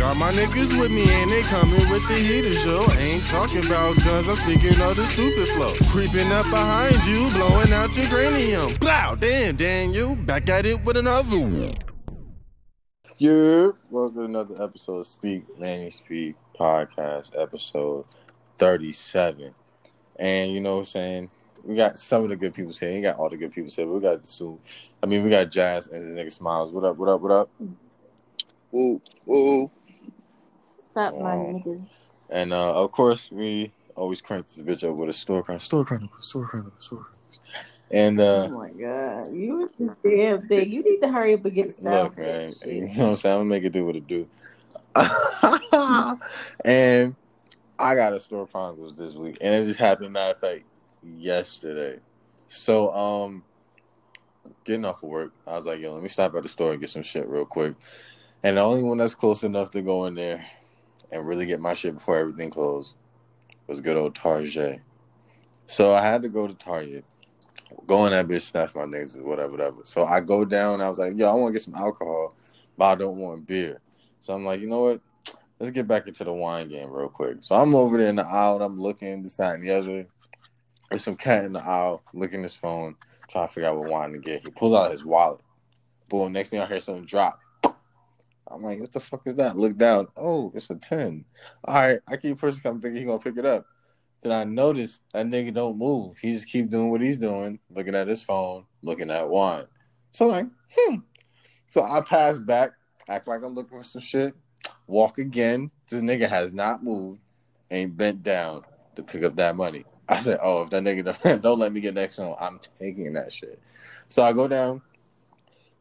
Got my niggas with me and they coming with the heater show. Ain't talking about guns, I'm speaking of the stupid flow. Creeping up behind you, blowing out your cranium. Blow, damn, Daniel, back at it with another one. Yeah, welcome to another episode of Speak Manny Speak podcast, episode 37. And you know what I'm saying? We got some of the good people saying, you got all the good people saying, but we got Sue. I mean, we got Jazz and this nigga Smiles. What up, what up, what up? Woo, woo. Stop my Wow. niggas. And uh, of course, we always crank this bitch up with a store chronicle, store chronicle, store chronicle, store chronicles. And Oh uh, my god, you is this damn thing. You need to hurry up and get a look, man, you know what I'm saying? I'm gonna make it do what it do. and I got a store chronicles this week, and it just happened. Matter of fact, yesterday. So, um, getting off of work, I was like, "Yo, let me stop at the store and get some shit real quick." And the only one that's close enough to go in there and really get my shit before everything closed was good old Target. So I had to go to Target. Go in that bitch, snatch my niggas, whatever, whatever. So I go down. I was like, "Yo, I want to get some alcohol, but I don't want beer." So I'm like, you know what? Let's get back into the wine game real quick. So I'm over there in the aisle and I'm looking this side and the other. There's some cat in the aisle looking his phone, trying to figure out what wine to get. He pulls out his wallet. Boom, next thing I hear something drop. I'm like, what the fuck is that? Look down. Oh, it's a 10. All right, I keep pushing, I'm thinking he gonna pick it up. Then I notice that nigga don't move. He just keep doing what he's doing, looking at his phone, looking at wine. So I'm like, hmm. So I pass back, act like I'm looking for some shit, walk again. This nigga has not moved, ain't bent down to pick up that money. I said, oh, if that nigga don't, don't let me get next one, I'm taking that shit. So I go down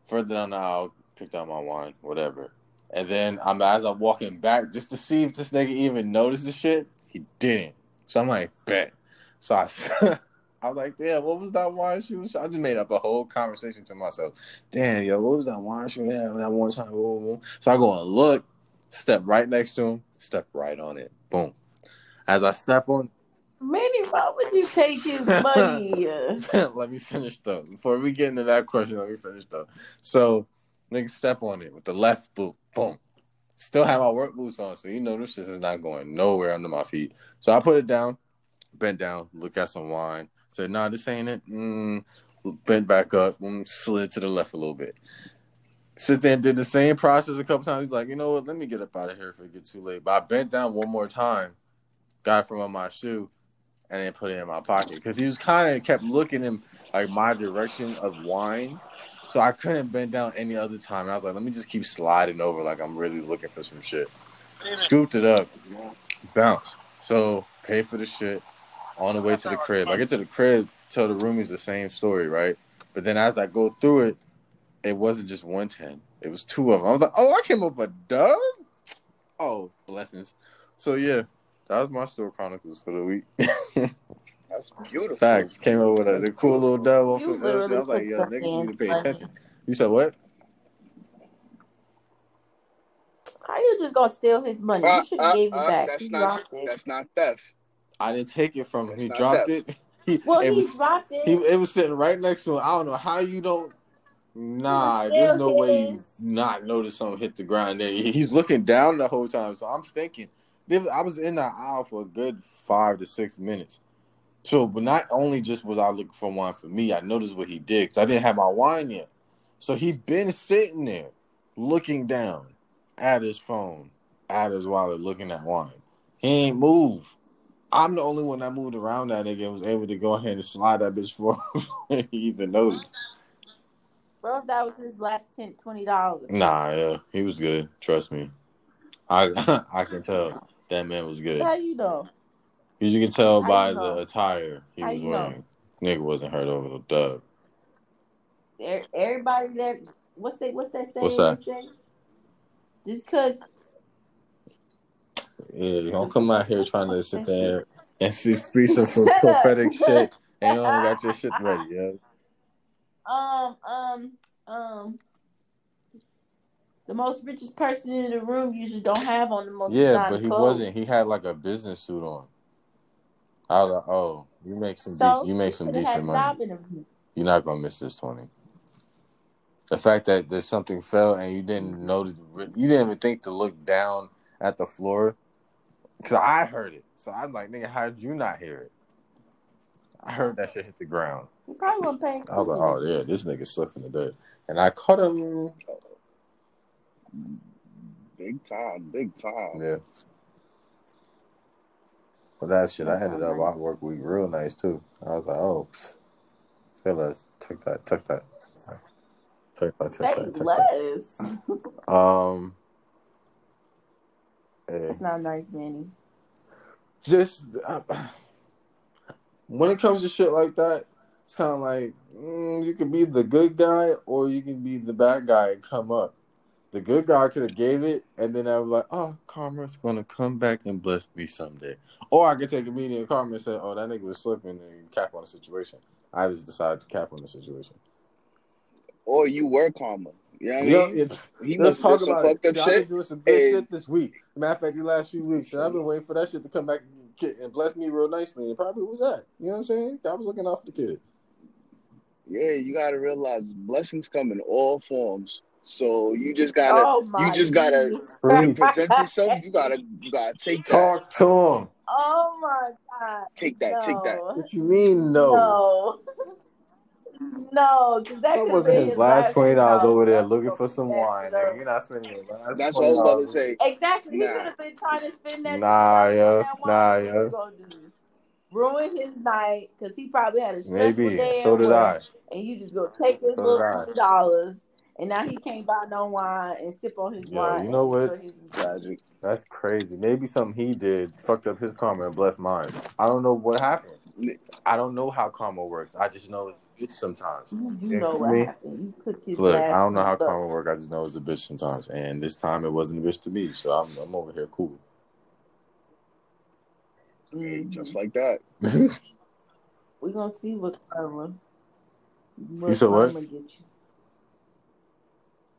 further down the aisle, picked out my wine, whatever. And then I'm as I'm walking back just to see if this nigga even noticed the shit. He didn't. So I'm like, bet. So I, I was like, damn, what was that wine shoe? I just made up a whole conversation to myself. Damn, yo, what was that wine shoe? Yeah, that one time. So I go and look, step right next to him, step right on it. Boom. As I step on, Manny, why would you take his money? Let me finish though. Before we get into that question, let me finish though. So, nigga, step on it with the left boot. Boom. Still have my work boots on, so you know this shit is not going nowhere under my feet. So I put it down, bent down, look at some wine. Said, "Nah, this ain't it." Mm, bent back up, slid to the left a little bit. Sit there and did the same process a couple times. He's like, "You know what? Let me get up out of here if it get too late." But I bent down one more time, got from on my shoe, and then put it in my pocket because he was kind of kept looking in like my direction of wine. So I couldn't bend down any other time. And I was like, let me just keep sliding over like I'm really looking for some shit. Scooped it up, bounce. So pay for the shit on the way to the crib. I get to the crib, tell the roomies the same story, right? But then as I go through it, it wasn't just 110. It was two of them. I was like, oh, I came up a dub? Oh, blessings. So yeah, that was my store chronicles for the week. That's beautiful. Facts. Came up with a, the cool little dub off You of that shit. I was like, yo, took niggas need to pay man's attention. You said what? How you just gonna steal his money? Uh, You should have uh, gave it uh, back. that's He not that's not theft. I didn't take it from him. That's He dropped theft. it. He, Well, it he was dropped it. he it was sitting right next to him. I don't know how you don't. Nah, there's still no way you not notice something hit the ground. There, he's looking down the whole time. So I'm thinking, I was in the aisle for a good five to six minutes. So, but not only just was I looking for wine for me, I noticed what he did because I didn't have my wine yet. So he'd been sitting there, looking down at his phone, at his wallet, looking at wine. He ain't move. I'm the only one that moved around that nigga and was able to go ahead and slide that bitch for he even noticed. Bro, if that was his last 10 20. dollars. Nah, yeah, he was good. Trust me. I I can tell that man was good. How you know? Because you can tell by the attire he How was you know? wearing. Nigga wasn't hurt over the dub. Er- Everybody that what's that what's that saying? What's that? say? Just cause Yeah, you don't come out here trying to sit there and see speak some prophetic shit and you don't got your shit ready, yeah. um um um the most richest person in the room usually don't have on the most Yeah, but he clothes. wasn't. He had like a business suit on. I was like, oh, you make some So de- you make some decent money. You're not gonna miss this twenty. The fact that there's something fell and you didn't notice, you didn't even think to look down at the floor. Cause I heard it, so I'm like, nigga, how did you not hear it? I heard that shit hit the ground. You probably wasn't pay. I was like, oh yeah, this nigga slipping the dirt, and I caught him. Big time, big time. Yeah. But that shit, I ended up our work week real nice too. I was like, oh, psst. say less. Took that, took that, took that, Say that, that. less. Um, eh, That's not nice, Manny. just uh, when it comes to shit like that, it's kind of like mm, you can be the good guy or you can be the bad guy and come up. The good guy could have gave it, and then I was like, "Oh, karma's gonna come back and bless me someday." Or I could take a meeting and karma and say, "Oh, that nigga was slipping," and cap on the situation. I just decided to cap on the situation. Or you were karma. You know what I You know, mean? it's, He let's must talk have some about it. fucked up I've been shit. doing some good and- shit this week. Matter of fact, the last few weeks, and I've been waiting for that shit to come back and bless me real nicely. And probably was that. You know what I'm saying? I was looking out for the kid. Yeah, you gotta realize blessings come in all forms. So you just gotta oh you just gotta present yourself. You gotta you gotta take that. Talk to him. Oh my God. Take that, take that. What you mean, no? No. No, that That wasn't be his last twenty dollars over there looking for some wine. no. You're not spending your last That's what I was about to $20. say. Exactly. He Nah. could have been trying to spend that. Nah, $20 yeah. that wine. Nah, What yeah. you gonna do? Ruin his night because he probably had a stressful Maybe. day So did work, I. and you just go take his So little twenty dollars, and now he can't buy no wine and sip on his Yo, wine. you know what? enjoy Tragic. That's crazy. Maybe something he did fucked up his karma and blessed mine. I don't know what happened. I don't know how karma works. I just know it's bitch sometimes. You do Yeah, know what me. happened. You put his Look, I don't know how foot up. karma works. I just know it's a bitch sometimes. And this time it wasn't a bitch to me. So I'm, I'm over here cool. Hey, Mhm. just like that. We're gonna see what karma. What said what? karma get you.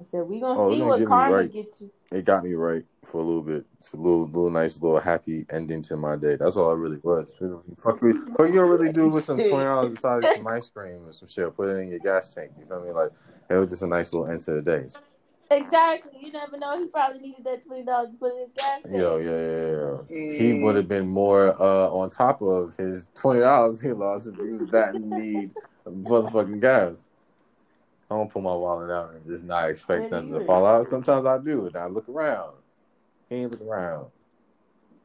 I said we're gonna Oh, see gonna what get me karma right. get you. it got me right for a little bit. It's a little, little nice, little happy ending to my day. That's all it really was. Fuck, we, fuck you don't really do with some twenty dollars besides some ice cream or some shit. Put it in your gas tank. You feel me? Like it was just a nice little end to the day. Exactly. You never know. He probably needed that twenty dollars to put in his gas tank. Yo, yeah, yeah, yeah. Mm. He would have been more uh, on top of his twenty dollars he lost if he was that in need of motherfucking gas. I don't pull my wallet out and just not expect Where nothing to fall out. Sometimes I do, and I look around. He ain't look around.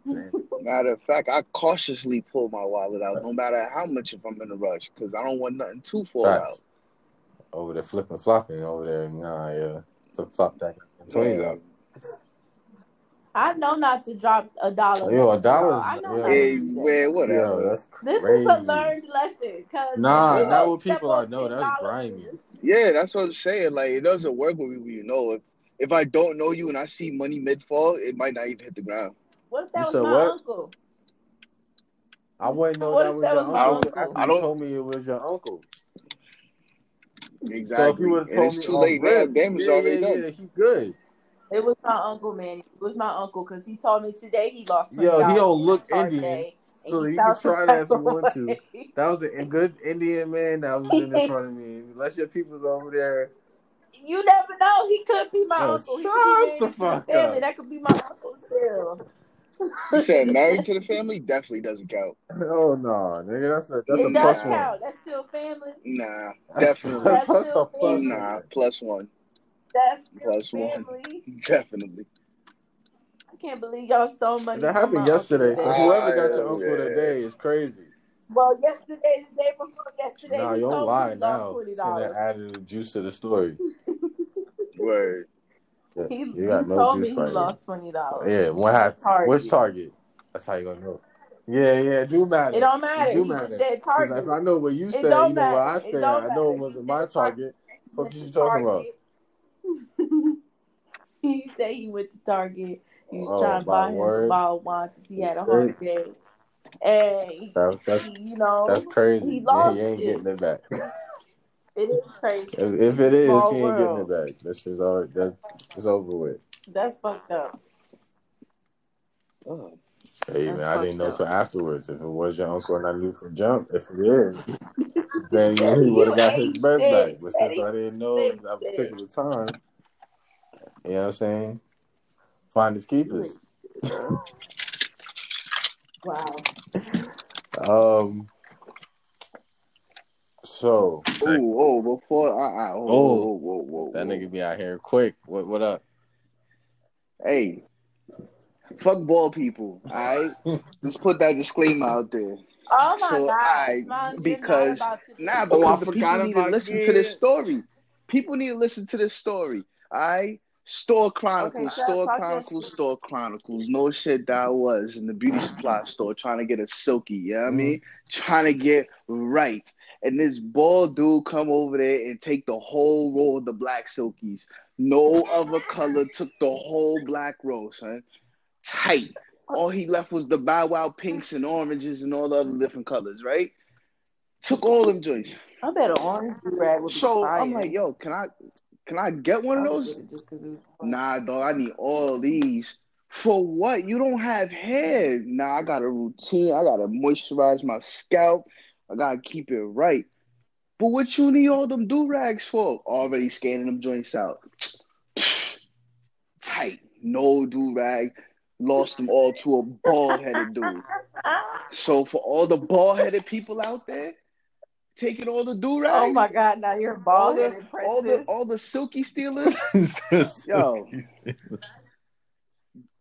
Matter of fact, I cautiously pull my wallet out, no matter how much if I'm in a rush, because I don't want nothing to fall Facts. out. Over there flipping flopping over there. Nah, yeah. Flip flop that twenties Yeah. out. I know not to drop a dollar. Yo, a dollar I know yeah. not Hey, to do that. well, Yo, whatever. that's This crazy. is a learned lesson. Cause Nah, not go with people I on know. That's $10, grimy. Yeah, that's what I'm saying. Like it doesn't work with me, you know. If if I don't know you and I see money mid fall, it might not even hit the ground. What if You that was said my what? uncle? I wouldn't know What that if was that your was my uncle uncle? after I you don't- told me it was your uncle. Exactly. So if you would have and told it's me too off late now. rip, Damage yeah, already yeah, done. yeah, he good. It was my uncle, man. It was my uncle because he told me today he lost. $20 he don't look Target Indian, Day, and so he you can try that if you type want to. That was a good Indian man that was in in front of me. Unless your people's over there. You never know. He could be my Yo, uncle. Shut could be married the fuck the family. up. That could be my uncle still. You said married to the family definitely doesn't count. Oh no, nigga, that's a that's it a Nah. plus does one. count. That's still family. Nah, definitely. that's, that's a plus family. Nah, one. plus one, That's still Plus one. family. definitely. I can't believe y'all stole money. That happened yesterday. So today. whoever got your uncle yeah. today is crazy. well, yesterday, the day before yesterday, Nah, you don't lie now. twenty Send that dollars. added juice to the story. Word. Yeah, He, you he no told me juice he lost twenty dollars. Yeah, what happened? Target. Which Target? That's how you gonna know. Yeah, yeah, it do matter. It don't It matter. do He matter. said Because Target. if I know where you It stay, you know where I matter. Stay. I know it wasn't my Target. Target. He Fuck went is to you talking about? Target. he said he went to Target. He was Oh, trying to by buy him a word. bottle of wine because he had a Hey, hard day. And he, That's that's he, you know, that's crazy. he Yeah, he ain't it. getting it back. It is crazy. If, if It's it a is, small he ain't getting it back. That's shit's already that's it's over with. That's fucked up. Oh. Hey That's man, I didn't know fucked till afterwards. If it was your uncle and I knew from jump, if it is, then Yeah, he would have got his ain't birth back. But since I didn't know shit. at that particular time, you know what I'm saying? Find his keepers. ain't shit, bro. Wow. Um. So Oh, oh, before I, I oh, Oh. whoa, whoa, whoa, that nigga be out here quick. What? What up? Hey, fuck ball people. All right, let's put that disclaimer out there. Oh my So, God. I- Smiles, because- you're not about to Nah, Oh, I the forgot people need to about listen to this story. People need to listen to this story. All right. Store Chronicles, Okay, Store Chronicles. Store Chronicles. No shit that I was in the beauty supply store trying to get a silky, you know what I Mm. mean? Trying to get right. And this bald dude come over there and take the whole roll of the black silkies. No other color took the whole black roll, son. Tight. All he left was the bow wow pinks and oranges and all the other different colors, right? Took all them joints. I bet an orange rag would be So fire. I'm like, yo, can I can I get one of those? get it just 'cause it was Nah, dog, I need all these. For what? You don't have hair. Nah, I got a routine. I gotta moisturize my scalp. I gotta keep it right. But what you need all them do rags for? Already scanning them joints out. Tight. No do rag. Lost them all to a bald headed dude. So for all the bald headed people out there, taking all the do rags, Oh my God! Now you're all the all the all the silky stealers, Yo.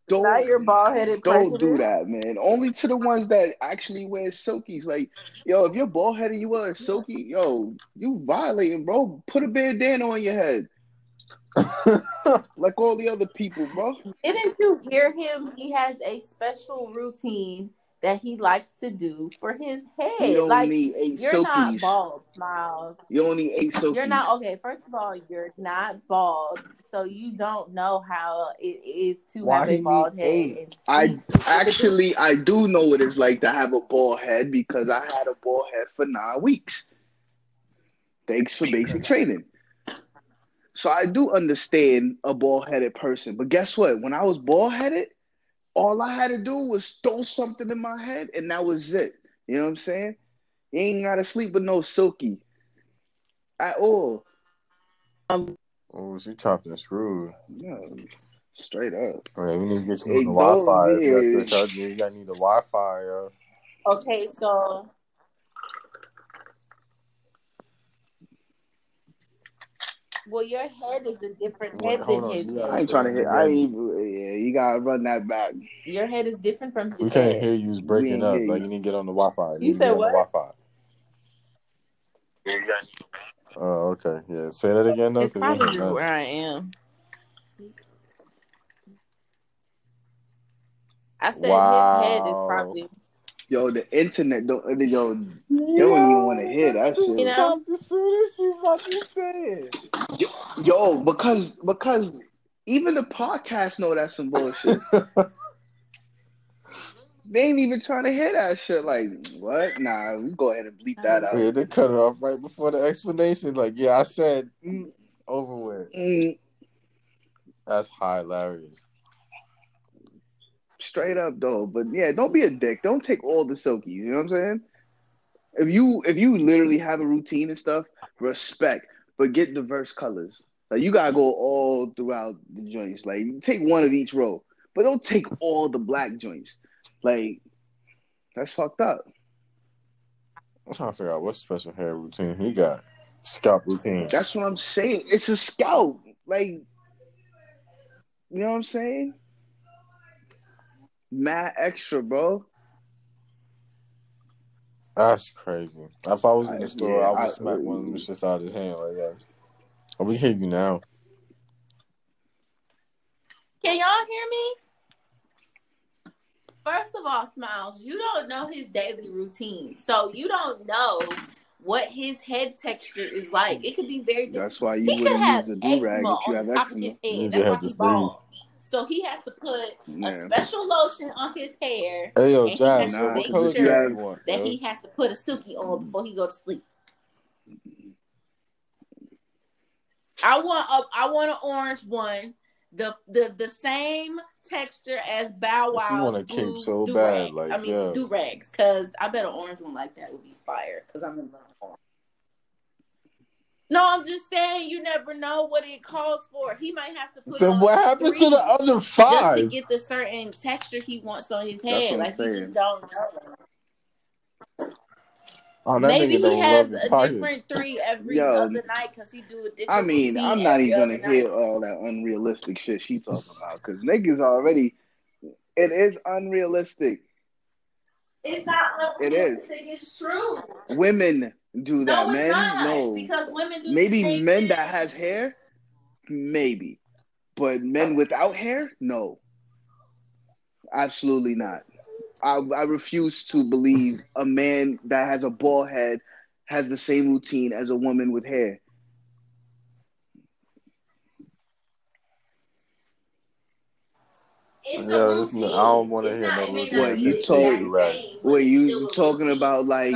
don't Now you're bald headed Don't do that, man. Only to the ones that actually wear silkies. Like, yo, if you're bald headed, you wear a silky, yo, you violating, bro. Put a bandana on your head, like all the other people, bro. Didn't you hear him? He has a special routine that he likes to do for his You head. don't Like need eight you're not bald, Smiles. You don't need eight silkies. You're not okay. First of all, you're not bald, so you don't know how it is to Why have a bald need head. and I actually, I do know what it's like to have a bald head because I had a bald head for nine weeks. Thanks for basic training. So I do understand a bald headed person. But guess what? When I was bald headed, all I had to do was throw something in my head and that was it. You know what I'm saying? You ain't gotta sleep with no silky at all. Um, Oh, she chopped and screwed. No, straight up. Okay, we need to get you Hey, on the Wi-Fi. don't- you got Twitch, you gotta need the Wi-Fi, yo. okay, so well, your head is a different head hold than on, his you I ain't trying to it hit. I again. ain't. Yeah, you gotta run that back. Your head is different from his We can't head. hear you. It's breaking up. hear Like you. you need to get on the Wi-Fi. You, You need to said get on what? the Wi-Fi. Oh, okay. Yeah. Say that again, though. It's 'cause we ain't probably just where I am. I said his head is probably Yo, the internet don't. uh, Yo, they don't even want to hear that You shit. know? As soon as she's about to say it. Yo, because because even the podcast know that's some bullshit. They ain't even trying to hear that shit. Like, what? Nah, we go ahead and bleep that out. Yeah, they cut it off right before the explanation. Like, yeah, I said mm, over with. Mm, That's hilarious. Straight up though. But yeah, don't be a dick. Don't take all the silkies. You know what I'm saying? If you if you literally have a routine and stuff, respect. But get diverse colors. Like you gotta go all throughout the joints. Like take one of each row, but don't take all the black joints. Like that's fucked up. I'm trying to figure out what special hair routine he got. Scalp routine. That's what I'm saying. It's a scalp. Like, you know what I'm saying? Mad extra, bro. That's crazy. If I was in the store, yeah, I would I- smack one of them uh, shits out of his hand. Like, yeah. Oh, we hear you now. Can y'all hear me? First of all, Smiles, you don't know his daily routine. So you don't know what his head texture is like. It could be very different. That's why you He could wouldn't have use a do rag eczema if you on have the top of his head. That's why he's bald. So he has to put Yeah. a special lotion on his hair Hey, yo, And he Jazz, has yo, to make sure you want? that he has to put a silky on before he go to sleep. I want a I want an orange one the the the same texture as Bow Wow. Wow. want a cape so bad, like, I mean yeah. do rags, because I bet an orange one like that would be fire. Because I'm in love. With No, I'm just saying you never know what it calls for. He might have to put. Then on what happened to the other Just to get the certain texture he wants on his That's head, what I'm like he just don't know. Oh, that Maybe he has a pockets. different three every Yo. other night because he do a different. I mean, I'm not even gonna night. hear all that unrealistic shit she talking about because niggas already. It is unrealistic. It's not It is. It's true. Women do that, no, it's men. No, because women do maybe men thing. that has hair, maybe, but men without hair, no, absolutely not. I, I refuse to believe a man that has a bald head has the same routine as a woman with hair. It's Yeah, a this n- I routine. don't wanna hear not- no it may routine What, you told- Right. same, What, you talking about, like,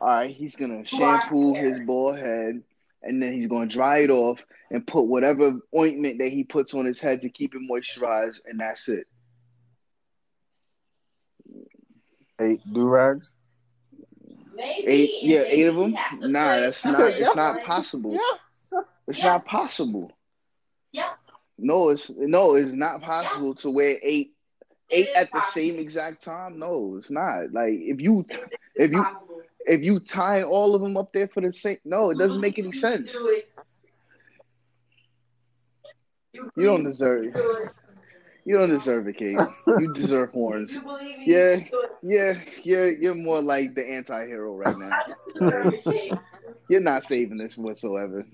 All right, he's gonna shampoo his bald head, and then he's gonna dry it off and put whatever ointment that he puts on his head to keep it moisturized, and that's it. Eight do rags. Maybe, Eight, yeah, maybe eight of them. has Nah, that's not. It's not possible. Yeah. It's not possible. Yeah. No, it's no, it's not possible to wear eight eight at the possible. same exact time. No, it's not. Like if you if you Possible. if you tie all of them up there for the same, no, it doesn't make any sense. Do. You don't deserve do it. you don't deserve it, Kate. You deserve horns. You Yeah. you can do it. Yeah, you're you're more like the anti-hero right now. I deserve it, Kate. You're not saving this whatsoever.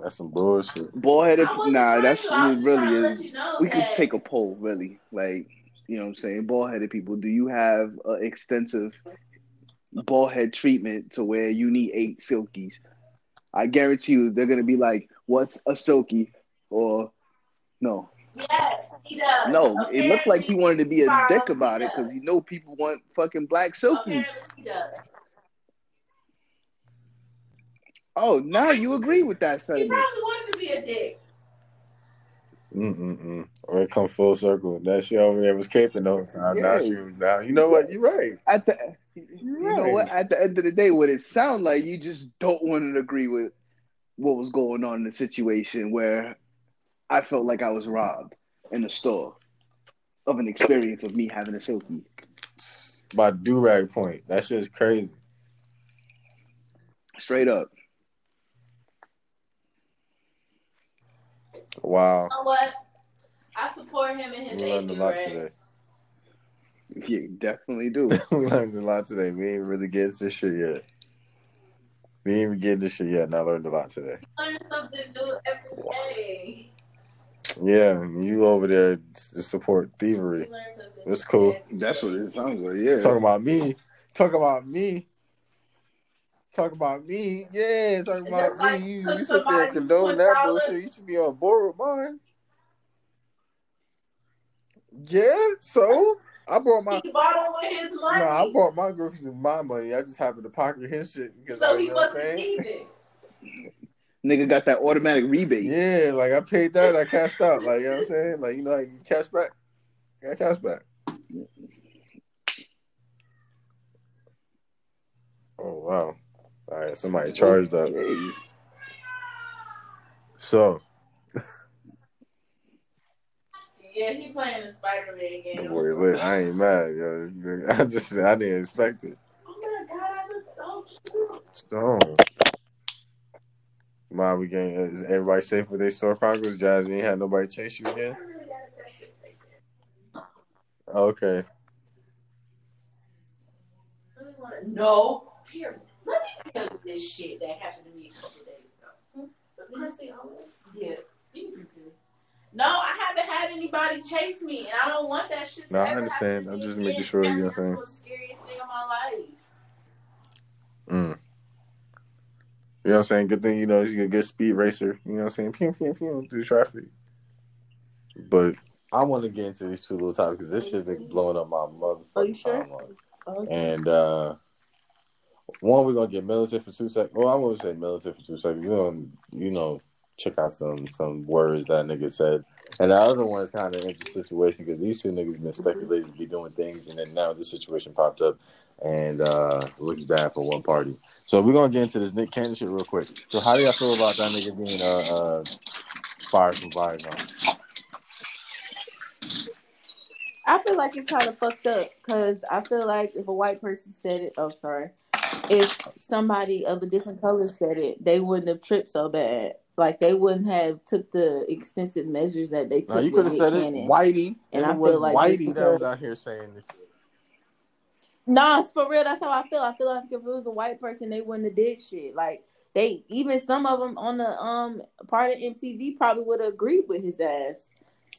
That's some bullshit. Bald headed, nah, that's to, I was really is. you know We could take a poll, really. Like, you know what I'm saying? Bald headed people, do you have an extensive bald head treatment to where you need eight silkies? I guarantee you they're going to be like, what's a silky? Or, no. Yes, he does. No, it looked like he wanted to be a dick about it because you know people want fucking black silkies. Apparently he does. Oh, now you agree with that He sentiment. probably wanted to be a dick. Mm-mm-mm. When it come full circle, that shit over there was caping the whole time. Now Yeah. she was now. You know what? You're right. At the, you know right. what? At the end of the day, what it sounds like, you just don't want to agree with what was going on in the situation where I felt like I was robbed in the store of an experience of me having a silky. By do rag point. That shit's crazy. Straight up. Wow. You know what? I support him in his We learned a lot range. today. You definitely do. we learned a lot today. We ain't really get this shit yet. We ain't even get this shit yet, and I learned a lot today. Learn something new every day. Yeah, you over there to support thievery. You That's cool. That's what it sounds like. Yeah. Talk about me. Talk about me. Talk about me. Yeah, talk about just like me. You, you sit there somebody and condone that $20. bullshit. You should be on board with mine. Yeah, so I brought my He bought him with his no. I bought my groceries with my money. I just happened to pocket his shit because so you he I'm wasn't saying. Nigga got that automatic rebate. Yeah, like I paid that, I cashed out. Like you know what I'm saying? Like you know, like you cash back. Got cash back. Oh wow. All right, somebody charged up. So Yeah, he playing the Spider-Man the game. boy lit. I ain't mad, yo. I just I didn't expect it. Oh my god, I look so cute. Stone. My we getting is everybody safe with their store progress? Jazz, you ain't had nobody chase you again? really gotta text it. Okay. No. really. Here, let me tell you this shit that happened to me a couple days ago. So, Chrissy, Yeah. easy to. No, I haven't had anybody chase me, and I don't want that shit. To No, I ever understand. to I'm just again. making sure, you know what That's saying? the scariest thing of my life. Mm. You know what I'm saying? Good thing, you know, you're a good speed racer. You know what I'm saying? Pew, pew, pew, through traffic. But I want to get into these two little topics because this shit been blowing up my motherfucking you sure? timeline. And uh one, we're gonna get militant for two seconds. Well, I'm gonna say militant for two seconds. You know, you know, check out some some words that nigga said. And the other one is kind of an interesting situation because these two niggas been speculated to be doing things, and then now this situation popped up, and uh looks bad for one party. So we're gonna get into this Nick Cannon shit real quick. So how do y'all feel about that nigga being uh, uh fired from Viacom? I feel like it's kind of fucked up because I feel like if a white person said it, oh sorry, if somebody of a different color said it, they wouldn't have tripped so bad. Like they wouldn't have took the extensive measures that they took. Now you could have said it, Whitey, And and I it was feel like Whitey that was out here saying this. Nah, it's for real. That's how I feel. I feel like if it was a white person, they wouldn't have did shit. Like they, even some of them on the um part of MTV probably would have agreed with his ass.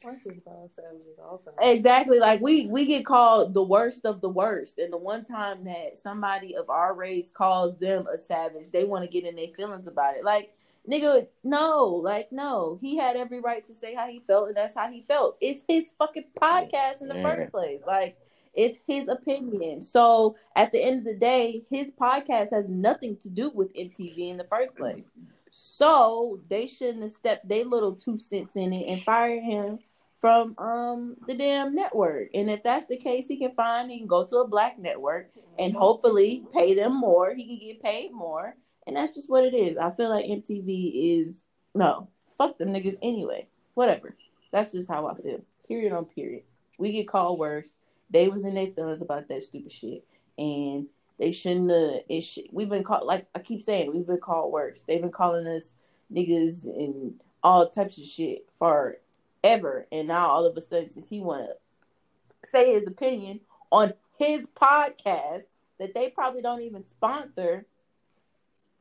White people call savages also. Exactly. Like we we get called the worst of the worst, and the one time that somebody of our race calls them a savage, they want to get in their feelings about it. Like nigga, no, like no, he had every right to say how he felt, and that's how he felt. It's his fucking podcast in the Yeah. first place. Like it's his opinion. So at the end of the day, his podcast has nothing to do with MTV in the first place. So they shouldn't have stepped their little two cents in it and fired him from um the damn network. And if that's the case, he can find he can go to a black network and hopefully pay them more. He can get paid more. And that's just what it is. I feel like MTV is no, fuck them niggas anyway. Whatever. That's just how I feel. Period on period. We get called worse. They was in their feelings about that stupid shit. And they shouldn't have it sh- we've been called like I keep saying, we've been called worse. They've been calling us niggas and all types of shit for ever. And now all of a sudden, since he want to say his opinion on his podcast that they probably don't even sponsor,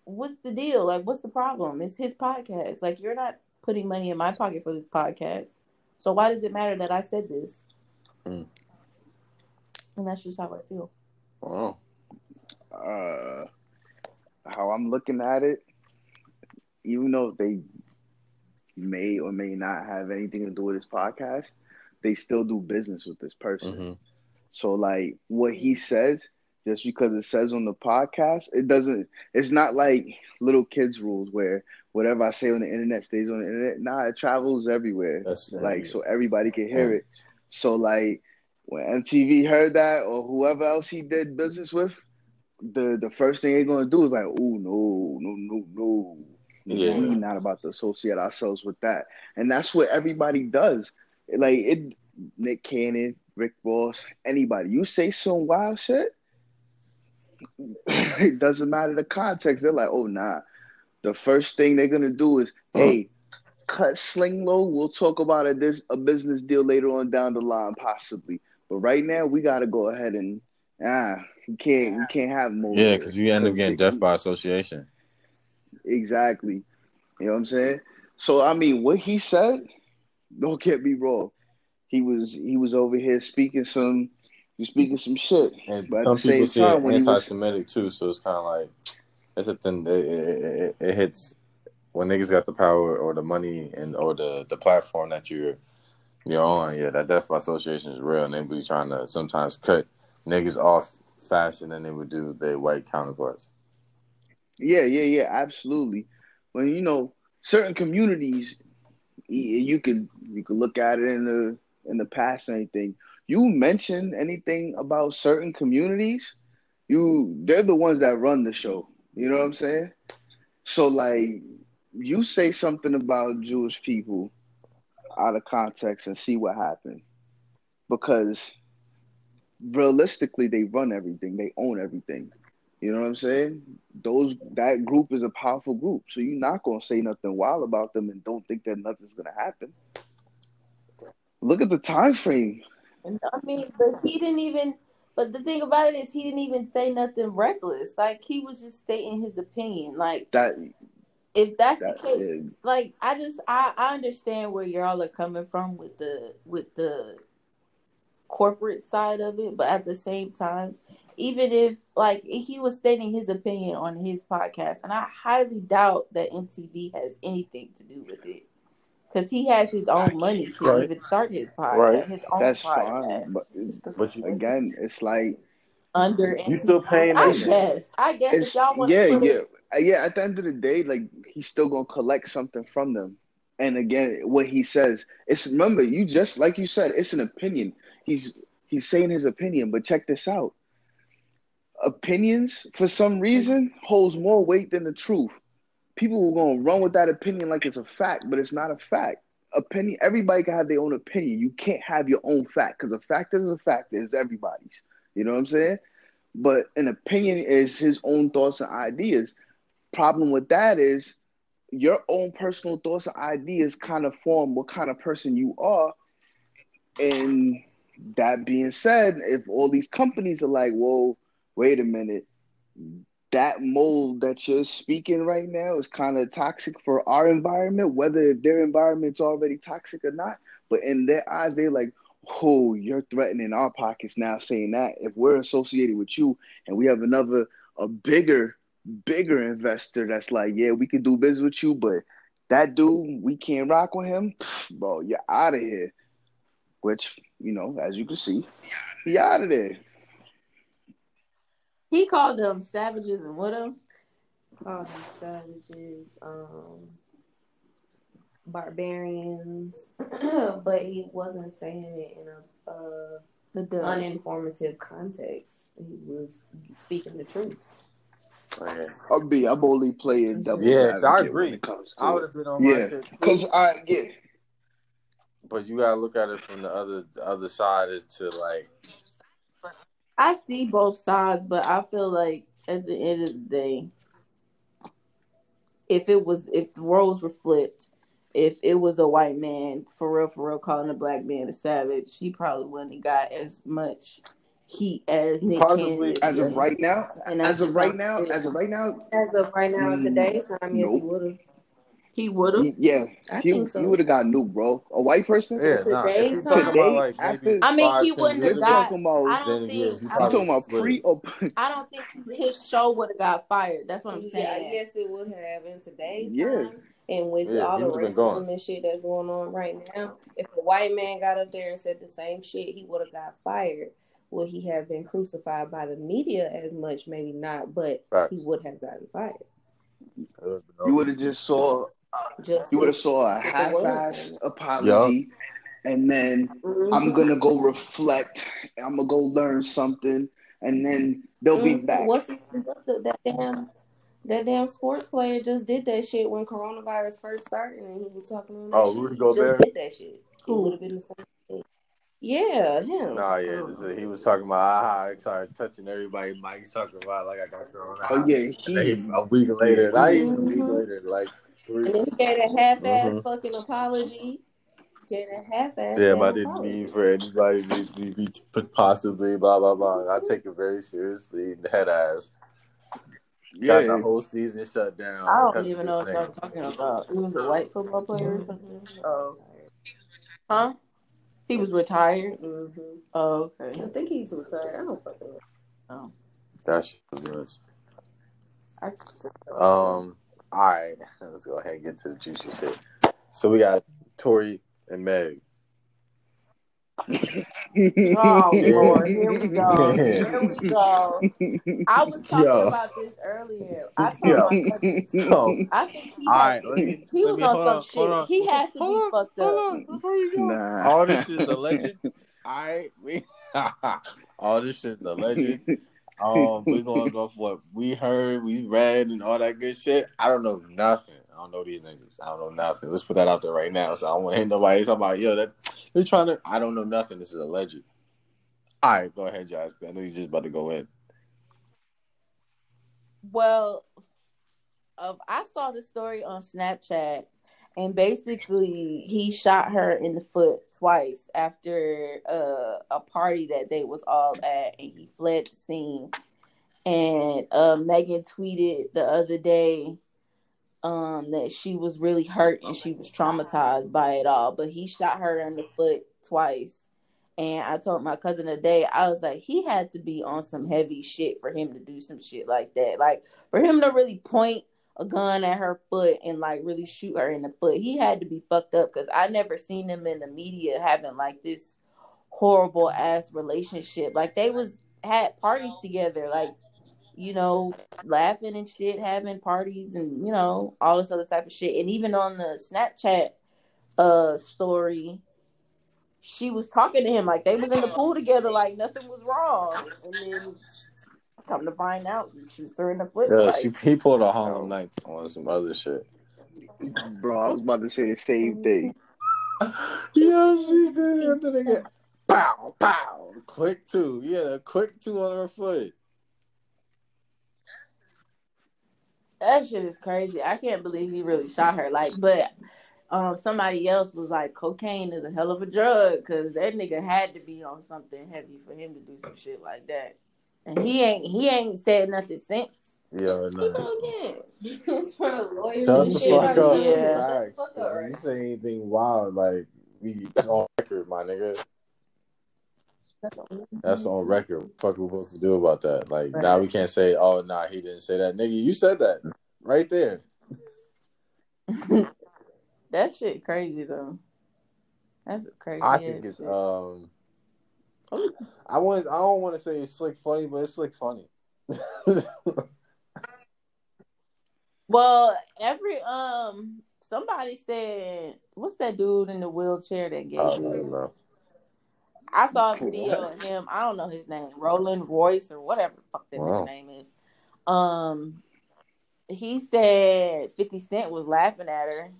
what's the deal? Like, what's the problem? It's his podcast. Like, you're not putting money in my pocket for this podcast. So why does it matter that I said this? Mm. And that's just how I feel. Wow. Uh, how I'm looking at it, even though they may or may not have anything to do with this podcast, they still do business with this person. hmm So like what he says, just because it says on the podcast, it doesn't. It's not like little kids rules where whatever I say on the internet stays on the internet. Nah, it travels everywhere. That's like so everybody can hear it. So like when MTV heard that or whoever else he did business with, the the first thing they're gonna do is like, oh no, no, no, no. Yeah. We're not about to associate ourselves with that. And that's what everybody does. Like it Nick Cannon, Rick Ross, anybody. You say some wild shit, it doesn't matter the context. They're like, oh nah. The first thing they're gonna do is, hey, cut sling low. We'll talk about a this a business deal later on down the line, possibly. But right now, we gotta go ahead and ah, we can't we can't have more. Yeah, because you end up getting death by association. Exactly. You know what I'm saying? So I mean, what he said, don't get me wrong. He was he was over here speaking some, he was speaking some shit. And But at some people see time, it when he was- anti-Semitic too, so it's kind of like it's a thing. It, it, it, it hits when niggas got the power or the money and or the the platform that you're you're on. Yeah, that death by association is real, and they be trying to sometimes cut niggas off faster than they would do their white counterparts. Yeah, yeah, yeah, absolutely. When you know certain communities, you could you could look at it in the in the past anything. You mention anything about certain communities, you they're the ones that run the show. You know what I'm saying? So like you say something about Jewish people out of context and see what happens. Because realistically they run everything, they own everything. You know what I'm saying? Those that group is a powerful group, so you're not gonna say nothing wild about them and don't think that nothing's gonna happen. Look at the time frame. And I mean, but he didn't even. But the thing about it is, he didn't even say nothing reckless. Like he was just stating his opinion. Like That if that's that the case, is, like I just I, I understand where y'all are coming from with the with the corporate side of it, but at the same time, even if like he was stating his opinion on his podcast, and I highly doubt that MTV has anything to do with it. Because he has his own money to Right. even start his podcast, Right. his own that's podcast. fine. But It's But you- again, it's like under. You still paying I that guess. I guess if y'all want yeah, to yeah, it, Uh, yeah. At the end of the day, like he's still gonna collect something from them. And again, what he says, it's remember you just like you said, it's an opinion. He's he's saying his opinion, but check this out. Opinions, for some reason, holds more weight than the truth. People are gonna run with that opinion like it's a fact, but it's not a fact. Opinion, everybody can have their own opinion. You can't have your own fact because a fact is a fact is everybody's. You know what I'm saying? But an opinion is his own thoughts and ideas. Problem with that is your own personal thoughts and ideas kind of form what kind of person you are. And that being said, if all these companies are like, whoa, wait a minute, that mold that you're speaking right now is kind of toxic for our environment, whether their environment's already toxic or not. But in their eyes, they're like, oh, you're threatening our pockets now saying that. If we're associated with you and we have another, a bigger, bigger investor that's like, yeah, we can do business with you, but that dude, we can't rock with him, bro, you're out of here. Which, you know, as you can see, he out of there. he called them savages and what else? Called them savages, um, barbarians, but he wasn't saying it in a uh, The uninformative context. He was speaking the truth. Man. I'll be, I'm only playing double Yeah, 'cause I agree. when it comes to I would have been on Yeah, because I, yeah, But you gotta look at it from the other the other side is to like I see both sides, but I feel like at the end of the day, if it was if the roles were flipped, if it was a white man for real for real calling a black man a savage, he probably wouldn't have got as much heat as Nick Possibly. Cannon. as of right now, And that's as of right now, as of right now, As of right now, in Mm, today's time, yes, he would have. He would have. yeah, I he, think so. he would have got nuked, bro. A white person, Yeah, nah. If today's you're talking time- about like maybe after- I mean, five, he wouldn't have got- talking about. I don't think. he I I'm talking about split. pre or I don't think his show would have got fired. That's what I'm saying. Yeah, yes, it would have in today's Yeah. time. And with Yeah, all the would've been gone. racism and shit that's going on right now, if a white man got up there and said the same shit, he would have got fired. Would he have been crucified by the media as much? Maybe not, but Facts. he would have gotten fired. you would have just saw Just you would have saw a half ass apology, and then Mhm. I'm gonna go reflect. I'm gonna go learn something, and then they'll be Mhm. back. What's the, that damn that damn sports player just did that shit when coronavirus first started, and he was talking on Oh, shit. Rudy He Gobert? just did that shit. It Who? would have been the same thing. Yeah, him. Nah, yeah, this is- he was talking about ah, I started touching everybody. Mike's talking about like I got corona. Oh yeah, And he. he, a week later, not even a week Mhm. later, like three. And then he gave a half-ass Mhm. fucking apology. Gave a half-ass. Yeah, damn but I didn't apology. mean for anybody to be, be possibly blah blah blah. I take it very seriously. Head ass got the Yeah, whole season shut down. I don't even know what y'all talking about. He was a white football player or something. Oh, Mm-hmm. huh? He was retired. Mhm. Oh, okay. I think he's retired. I don't fucking know. Oh, That shit was nuts. Um. All right, let's go ahead and get to the juicy shit. So we got Tory and Meg. oh Lord, here we go. Here we go. I was talking Yo. about this earlier. I told Yo. my cousin. So I think he, right, let me. he was on some on, shit. on. He had to Hold be on, fucked hold up. on, before you go. Nah. All this shit is alleged. All right, we all this shit is alleged. Um, we going off what we heard, we read, and all that good shit. I don't know nothing. I don't know these niggas. I don't know nothing. Let's put that out there right now. So I don't want to hear nobody talking about yo that they're trying to. I don't know nothing. This is alleged. All right, go ahead, Josh. I know you're just about to go in. Well, uh, I saw the story on Snapchat, and basically he shot her in the foot twice after uh, a party that they was all at, and he fled the scene. And uh, Megan tweeted the other day um, that she was really hurt and she was traumatized by it all, but he shot her in the foot twice. And I told my cousin today, I was like, he had to be on some heavy shit for him to do some shit like that. Like for him to really point a gun at her foot and like really shoot her in the foot, he had to be fucked up because I never seen them in the media having like this horrible ass relationship. Like they was had parties together, like you know, laughing and shit, having parties and you know all this other type of shit. And even on the Snapchat uh story, she was talking to him like they was in the pool together, like nothing was wrong. And then come to find out, she threw in the foot. Yeah, she he pulled a Harlem Nights on some other shit. Bro, I was about to say the same thing. Yo, she's the other nigga. Pow, pow. Quick two. Yeah, a quick two on her foot. That shit is crazy. I can't believe he really shot her. Like, but um, somebody else was like, cocaine is a hell of a drug because that nigga had to be on something heavy for him to do some shit like that. And he ain't he ain't said nothing since. Yeah, He no. go again. It's for the lawyers Shut the shit. fuck up. Yeah. Facts. fuck up, right? you say anything wild, like we, that's on record, my nigga. That's on record. What the fuck we supposed to do about that? Like now we can't say, oh nah, he didn't say that. Nigga, you said that right there. that shit crazy though. That's crazy. I think it's shit. um I want I don't want to say it's slick funny, but it's slick funny. Well, every um somebody said what's that dude in the wheelchair that gave I you? don't. I saw a video of him. I don't know his name, Roland Royce or whatever the fuck that Wow. name is. Um, he said Fifty Cent was laughing at her.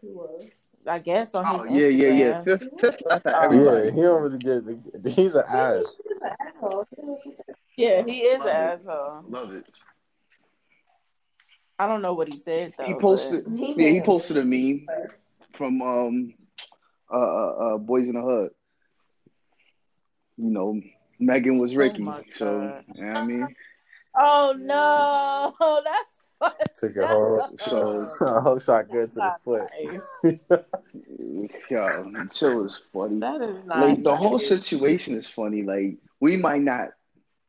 He was. I guess on Oh his yeah, yeah, yeah. Instagram. Fifth, fifth laugh at Oh. everybody. Yeah, he don't really get. He's an ass. He's an asshole. Yeah, he is Love an it. asshole. Love it. I don't know what he said though. He posted. He Yeah, he posted a meme from um uh uh, uh Boyz n the Hood. You know, Megan was Ricky, my so you know what I mean. Oh no, that's fucked Took a whole, up. So- a whole shot good to the foot. nice. Yeah, the show is funny. That is not Like the whole situation is funny. Like we might not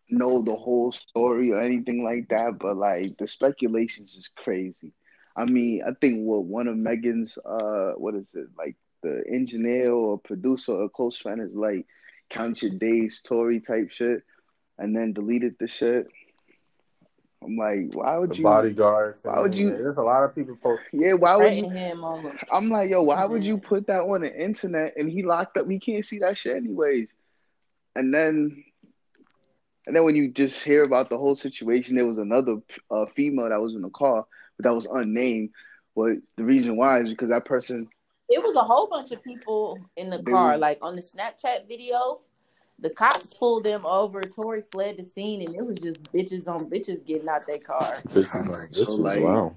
know the whole story or anything like that, but like the speculations is crazy. I mean, I think what one of Megan's uh what is it like the engineer or producer or close friend is like count your days Tory type shit, and then deleted the shit. I'm like, why would The you? bodyguards. Why would you- There's a lot of people post. Yeah, why would you? Him on I'm like, yo, why would Mhm. you put that on the internet and he locked up? We can't see that shit anyways. And then, and then when you just hear about the whole situation, there was another uh, female that was in the car, but that was unnamed. But the reason why is because that person, It was a whole bunch of people in the car. was- Like on the Snapchat video, the cops pulled them over. Tory fled the scene, and it was just bitches on bitches getting out their car. This is like, this So, is like- wow.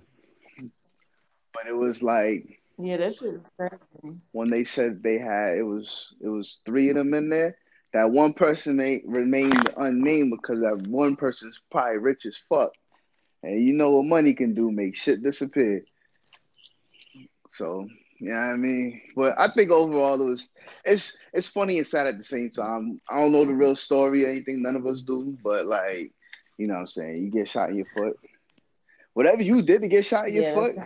but it was like Yeah, that shit was crazy. when they said they had it was it was three of them in there. That one person may, remained unnamed because that one person's probably rich as fuck, and you know what money can do, make shit disappear. So yeah, I mean, but I think overall it was it's it's funny and sad at the same time. I don't know the real story or anything, none of us do, but like you know what I'm saying, you get shot in your foot. Whatever you did to get shot in your Yeah, foot,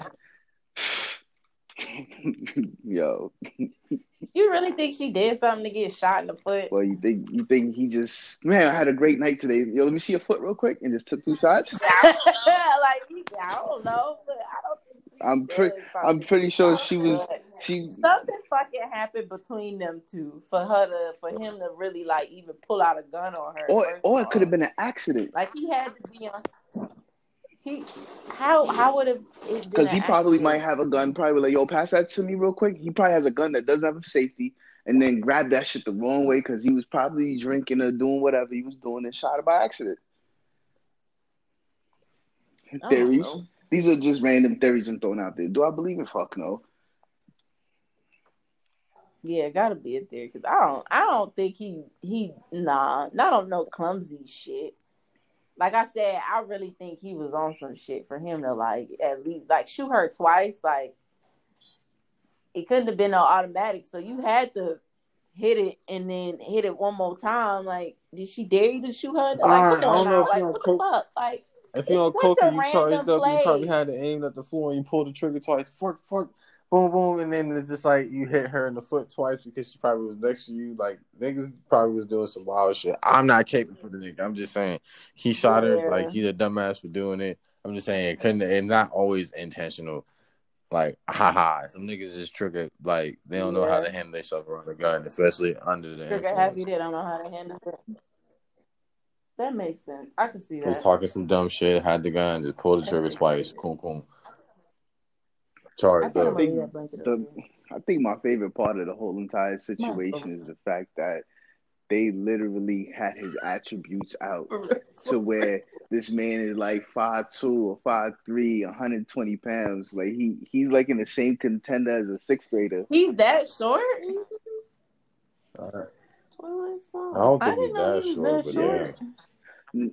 yo, you really think she did something to get shot in the foot? well, you think you think he just man, I had a great night today. Yo, let me see your foot real quick, and just took two shots. like, I don't know, but I don't I'm did pre- something I'm pretty sure she was she. Something fucking happened between them two for her to, for him to really like even pull out a gun on her. Or or it could have been an accident Like he had to be on. He how how would have because he probably might have a gun. Probably like, yo, pass that to me real quick. He probably has a gun that doesn't have a safety, and then grabbed that shit the wrong way because he was probably drinking or doing whatever he was doing and shot it by accident. Theories. These are just random theories I'm throwing out there. Do I believe it? Fuck no. Yeah, gotta be a theory because I don't I don't think he he nah I don't on no clumsy shit. Like I said, I really think he was on some shit for him to like at least like shoot her twice. Like it couldn't have been no automatic, so you had to hit it and then hit it one more time. Like, did she dare you to shoot her? Like, uh, I don't know if like, you on what coke. the fuck? Like, If you're on coke and you charged up, you probably had it aimed at the floor and you pulled the trigger twice. Fuck, fuck. boom, boom, and then it's just like you hit her in the foot twice because she probably was next to you. Like niggas probably was doing some wild shit. I'm not caping for the nigga. I'm just saying he shot her. Yeah. Like he's a dumbass for doing it. I'm just saying it couldn't. It's not always intentional. Like haha, some niggas just trigger. Like they don't know how to handle themselves around a gun, especially under the Trigger influence. happy. They don't know how to handle it. That makes sense. I can see Was that. talking some dumb shit, had the gun, just pulled the trigger twice. Cool, cool. I Charged I'm up. gonna leave that blanket The- I think my favorite part of the whole entire situation is the fact that they literally had his attributes out to where this man is like five two or five three, 120 pounds. Like he he's like in the same contender as a sixth grader. He's that short. Uh, Well, that's fine. I don't think didn't he's that he was short, that but short.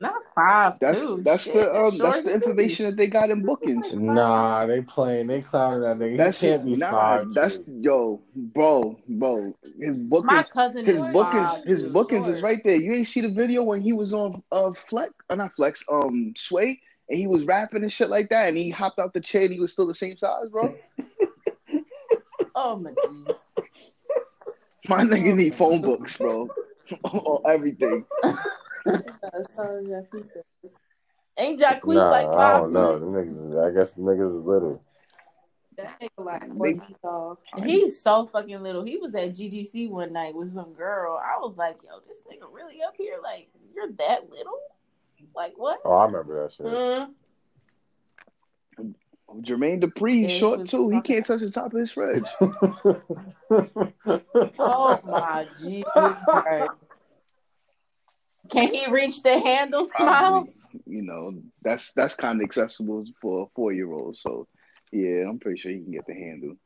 Not five That's two. that's Shit, the um, short that's the information that they got in bookings. Nah, they playing. They clowning that nigga. That can't be nah. five. That's two. yo, bro, bro. His bookings. My cousin his is bookings, five his bookings short. is right there. You ain't see the video when he was on uh Flex, uh, not Flex, um Sway, and he was rapping and shit like that, and he hopped out the chair and he was still the same size, bro. Oh my jeez. My nigga need phone books, bro, or everything. Ain't Jacquees Nah, like I don't know. foot? Niggas, I guess the niggas is little. That nigga like They- four feet tall. He's so fucking little. He was at GGC one night with some girl. I was like, yo, this nigga really up here? Like, you're that little? Like, what? Oh, I remember that shit. Mm. Jermaine Dupri, Yeah, short too. He can't touch the top of his fridge. Oh my Jesus Christ. Can he reach the handle smile? Probably, you know, that's that's kind of accessible for a four year old. So, yeah, I'm pretty sure he can get the handle.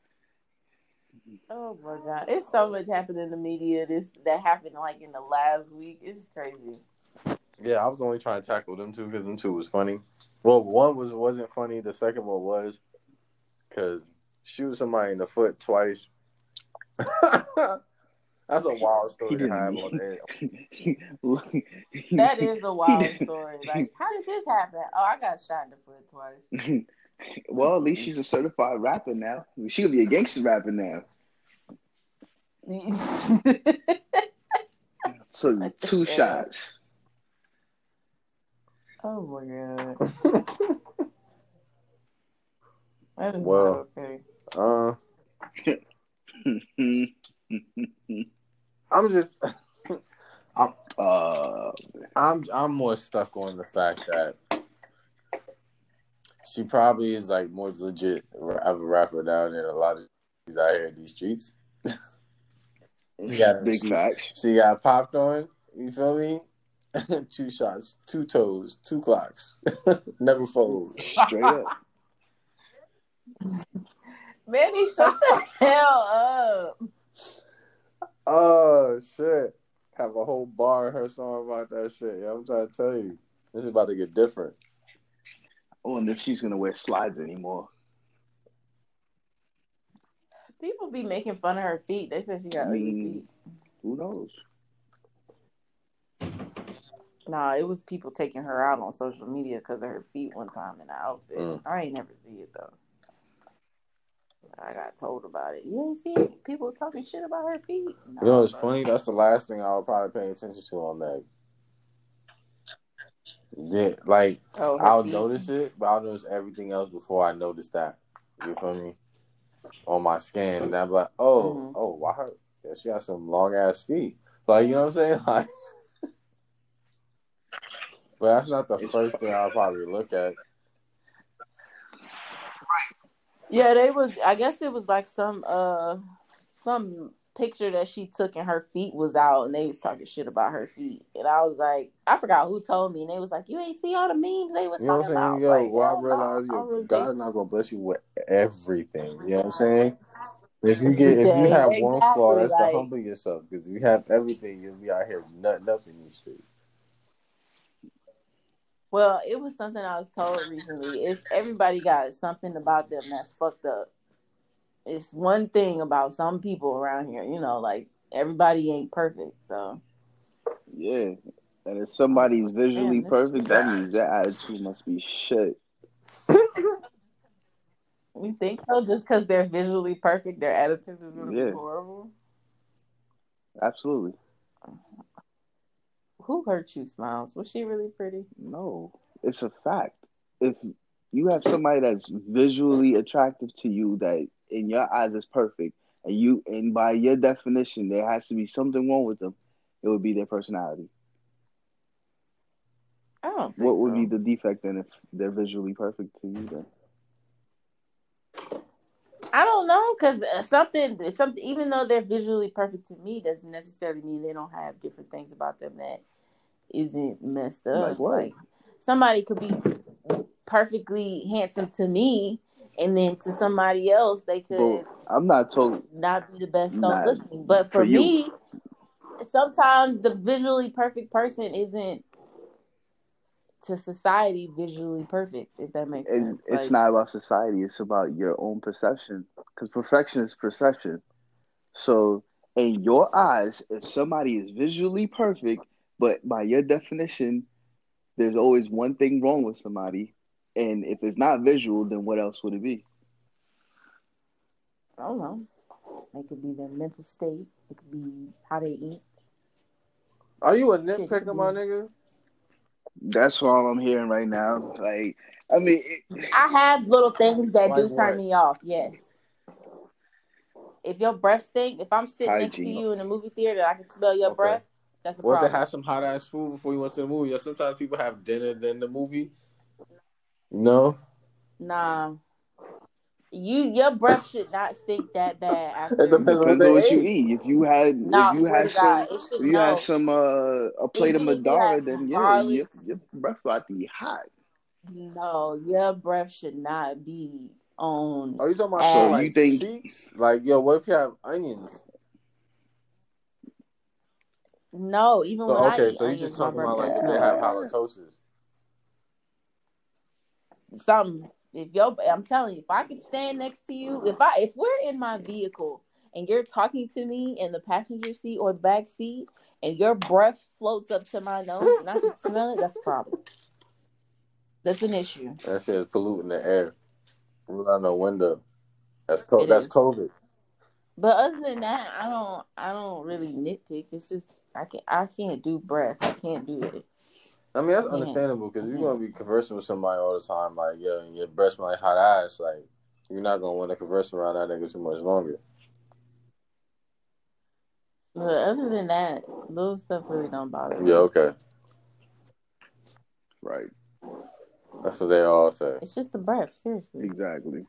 Oh my god. It's so much happening in the media this that happened like in the last week. It's crazy. Yeah, I was only trying to tackle them two because them two was funny. Well, one was wasn't funny. The second one was because shoot somebody in the foot twice. That's a wild story to have on air. That is a wild story. Like, how did this happen? Oh, I got shot in the foot twice. well, at least she's a certified rapper now. She could be a gangster rapper now. So What the two shots. Oh my god. That is Well. okay. Uh, I'm just, I'm uh, I'm, I'm more stuck on the fact that she probably is like more legit of a rapper down in a lot of these out here in these streets. Yeah, big she- facts. She got popped on. You feel me? two shots, two toes, two clocks. Never fold. Straight up. Manny, shut the hell up. Oh shit! Have a whole bar in her song about that shit. Yeah, I'm trying to tell you, this is about to get different. Oh, and if she's gonna wear slides anymore. People be making fun of her feet. They said she got ugly Mm. feet. Who knows? Nah, it was people taking her out on social media because of her feet one time in the outfit. Mm. I ain't never see it though. I got told about it. You ain't see it? People talking shit about her feet. You know what's Nah, funny? That's the last thing I'll probably pay attention to on Meg. Yeah, like Oh, I'll feet. notice it, but I'll notice everything else before I notice that. You feel me? On my scan, and I'm like, oh, Mhm. oh, wow, her, yeah, she got some long ass feet. Like, you know what I'm saying? Like, but that's not the first thing I'll probably look at. Yeah, they was. I guess it was like some uh some picture that she took and her feet was out, and they was talking shit about her feet. And I was like, I forgot who told me, and they was like, you ain't see all the memes they was You know what talking I'm about. saying? Yo, like, well, I realize yo, really God's not gonna bless you with everything. You know what I'm saying? If you get, if you have one flaw, that's like- to humble yourself. Because if you have everything, you'll be out here nutting up in these streets. Well, it was something I was told recently. It's everybody got something about them that's fucked up. It's one thing about some people around here, you know, like everybody ain't perfect. So Yeah. And if somebody's visually Damn, perfect, that means their attitude must be shit. You think so? Just because they're visually perfect, their attitude is gonna Yeah. be horrible. Absolutely. Who hurt you, Smiles? Was she really pretty? No, it's a fact. If you have somebody that's visually attractive to you, that in your eyes is perfect, and you and by your definition there has to be something wrong with them, it would be their personality. I What would so. be the defect then if they're visually perfect to you? Then I don't know because uh, something, something. Even though they're visually perfect to me, doesn't necessarily mean they don't have different things about them that isn't messed up. Like what? Like somebody could be perfectly handsome to me, and then to somebody else they could Bro, I'm not talking. not be the best looking. But for, for you. me, sometimes the visually perfect person isn't to society visually perfect. If that makes It's, sense. it's Like, not about society. It's about your own perception. Because perfection is perception. So in your eyes, if somebody is visually perfect, but by your definition, there's always one thing wrong with somebody. And if it's not visual, then what else would it be? I don't know. It could be their mental state. It could be how they eat. Are you a nitpicker, my nigga? That's all I'm hearing right now. Like, I mean, it, I have little things that do turn what? me off. Yes. If your breath stink, if I'm sitting next to you in a movie theater, I can smell your Okay. breath. That's a What to have some hot ass food before you went to the movie? Yeah, sometimes people have dinner then the movie. No, Nah. You your breath should not stink that bad after. It depends on depends they on what you eat. If you had, Nah, if you had to God, some, if you no. had some, uh, a plate of Even if you had Madara, then yeah, your, your breath about to be hot. no, your breath should not be on. Are you talking about ass. So some you like think- cheeks? Like, yo, what if you have onions? No, even So, when okay, eat so you just talking about like if they have halitosis. something. If yo, I'm telling you, if I could stand next to you, if I if we're in my vehicle and you're talking to me in the passenger seat or the back seat, and your breath floats up to my nose and I can smell it, that's a problem. That's an issue. That shit is polluting the air. Roll out no window. That's co- that's. COVID. But other than that, I don't I don't really nitpick. It's just I can't. I can't do breath. I can't do it. I mean, that's Yeah. understandable because you're gonna be conversing with somebody all the time, like yo, and your breath smell like hot ass. Like you're not gonna want to converse around that nigga too much longer. But other than that, little stuff really don't bother me. Yeah, okay, Right. that's what they all say. It's just the breath, seriously. Exactly.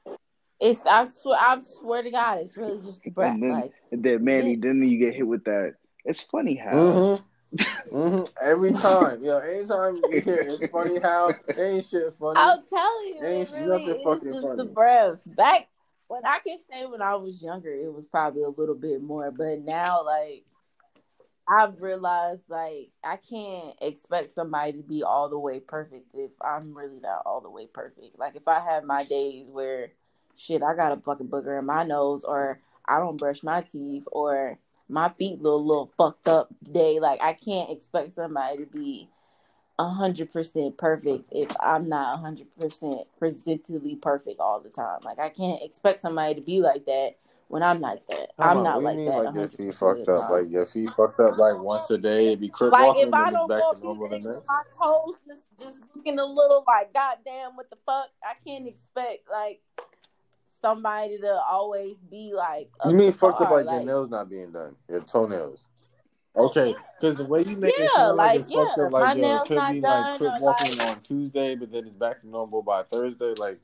It's I swear I swear to God, it's really just the breath. And then, like and then Manny, Yeah. then you get hit with that. It's funny how Mm-hmm. mm-hmm. Every time, yo, anytime you hear it's funny how it ain't shit funny. I'll tell you, Ain't really nothing is fucking just the breath. Back when I can say when I was younger, it was probably a little bit more, but now like I've realized like I can't expect somebody to be all the way perfect if I'm really not all the way perfect. Like if I have my days where shit, I got a fucking booger in my nose or I don't brush my teeth or my feet look a little fucked up today. Like I can't expect somebody to be a hundred percent perfect if I'm not a hundred percent presently perfect all the time. Like I can't expect somebody to be like that when I'm not that. Come I'm on, not like mean, that. like your feet fucked up? Like your feet fucked up like once a day, it'd be crip Like walking if I don't back to normal the next. my toes just just looking a little like goddamn what the fuck. I can't expect like somebody to always be like. You mean fucked up par, like, your nails not being done, your toenails? Okay, because the way you make it Yeah, sound like, like, it's fucked up, like yo, it could be done, like crip walking like- on Tuesday, but then it's back to normal by Thursday. Like,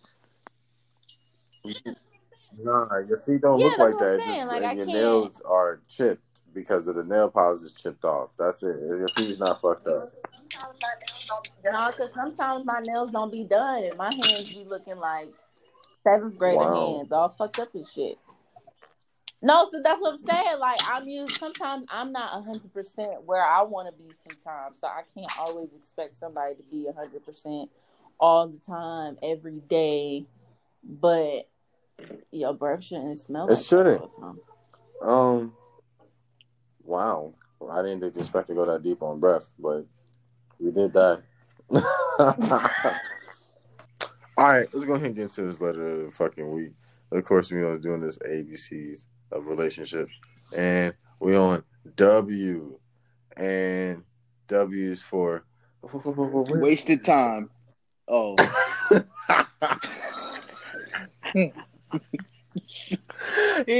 nah, your feet don't Yeah, look like that. I'm It's saying, Just, like, and your can't- nails are chipped because of the nail polish is chipped off. That's it. Your feet's not fucked up. No, because sometimes my nails don't be done and my hands be looking like seventh grader Wow. hands, all fucked up and shit. No, so that's what I'm saying. Like I'm used. Sometimes I'm not hundred percent where I want to be. Sometimes, so I can't always expect somebody to be hundred percent all the time, every day. But your breath shouldn't smell It like shouldn't. all the time. Um, wow, I didn't expect to go that deep on breath, but we did that. All right, let's go ahead and get into this letter of the fucking week. Of course, we are doing this ABCs of relationships, and we on W, and W is for Wasted time. Oh, he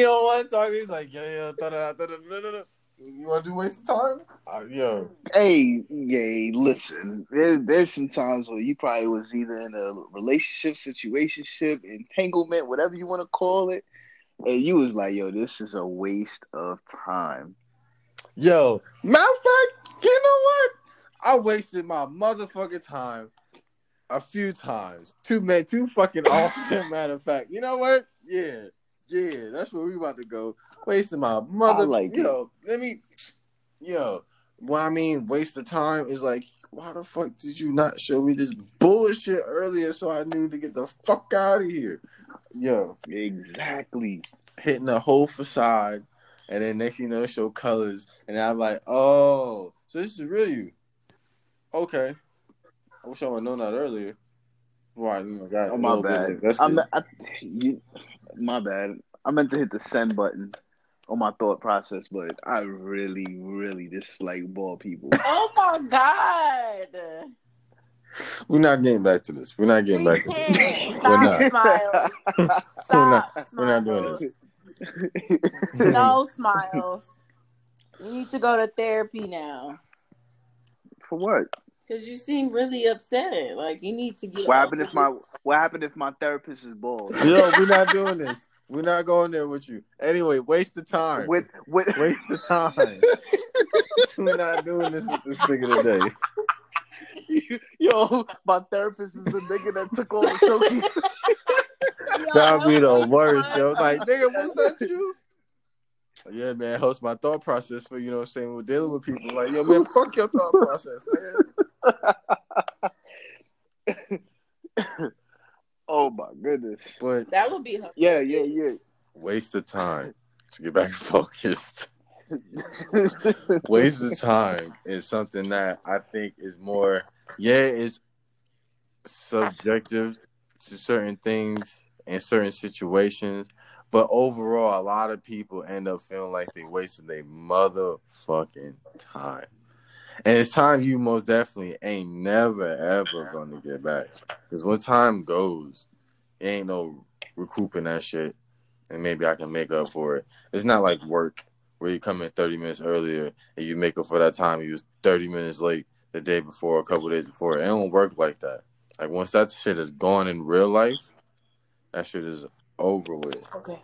don't want to talk. He's like, yeah, yeah, da da da da da da. You want to do waste of time? Uh, yo, hey, yay! Listen, there, there's some times where you probably was either in a relationship, situationship, entanglement, whatever you want to call it, and you was like, "Yo, this is a waste of time." yo. Matter of fact, you know what? I wasted my motherfucking time a few times. Too many, too fucking often. matter of fact, you know what? Yeah, yeah, that's where we about to go. Wasting my mother. like it. yo, let me, yo. What I mean, waste of time is like, why the fuck did you not show me this bullshit earlier so I knew to get the fuck out of here? Yo, Exactly. hitting the whole facade, and then next thing you know, show colors, and I'm like, oh, so this is real you. Okay. I wish I would have known that earlier. Why? Got Oh my little bit bad. invested. I'm, not, I, you, my bad. I meant to hit the send button on my thought process, but I really, really dislike ball people. Oh my god. We're not getting back to this. We're not getting We back to this. can't. We're not. Smiles. We're not. Stop, We're not doing this. No, Smiles. You need to go to therapy now. For what? Because you seem really upset. Like, you need to get What happened if my. What happened if my therapist is bald? Yo, we're not doing this. We're not going there with you. Anyway, waste of time. With with Waste of time. we're not doing this with this nigga today. yo, my therapist is the nigga that took all the cookies. That'd be the worst, yo. Like, nigga, was that you? Yeah, man, host my thought process for you know what I'm saying. We're dealing with people like, yo, man, fuck your thought process, nigga. oh my goodness. But That would be her. Yeah, yeah, yeah. waste of time to get back focused. waste of time is something that I think is more, yeah, it's subjective to certain things and certain situations. But overall, a lot of people end up feeling like they wasted their motherfucking time. And it's time you most definitely ain't never ever gonna get back. Because when time goes, it ain't no recouping that shit. And maybe I can make up for it. It's not like work where you come in 30 minutes earlier and you make up for that time you was 30 minutes late the day before, a couple days before. It don't work like that. Like once that shit is gone in real life, that shit is over with. Okay.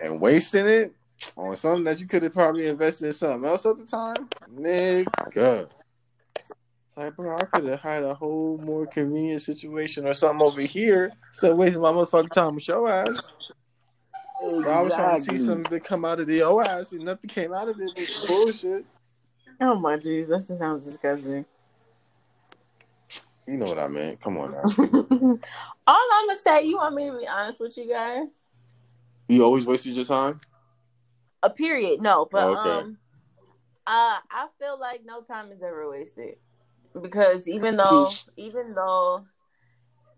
And wasting it on something that you could have probably invested in something else at the time, nigga. Like, bro, I could have had a whole more convenient situation or something over here instead of wasting my motherfucking time with your ass. Bro, I was trying to see something to come out of the your ass and nothing came out of it. It's bullshit. Oh my Jesus, that just sounds disgusting. You know what I mean? Come on now. All I'm gonna say, you want me to be honest with you guys? You always wasted your time? A period, no, but Okay. um, uh, I feel like no time is ever wasted because even though, even though,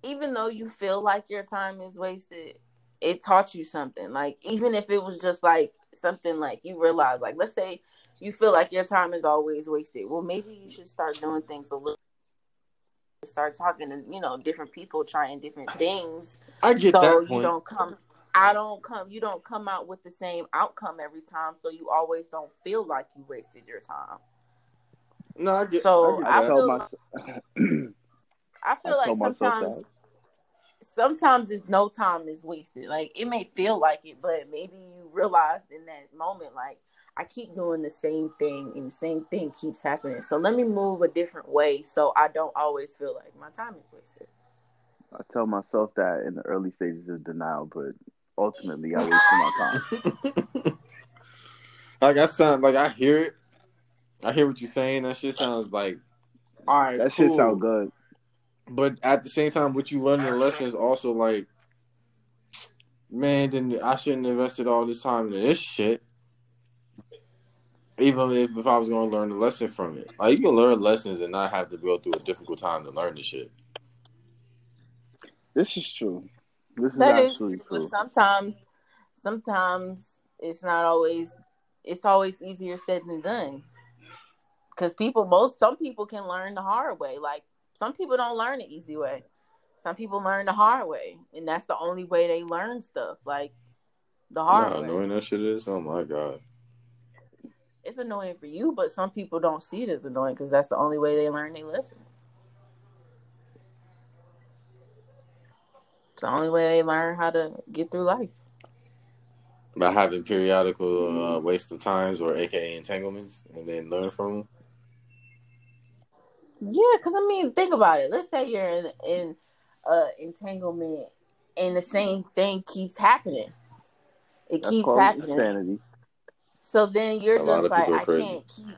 even though you feel like your time is wasted, it taught you something. Like even if it was just like something like you realize, like let's say you feel like your time is always wasted. Well, maybe you should start doing things a little. Start talking to you know different people, trying different things I get so that you point. don't come i don't come you don't come out with the same outcome every time so you always don't feel like you wasted your time No, I get, So, I get I I that. tell feel- myself. i feel I like sometimes that. sometimes it's no time is wasted like it may feel like it but maybe you realized in that moment like i keep doing the same thing and the same thing keeps happening so let me move a different way so i don't always feel like my time is wasted I tell myself that in the early stages of denial, but ultimately I wasted my time. like I sound like I hear it. I hear what you're saying. That shit sounds like all right. That cool. shit sound good. But at the same time, what you learn in the lesson is also like, man, then I shouldn't have invested all this time in this shit. Even if, if I was going to learn the lesson from it, like you can learn lessons and not have to go through a difficult time to learn the shit. This is true. This is That is absolutely true, but sometimes, sometimes it's not always. It's always easier said than done. Because people, most some people can learn the hard way. Like some people don't learn the easy way. Some people learn the hard way, and that's the only way they learn stuff. Like the hard way. annoying that shit is? Oh my god. It's annoying for you, but some people don't see it as annoying because that's the only way they learn their lessons. The only way they learn how to get through life. By having periodical uh, waste of times or AKA entanglements and then learn from them. Yeah, because I mean, think about it. Let's say you're in in uh, entanglement, and the same thing keeps happening. It That's keeps happening. insanity. So then you're A just like, I crazy. can't keep.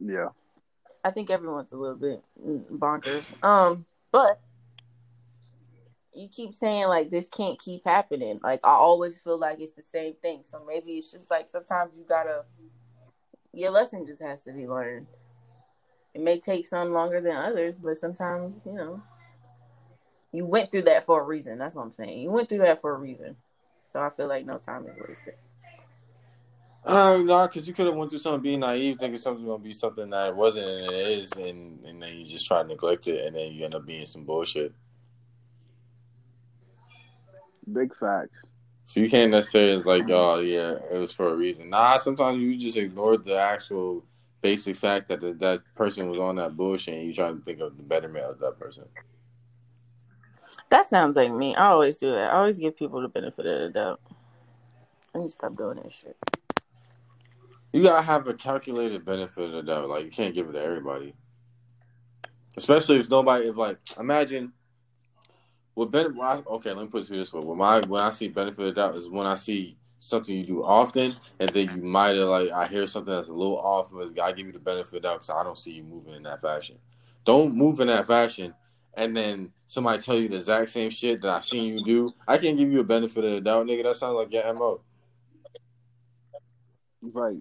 Yeah. I think everyone's a little bit mm, bonkers. Um, but you keep saying like this can't keep happening. Like I always feel like it's the same thing. So maybe it's just like sometimes you gotta your lesson just has to be learned. It may take some longer than others, but sometimes you know you went through that for a reason. That's what I'm saying. You went through that for a reason. So I feel like no time is wasted. Um, no, because you could have went through something being naive, thinking something's gonna be something that wasn't and it is, and and then you just try to neglect it, and then you end up being some bullshit. Big facts. So you can't necessarily it's like, oh yeah, it was for a reason. Nah, sometimes you just ignored the actual basic fact that the, that person was on that bullshit, and you try to think of the betterment of that person. That sounds like me. I always do that. I always give people the benefit of the doubt. I need to stop doing that shit. You gotta have a calculated benefit of the doubt. Like you can't give it to everybody, especially if nobody. If like, imagine. What ben- well, I- okay, let me put it to you this way: when my when I see benefit of the doubt is when I see something you do often, and then you might have like I hear something that's a little off, but I give you the benefit of the doubt because I don't see you moving in that fashion. Don't move in that fashion, and then somebody tell you the exact same shit that I seen you do. I can't give you a benefit of the doubt, nigga. That sounds like your mo. Right.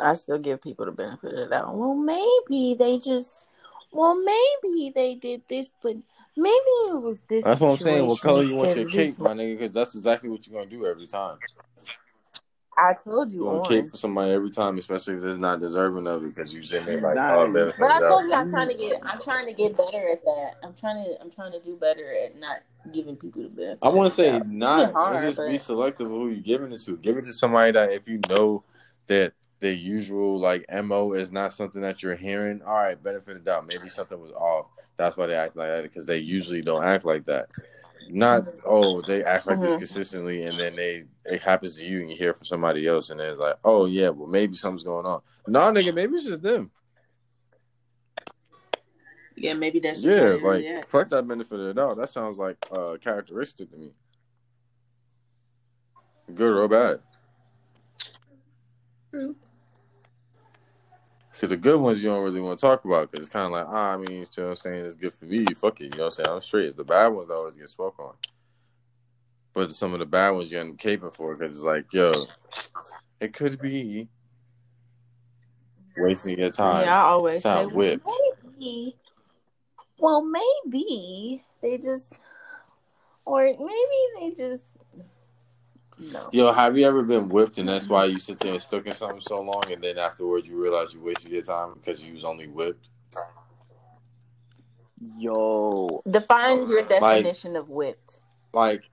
I still give people the benefit of the doubt. Well, maybe they just. Well, maybe they did this, but maybe it was this. That's what I'm saying. What color you want your of cake, my nigga? Because that's exactly what you're gonna do every time. I told you You want orange. cake for somebody every time, especially if it's not deserving of it, because you sitting there like, Nice. oh, benefit But I of the told doubt. you I'm trying to get. I'm trying to get better at that. I'm trying to. I'm trying to do better at not giving people the benefit. I want to say not. Hard, just be selective of who you're giving it to. Give it to somebody that if you know that the usual like mo is not something that you're hearing. All right, benefit of the doubt. Maybe something was off. That's why they act like that because they usually don't act like that. Not oh they act like this Mhm. consistently and then they it happens to you and you hear from somebody else and then it's like oh yeah well maybe something's going on. No nigga maybe it's just them. Yeah, maybe that's Yeah, how like really act. that benefit of the doubt. That sounds like uh characteristic to me. Good or bad. True. See, the good ones you don't really want to talk about because it's kind of like, ah, I mean, you know what I'm saying? It's good for me. Fuck it. You know what I'm saying? I'm straight. It's the bad ones that always get spoke on. But some of the bad ones you end up caping for because it's like, yo, it could be wasting your time. Yeah, I always say, Sound well, whipped. maybe. Well, maybe they just, or maybe they just. No. Yo, have you ever been whipped and that's why you sit there and stuck in something so long and then afterwards you realize you wasted your time because you was only whipped? Yo. Define your definition of whipped. Like,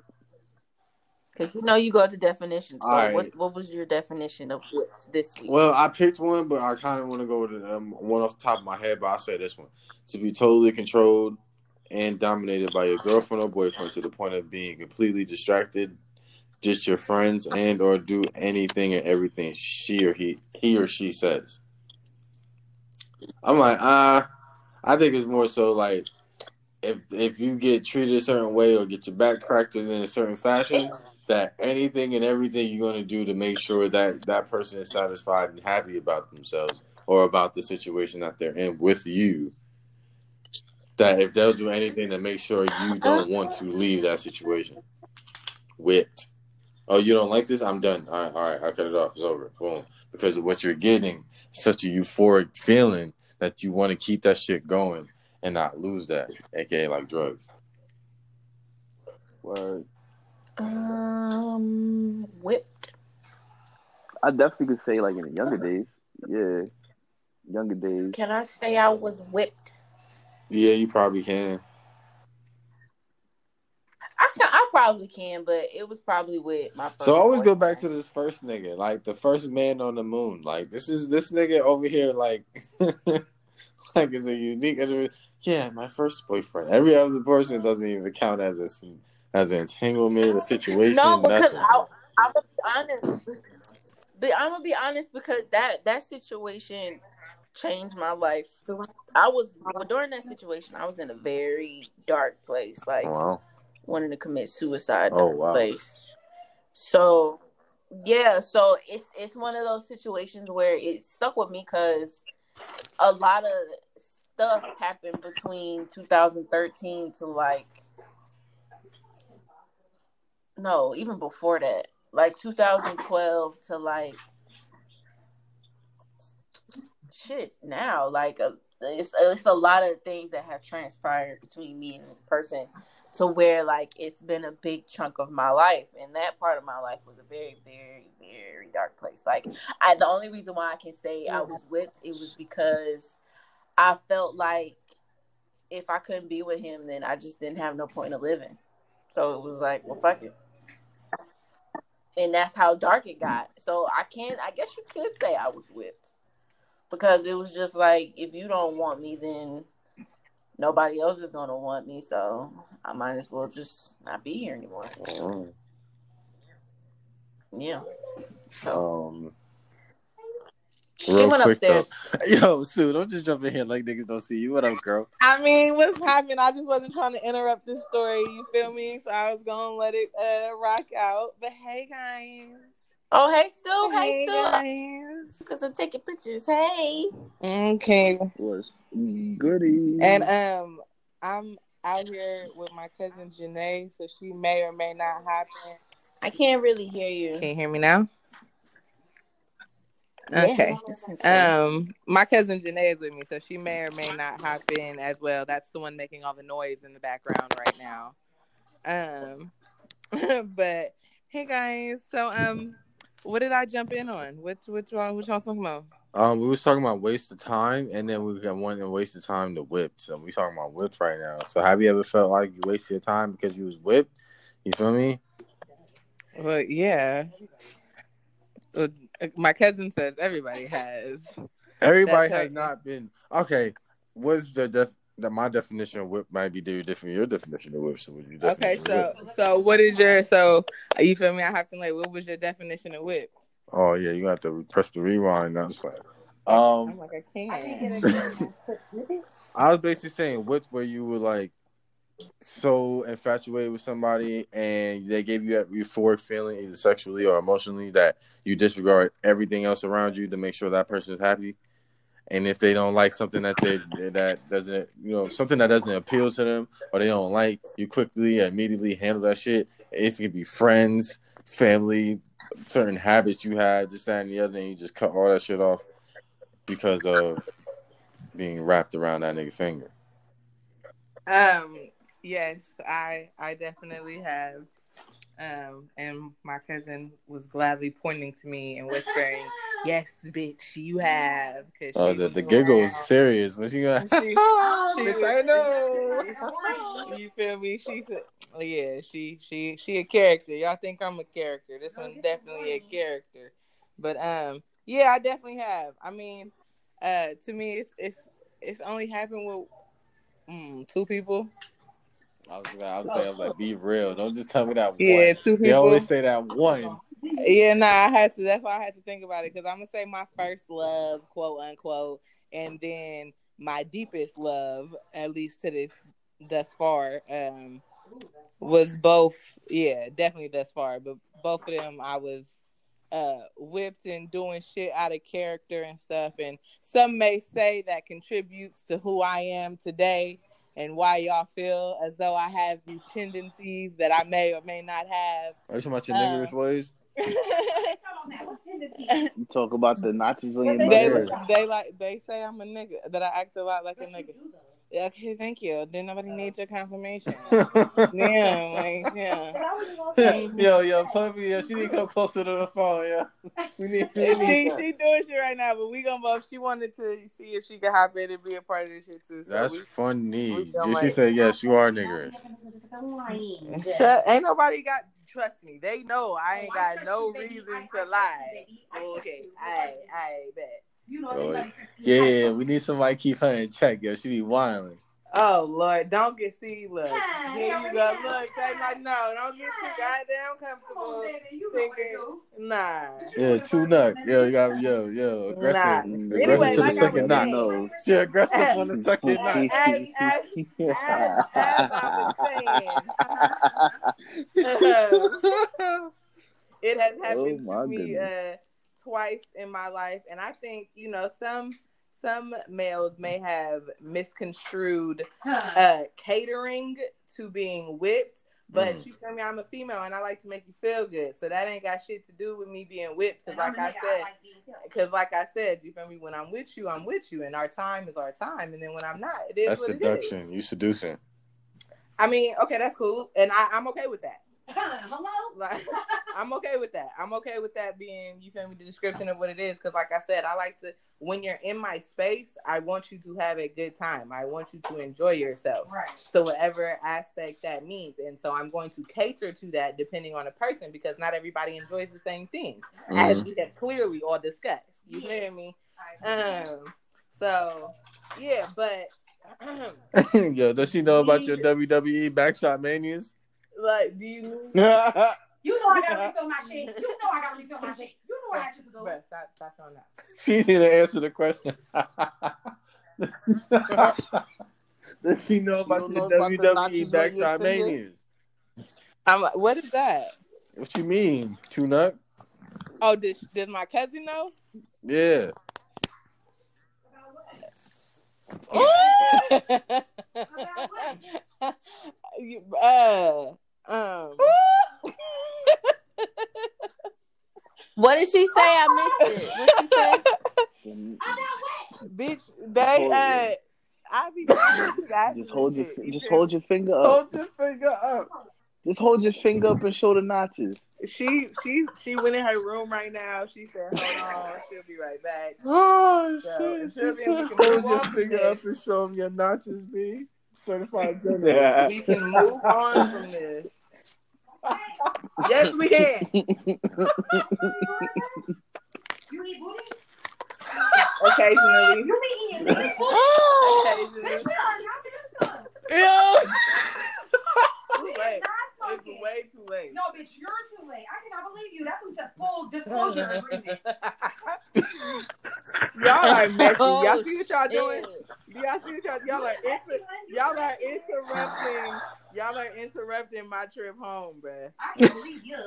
Because you know you go to definition. So Alright. what what was your definition of whipped this week? well, I picked one, but I kind of want to go with um, one off the top of my head, but I'll say this one. To be totally controlled and dominated by your girlfriend or boyfriend to the point of being completely distracted, just your friends and or do anything and everything she or he he or she says. I'm like, ah, I think it's more so like if if you get treated a certain way or get your back cracked in a certain fashion, that anything and everything you're to do to make sure that that person is satisfied and happy about themselves or about the situation that they're in with you that if they'll do anything to make sure you don't want to leave that situation whipped oh you don't like this i'm done all right all right i cut it off it's over boom because of what you're getting such a euphoric feeling that you want to keep that shit going and not lose that, aka like drugs? Word. Um, whipped. I definitely could say like in the younger days. Yeah. Younger days. Can I say I was whipped? Yeah, you probably can. I can, I probably can, but it was probably with my. First So I always go back to this first nigga, like the first man on the moon. Like this is this nigga over here, like like is a unique. Yeah, my first boyfriend. Every other person doesn't even count as a as an entanglement, a situation. No, because. I, I'm gonna be honest. But I'm gonna be honest because that that situation changed my life. I was well, during that situation. I was in a very dark place, like wow. Wanting to commit suicide. Oh, wow. Place. So yeah, so it's it's one of those situations where it stuck with me because a lot of stuff happened between 2013 to like no, even before that, like 2012 to like shit now, like a, it's it's a lot of things that have transpired between me and this person to where like it's been a big chunk of my life and that part of my life was a very very very dark place. Like i the only reason why i can say i mm-hmm. was whipped it was because i felt like if i couldn't be with him then i just didn't have no point of living. So it was like well fuck it. And that's how dark it got. So i can't i guess you could say i was whipped because it was just like if you don't want me then nobody else is gonna want me so i might as well just not be here anymore Wow. yeah so Um, she went quick, upstairs Yo, Sue, don't just jump in here like niggas don't see you. What up, girl? I mean, what's happening? I just wasn't trying to interrupt this story. You feel me? So I was gonna let it uh, rock out. But hey, guys. Oh hey sue hey, sue because i'm taking pictures hey Okay. What's goody. And um, I'm out here with my cousin Janae, so she may or may not happen. i can't really hear you Can you hear me now? Okay. that. Um, my cousin Janae is with me, so she may or may not hop in as well. That's the one making all the noise in the background right now. Um, but hey guys, so um, what did I jump in on? Which which one? Which y'all talking about? Um, we was talking about waste of time, and then we got one and waste of time to whip. So we talking about whips right now. So have you ever felt like you wasted your time because you was whipped? You feel me? Well, yeah. My cousin says everybody has. Everybody has not been okay. What's the def? That my definition of whip might be very different. Your definition of whip. So what you Okay, so whip? so what is your so you feel me? I have to like, what was your definition of whipped? Oh yeah, you have to press the rewind. Now it's like, I'm um, like, I can't. I was basically saying whips where you were like so infatuated with somebody and they gave you that euphoric feeling either sexually or emotionally that you disregard everything else around you to make sure that person is happy and if they don't like something that they that doesn't you know something that doesn't appeal to them or they don't like you quickly immediately handle that shit it can be friends family certain habits you had this that and the other and you just cut all that shit off because of being wrapped around that nigga finger Um, yes, I I definitely have. Um, and my cousin was gladly pointing to me and whispering, "Yes, bitch, you have." Cause Oh, the, the giggle is serious. When she got, She- she bitch, I know. You feel me? She said, oh, "Yeah, she she she a character. Y'all think I'm a character? This one's definitely a character." But um, yeah, I definitely have. I mean, uh, to me, it's it's it's only happened with mm, two people. I was, I was, saying, like, be real. Don't just tell me that one. Yeah, one. two They always say that one. Yeah, nah, I had to. That's why I had to think about it because I'm gonna say my first love, quote unquote, and then my deepest love, at least to this thus far, um, was both. Yeah, definitely thus far, but both of them, I was uh whipped and doing shit out of character and stuff. And some may say that contributes to who I am today and why y'all feel as though I have these tendencies that I may or may not have. Are you talking about your niggerish um, ways? You talk about the Nazis on your they Yeah. they like they say I'm a nigga that I act a lot like a nigga. Okay, thank you. Then nobody needs your confirmation. yeah, like, yeah. And I was just gonna say, yo, yo, puppy, yo, she need to come closer to the phone, yeah. We need, we she need she doing shit right now, but we gonna both. She wanted to see if she could hop in and be a part of this shit too. So That's we, funny. we don't She like- said, yes, you are niggerish. Shut, ain't nobody got. Trust me, they know I oh, ain't Oh, got no reason I- I to lie. you, baby. I trust Okay. I I bet. You know, Oh, everybody- Yeah, we need somebody to keep her in check, yo. She be whining. Oh Lord, don't get see. Look, Yeah, here you go. yeah. Look, they like no, don't get too goddamn Come on, comfortable. baby. You know what to Thinking, do. nah. Yeah, two nut. Yo, you got yo, yo, aggressive. Nah. Aggressive Anyway, to the like I second was notch. saying- No. She aggressive on the second As, notch. as, as, as, as I was saying, it has happened Oh, my to me uh, twice in my life, and I think you know some some males may have misconstrued Huh. uh, catering to being whipped. But Mm. you feel me? I'm a female and I like to make you feel good. So that ain't got shit to do with me being whipped. Cause And I'm like a I nigga, said, like being killed. because like I said, you feel me? When I'm with you, I'm with you, and our time is our time. And then when I'm not, it is That's what it is. seduction. You seducing. I mean, okay, that's cool, and I, I'm okay with that. Hello? Like, I'm okay with that. I'm okay with that being, you feel me, the description of what it is. Because, like I said, I like to, when you're in my space, I want you to have a good time. I want you to enjoy yourself. Right. So, whatever aspect that means. And so, I'm going to cater to that depending on the person because not everybody enjoys the same things, as Mhm. we have clearly all discussed. You hear me? Um, so, yeah, but. yo, does she know about your WWE backshot manias? Like, do you You know I gotta refill my shit. You know I gotta refill my shit. You know I got shit to do. Bruh, stop, stop on that. She need to answer the question. Does she know about don't your know about the WWE notches on your manias? I'm like, what is that? What you mean, tune up? Oh, does, does my cousin know? Yeah. You- uh, um, What did she say? I missed it. What she say? I'm not wet. bitch, they uh, I be just hold your just hold your finger up. Hold your finger up. Just hold your finger up and show the notches. She she she went in her room right now. She said, "Hold on, she'll be right back." Oh So, shit! She Sylvia, said, we can hold move your finger up and show them your notches, B. Certified Yeah, We can move on from this. Yes, we can. You eat booty? Occasionally. You be eating booty? Occasionally. Bitch, we already got this done. Ew. Too We late. is not It's way too late. No, bitch, you're too late. I cannot believe you. That's what's the full disclosure agreement. y'all are messy. Y'all see what y'all doing? Do y'all see what y'all? Y'all are inter- y'all are interrupting. Y'all are interrupting my trip home, bruh. I can't believe you.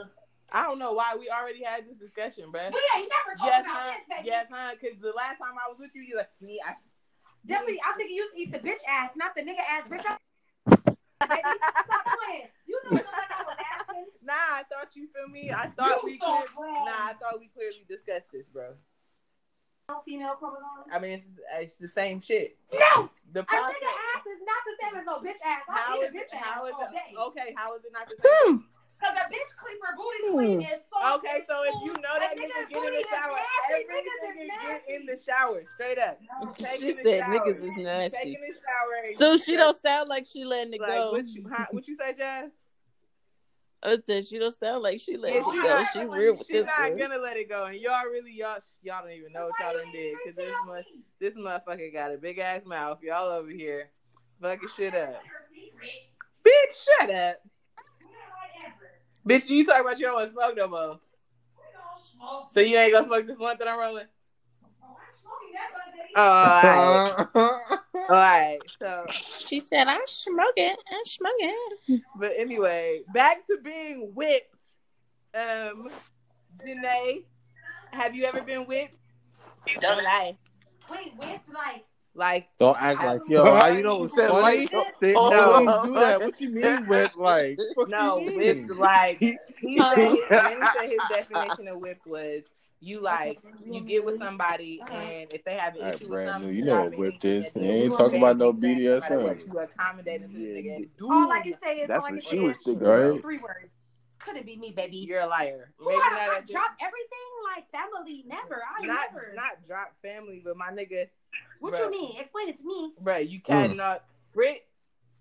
I don't know why we already had this discussion, bruh. We ain't never talked Yes, about huh? this, baby. Yes, huh? Because the last time I was with you, you like me. I, Definitely, I'm thinking you eat the bitch ass, not the nigga ass bitch. Baby, stop playing. You I nah, I thought you feel me. I thought You we thought clear- Nah, I thought we clearly discussed this, bro. Female chromosomes. I mean, it's, it's the same shit. No, The a process. nigga ass is not the same as no bitch ass. I How eat is a bitch it? How ass is all it? day. Okay, how is it not the hmm. same? Cause a bitch creeper booty clean hmm. is soft. Okay, so if you know that nigga nigga get in booty the shower, nasty. every nigga is get in the shower, straight up. Take She said shower. niggas is nasty. in the shower. So she just- don't sound like she letting it like go. what you huh, what you say, Jazz? I said she don't sound like she let Yeah, it she go. She real with She's this not one. gonna let it go, and y'all really y'all y'all don't even know what y'all done did because this much this motherfucker got a big ass mouth. Y'all over here fucking shit up. Bitch, shut up. Bitch, you talk about you don't want to smoke no more. So you ain't gonna smoke this one that I'm rolling? Oh, alright. alright. So, She said, "I'm smoking. I'm smoking." but anyway, back to being whipped. Um, Janae, have you ever been whipped? Don't lie. Wait, whip like Like, Don't act like yo. How you know it's She said funny? like- They Oh, always do oh, that. What you mean with like? Fuck no, you whipped mean? like he said, his, he said his definition of whipped was you like you get with somebody and if they have an All right, issue with brand something, new. You know what drop whip this. You they ain't do, talking about no they do that, no matter what, BDSM. You accommodating to the nigga and do All I can say is, That's all I what can she was is, thinking. Right? Three words. Couldn't be me, baby. you're a liar. Who Maybe I, not I at this- drop everything like family? Never. I not never. not drop family, but my nigga, what bruh. you mean? Explain it to me. bruh, you mm. catting up Brit,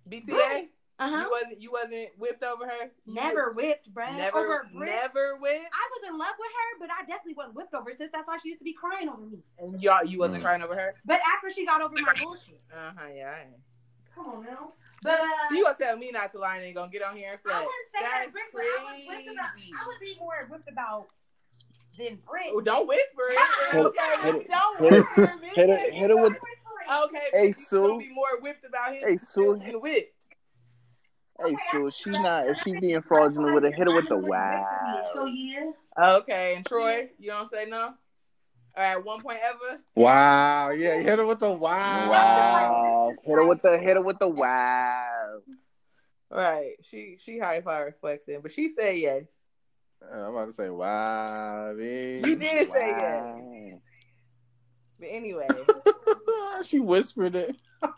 BTA. Brit. Uh You wasn't you wasn't whipped over her. You Never whipped, bruh. never over Brit. never whipped. I was in love with her, but I definitely wasn't whipped over sis. That's why she used to be crying over me. And y'all, you wasn't Mm. crying over her. But after she got over my bullshit. Uh huh. Yeah. I. Come on now. But uh, You gonna tell me not to lie and ain't gonna get on here and I flex? wouldn't say that That's Brit, I was whipped crazy. about. I was even more whipped about than Brit. Oh, don't whisper it. Hit okay, hit it- don't hit it- whisper it. hit it- hit it with- Okay, Hey, Sue. gonna be more whipped about him Hey, Sue. than whipped. Hey, so if she not if she being fraudulent with it, hit her with the So wow. Okay, and Troy, you don't say no. All right, one point ever. Wow. Yeah, hit her with the wow. Wow. Hit her with the hit her with the wow. Right, she she high power flexing, but she said yes. I'm about to say wow. man. You did say yes. But anyway, she whispered it.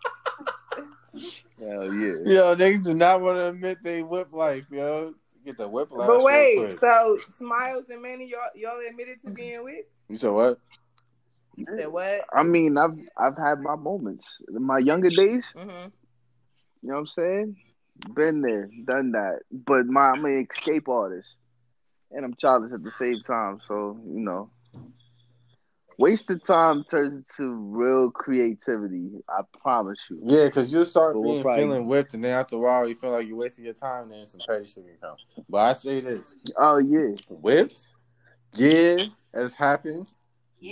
Hell yeah. Yo, niggas do not want to admit they whip life, yo. Get the whiplash. but wait, so Smiles and Manny, y'all y'all admitted to being with? You said what? You said what? I mean, I've I've had my moments. In my younger days, Mm-hmm. you know what I'm saying? Been there, done that. But my I'm an escape artist. And I'm childish at the same time. So, you know. Wasted time turns into real creativity. I promise you. Yeah, because you'll start But we'll being probably- feeling whipped, and then after a while, you feel like you're wasting your time, then some petty shit can come. But I say this Oh yeah. whipped, yeah, has happened,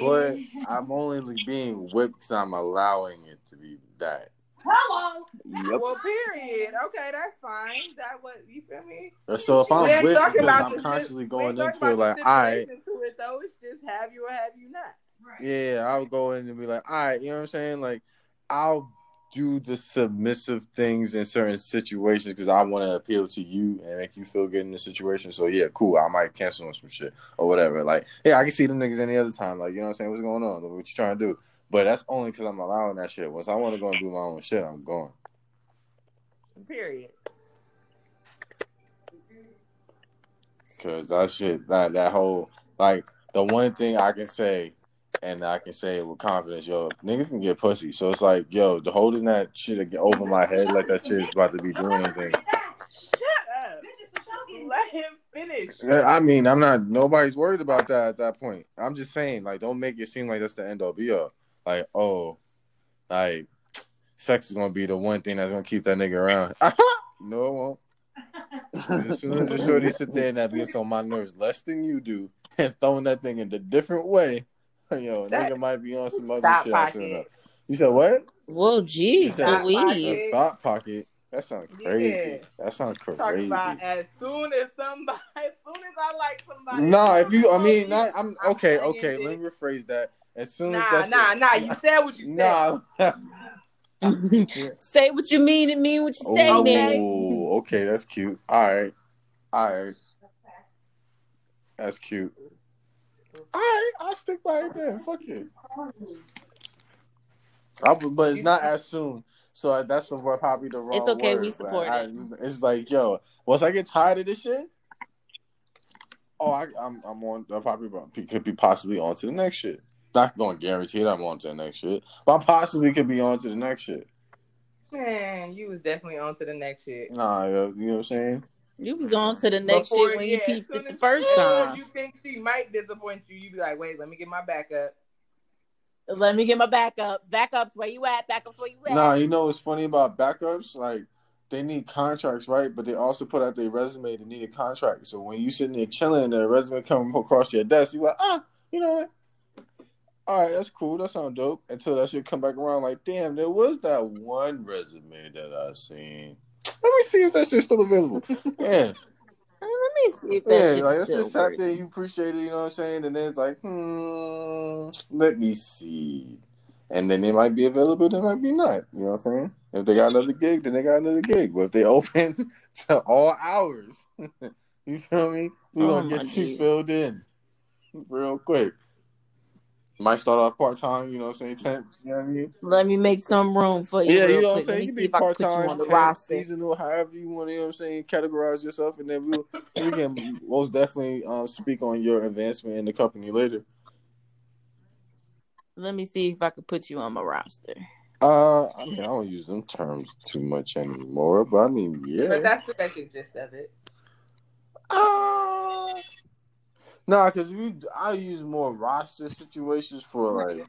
but I'm only being whipped because I'm allowing it to be that. Hello. Yep. Well, period. Okay, that's fine. That what you feel me? So if I'm We whipped, because I'm consciously going into it like, the all right, to it though. It's just have you or have you not. Yeah, I'll go in and be like, all right, you know what I'm saying? Like, I'll do the submissive things in certain situations because I want to appeal to you and make you feel good in the situation. So yeah, cool. I might cancel on some shit or whatever. Like, yeah, I can see them niggas any other time. Like, you know what I'm saying? What's going on? What you trying to do? But that's only because I'm allowing that shit. Once I want to go and do my own shit, I'm going. Period. Cause that shit, that that whole like the one thing I can say, and I can say with confidence, yo, niggas can get pussy. So it's like, yo, the holding that shit over my head like that shit is about to be doing anything. Shut up. Let him finish. I mean, I'm not. Nobody's worried about that at that point. I'm just saying, like, don't make it seem like that's the end all be all. Like, oh, like, sex is gonna be the one thing that's gonna keep that nigga around. no, it won't. As soon as the shorty sit there and that gets on my nerves less than you do, and throwing that thing in a different way, yo, That- nigga might be on some other shit. I sure know. pocket. You said what? Well, geez, You said Louise. thought pocket. That sounds crazy. Yeah. That sounds Talking crazy. about as soon as somebody, as soon as I like somebody. No, if you, I mean, I'm not, I'm okay. Okay, let me rephrase that. As soon as Nah, that's nah, nah. You said what you said. Nah. Say what you mean and mean what you say, oh, man. okay, that's cute. All right, all right, that's cute. All right, I'll stick by it then. Fuck it. I, but it's not as soon. So uh, that's the word, probably the wrong. It's okay, word, we support I- it. It's like, yo, once I get tired of this shit, oh, I, I'm, I'm on. I probably could be possibly on to the next shit. Not going to guarantee that I'm on to the next shit, but I possibly could be on to the next shit. Man, you was definitely on to the next shit. Nah, yo, you know what I'm saying? You was on to the next Before- shit when yeah, you peeped it the first as soon as time. You think she might disappoint you? You be like, wait, let me get my backup. Let me get my backups. Backups, where you at? Backups, where you at? Nah, you know what's funny about backups? Like they need contracts, right? But they also put out their resume. They need a contract. So when you sitting there chilling, and the resume come across your desk, you like, ah, you know what? All right, that's cool. That sounds dope. Until that shit come back around, like, damn, there was that one resume that I seen. Let me see if that shit's still available. yeah, Uh, Let me see if that yeah, like that's still just working. there. You appreciate it, you know what I'm saying? And then it's like, hmm, let me see. And then they might be available, they might be not. You know what I'm saying? If they got another gig, then they got another gig. But if they open to all hours, you feel me? We're Oh, gonna get you filled in real quick. Might start off part time, you know what I'm saying? Temp, you know what I mean? Let me make some room for you. Yeah, real you know what I'm saying? You see be if I can part put you time, on the temp, roster. seasonal, however you want to, you know what I'm saying, categorize yourself, and then we'll we can most definitely um, speak on your advancement in the company later. Let me see if I can put you on my roster. Uh, I mean, I don't use them terms too much anymore, but I mean, yeah. But that's the basic gist of it. Uh, nah, because we I use more roster situations for like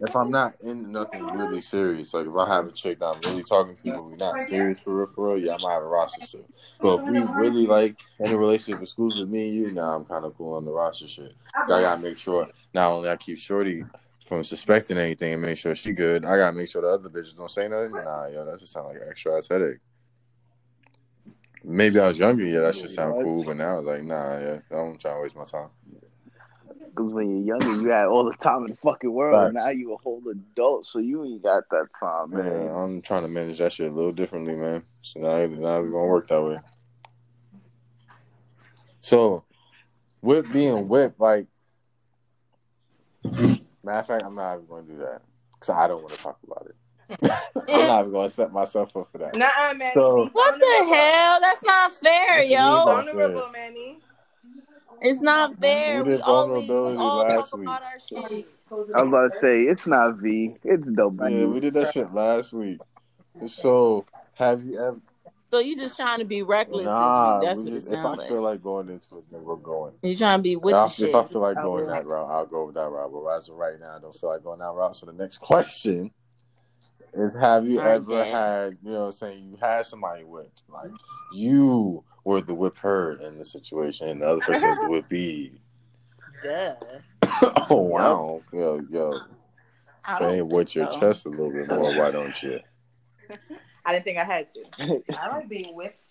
if I'm not in nothing really serious. Like if I have a chick that I'm really talking to, but we're not serious for real, for real, yeah, I might have a roster still. But if we really like in a relationship exclusive, me and you, nah, I'm kind of cool on the roster shit. I gotta make sure not only I keep Shorty from suspecting anything and make sure she good, I gotta make sure the other bitches don't say nothing. Nah, yo, that just sound like an extra ass headache. Maybe I was younger, yeah, that should sound cool, but now it's like, nah, yeah, I'm trying to waste my time. Because when you're younger, you had all the time in the fucking world. Facts. Now you a whole adult, so you ain't got that time, Man, man. I'm trying to manage that shit a little differently, man. So now, now we're gonna work that way. So, whip being whipped, like, matter of fact, I'm not even gonna do that because I don't want to talk about it. I'm not even gonna set myself up for that. Nuh-uh, Manny. So- What the hell? That's not fair, What you mean yo. by- Vulnerable, Manny. It's not fair. We We did always vulnerability all last talk week. about our shit. I was about to say it's not V, it's W. Yeah, we did that shit last week. So, have you ever? So you just trying to be reckless Nah. That's what just, it if I like. feel like going into it, then we're going. You trying to be with If I, shit. if I feel like going that route, I'll go that route. But as of right now, I don't feel like going that route. So the next question is: Have you ever had, you know, what I'm saying you had somebody whipped, like you were the whip her in the situation, and the other person was the whippy? Duh. oh wow, yo, yo, say with think your so. chest a little bit more. Why don't you? I didn't think I had to. I like being whipped.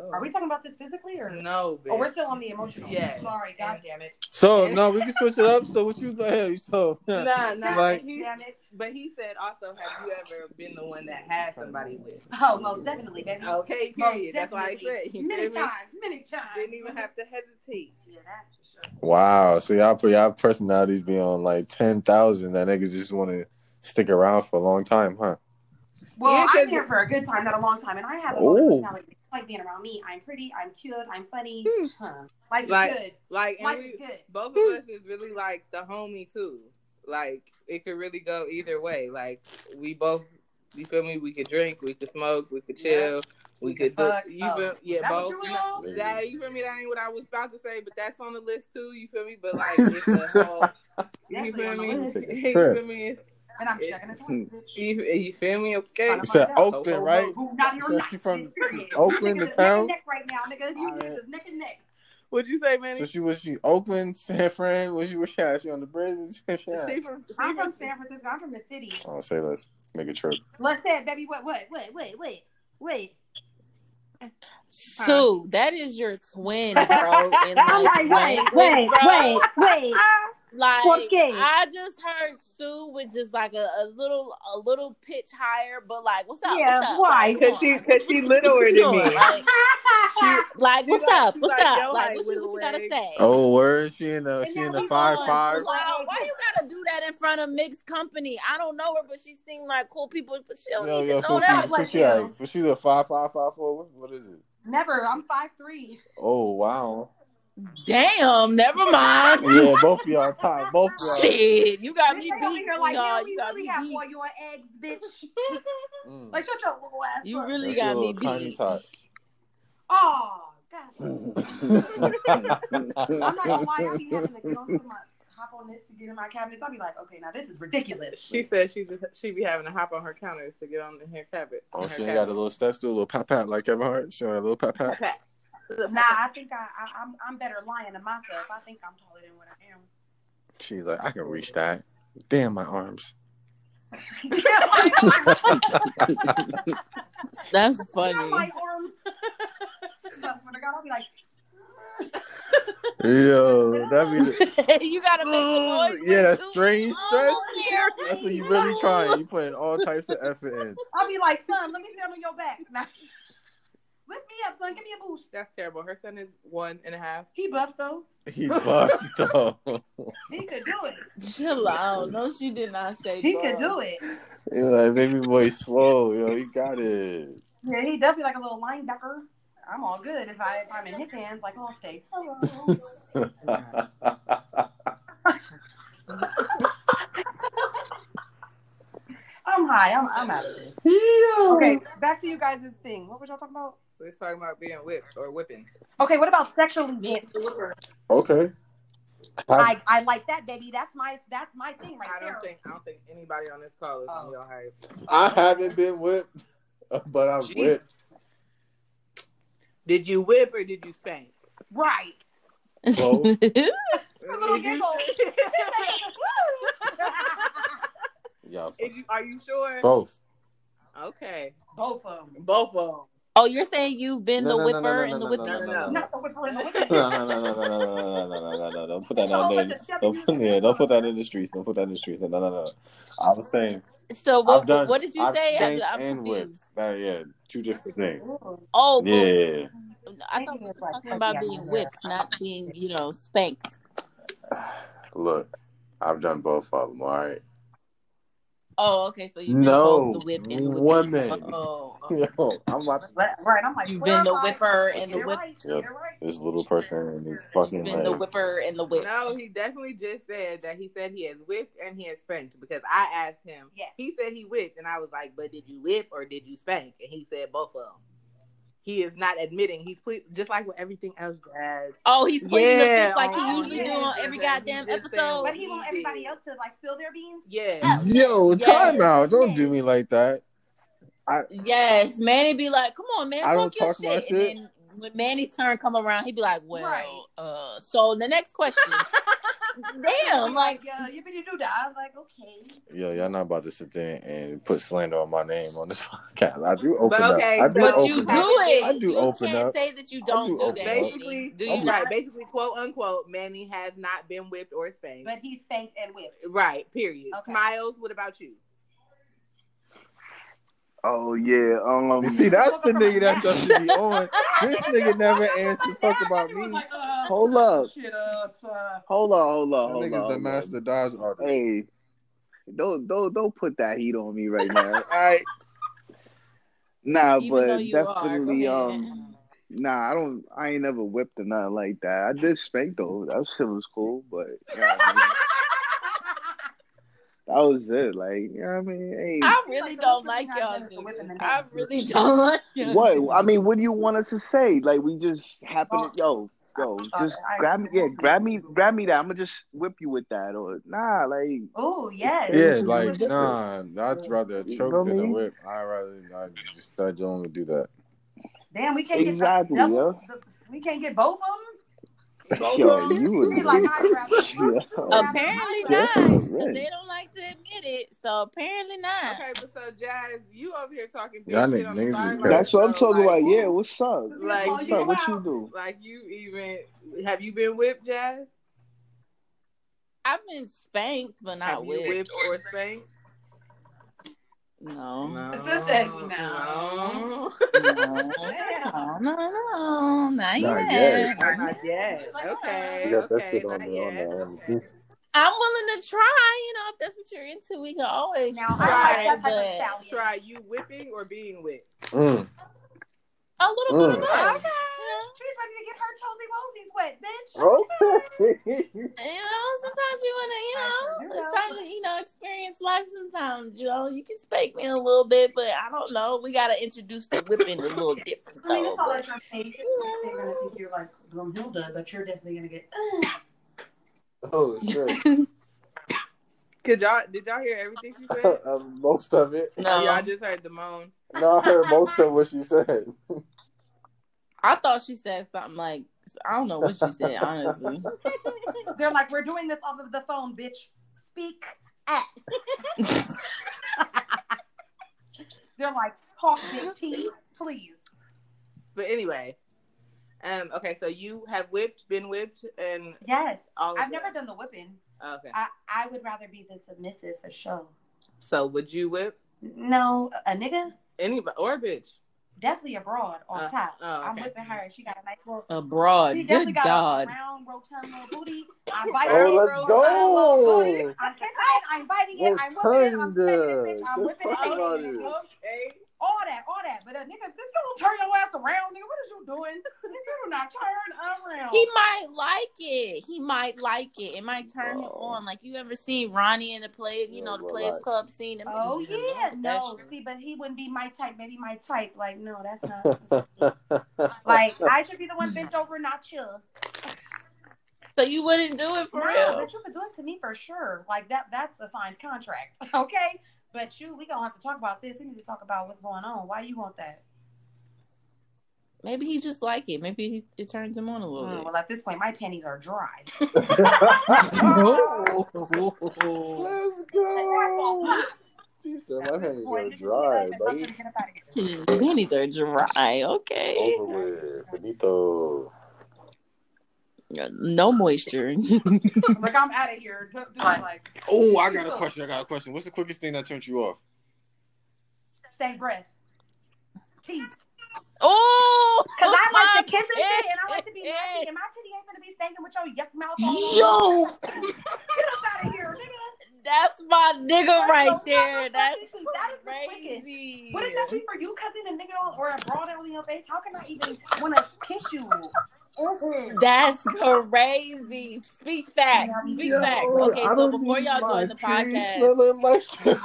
Oh. Are we oh. talking about this physically or No, bitch. Oh, we're still on the emotional. Yeah. Sorry, god damn it. So no, we can switch it up. So what you go ahead? So Nah, nah. Like- he, Damn it. but he said also, have you ever been the one that had somebody with? Oh, most definitely, baby. Okay, Most period. That's why I said. You Many times, many times. Didn't even have to hesitate. Yeah, that's for sure. wow. So y'all put y'all personalities be on like ten thousand. That niggas just want to stick around for a long time, huh? Well, Yeah, 'cause- I'm here for a good time, not a long time, and I have a lot of Oh. personality. I like being around me. I'm pretty. I'm cute. I'm funny. Hmm. Huh. Life is Like- good. Like, Life we, is good. both of us is really like the homie too. Like, it could really go either way. Like, we both, you feel me? We could drink, we could smoke, we could chill, we, could do. fuck. You Oh. feel? Yeah, that both. you? That you feel me? That ain't what I was about to say, but that's on the list too. You feel me? But like, it's a whole. you feel me? list. Take a You feel me? And I'm It- checking it twice. You, you feel me? Okay. Trying You said. Oakland, Ho, ho, right? ho. Who not So nuts, she from Oakland, the town? Neck neck right now, nigga. You Alright. niggas is neck and neck. What'd you say, man? So she was she Oakland, San Fran. Was she was she? She on the bridge? She She from, she I'm from from San Francisco. I'm from the city. Oh, say let's make a trip. Let's say, baby. What? What? Wait, wait, wait, wait. Sue, that is your twin, bro. In like, like, wait, language, wait, bro. wait, wait. Like Okay. I just heard Sue with just like a, a little a little pitch higher, but like what's up? Yeah, what's up? why? Like, come 'Cause she- on. 'cause What- she what- what- littler than doing? me. Like, like She what's like- up? What's like up? your Like what you, what you gotta say? Oh, word. She in the And she in the we five on. five. She's like, oh, why you gotta do that in front of mixed company? I don't know her, but she seemed like cool people, but she don't Yo, even yo. know So that. she, so bless she like, so she the five five five four. What, what is it? Never. I'm five three. Oh wow. Damn, never mind. Yeah, both of y'all top. Both of y'all. Shit, you got me beat, here like, y'all. yeah, You got really me have beat. all your eggs, bitch. Mm. like, shut your little ass You up. really That's your got me little tiny beat. Oh, God. I'm not gonna lie. I be having to get onto my hop on this to get in my cabinets. I'll be like, okay, now this is ridiculous. She said she she be having to hop on her counters to get on the hair cabinet. Oh, her she ain't got a little steps, do a little pat pat like Kevin Hart. She got a little pat pat. Cabinet. Nah, I think I, I I'm I'm better lying to myself. I think I'm taller than what I am. She's like, I can reach that. Damn my arms. That's Yeah, funny. my arm. That's what I got. I'll be like, Yo, that be you gotta make the noise. yeah, that strange oh, stress. Oh. That's what you really trying. You putting all types of effort in. I'll be like, son, let me sit on your back. Nah. Whip me up, son. Give me a boost. That's terrible. Her son is one and a half. He buff though. He buffed though. He could do it. Chill out. No, she did not say. He buff. could do it. He like baby boy slow. yo. He got it. Yeah, he definitely like a little linebacker. I'm all good if I if I'm in his hands. Like, I'll stay. Hello. I'm high. I'm I'm out of this. Okay, back to you guys' thing. What was y'all talking about? We're talking about being whipped or whipping. Okay, what about sexually whipped? and the whipper. Okay. I, I like that, baby. That's my that's my thing right I don't think I don't think anybody on this call is on Oh. your hype. I haven't been whipped, but I've Jeez. whipped. Did you whip or did you spank? Right. Both. A little Did you- giggle. Yeah, you- are you sure? both. Okay, Both of them. both of them. Oh, you're saying you've been the no, no, whipper and the no, whipper? no, no, no. Not the whipper and the whipper. No, no, no, no, no, no, no, no, no, no, no, Don't put that out there. Don't put, yeah, don't put that in the streets. Don't put that in the streets. No, no, no. I was saying, So what? Done. what did you I've say? spanked I'm and whipped. confused. That, yeah, two different things. Oh, but- Yeah. I thought we were talking about being whipped, not being, you know, spanked. Look, I've done both of them. All right. Oh, okay. So you've been No, both the whip and the woman. whipping. Oh, Yo, I'm about to, Right. I'm like, You've been the clarify. whipper and the Get whip. right. Yep. Right. this little person and his fucking been the whipper and the whip. No, he definitely just said that he said he has whipped and he has spanked because I asked him. Yeah. He said he whipped, and I was like, "But did you whip or did you spank?" And he said both of them. He is not admitting. He's ple- just like with everything else, Jazz. Oh, he's pleading the Yeah, fifth like he oh, usually yeah. do on every goddamn episode. But he want He everybody else to like spill their beans. Yeah. Yo, Yes. time out. Don't do me like that. I, Yes, Manny be like, "Come on, man, I talk don't your talk my shit." shit. And then when Manny's turn come around, he'd be like, "Well, Right. uh." So the next question, damn, like, yeah, you better do that. I'm like, okay. Yo, y'all not about to sit there and put slander on my name on this podcast. I do open But okay, up. I do but But you do up. it. I do you open can't up. say that you don't do do, that. Basically, do you right? Basically, quote unquote, Manny has not been whipped or spanked. But he's spanked and whipped. right. Period. Okay. Smiles. What about you? Oh yeah. Um. See, that's the nigga that just should be on. This nigga never answered to talk about me. Hold up. Shit up. Uh, Hold on. Hold on. That Hold nigga's on. the hold master dodge artist. Hey, don't don't don't put that heat on me right now. All right. Nah, Even but you are, definitely um. Nah, I don't. I ain't never whipped or nothing like that. I did spank though. That shit was cool, but you know what I mean? that was it. Like you know what I mean? Hey, I really don't like freaking y'all niggas are whipping niggas. the I really don't like y'all. what? I mean, what do you want us to say? Like we just happen to yo. Yo, just I- grab me, yeah, grab me, grab me that. I'm gonna just whip you with that, or nah, like oh yes. Yeah, like nah. I'd rather You choke feel than a whip. I rather I just start doing to do that. Damn, we can't Exactly, get the double, the, we can't get both of them. Yo, you would like. Yeah. Apparently Yeah, not. 'cause right. They don't like to admit it. So apparently not. Okay, but so Jazz, you over here talking big Y'all shit on the niggas be That's what I'm So, talking like, about. Yeah, what's up? Like, What's you up? What you do? Like you even have you been whipped, Jazz? I've been spanked, but not have you whipped. whipped or spanked? No. No. Sis said no. No. No, no, no, no, not Not yet. yet. Not yet. Okay. You got that okay, shit on not the yet. on the. I'm willing to try. You know, if that's what you're into, we can always Now, try. I like Try, that but. Try you whipping or being whipped. Mm. A little bit of Mm. both. Okay. You She's ready to get her toesy woesies wet, bitch. Okay. know? you know, sometimes you wanna, you know, it's time to, you know, experience life. Sometimes, you know, you can spank me a little bit, but I don't know. We gotta introduce the whipping a little different I mean, though. it's all But that you're. They're gonna think you're like Brumhilda, but you're definitely gonna get. oh shit. Could y'all did y'all hear everything she said? Um, most of it. No, y'all just heard the moan. No, I heard most of what she said. I thought she said something like I don't know what she said. Honestly, They're like, we're doing this off of the phone, bitch. Speak at. They're like, talk big T, please. But anyway. Um, okay, so you have whipped, been whipped, and Yes, all I've that. never done the whipping. okay. I I would rather be the submissive for sure. So would you whip No, a nigga. Anybody or a bitch? Definitely abroad on Uh, top. oh, I'm whipping her. She got a nice little. Abroad. She definitely Good got a God. round, rotund little booty. I'm inviting Oh, it. let's go. booty. I'm kissing it. I'm biting it. I'm whipping it. I'm spinning it, bitch. I'm whipping talk it. about nigga. it. Okay. All that, all that. But a nigga, if you don't turn your ass around, nigga, what is you doing? Nigga, do not turn around. He might like it. He might like it. It might turn him on. Like you ever seen Ronnie in the play, you know, the Players relax. Club scene. Oh niggas is in yeah, love with that no. shit. See, but he wouldn't be my type. Maybe my type. Like, no, that's not. like, I should be the one bent over, not you. So you wouldn't do it for no, real. but you could do it to me for sure. Like that. That's a signed contract. Okay. But you, we gonna have to talk about this. We need to talk about what's going on. Why you want that? Maybe he just like it. Maybe he, it turns him on a little Mm, bit. well, at this point, my panties are dry. Let's go. She said my hands are dry, buddy. His panties are dry. Okay. Over with. Benito. No moisture. like I'm out of here. Do- do like Oh, I got a question. I got a question. What's the quickest thing that turned you off? stay breath. Teeth. Oh, Cause I like to kiss and eh, shit, and I like to be eh, eh, pig. nasty, and my titty ain't gonna be stinking with your yuck mouth. Yo! get up out of here, nigga. That's my nigga That's right so there. That's funny. That is crazy. What does that mean for you, cousin? A nigga on or a broad in your face? How can I even want to kiss you? Mhm. That's crazy. Speak facts. Speak Yo, facts. Okay, I so before y'all my join the podcast, like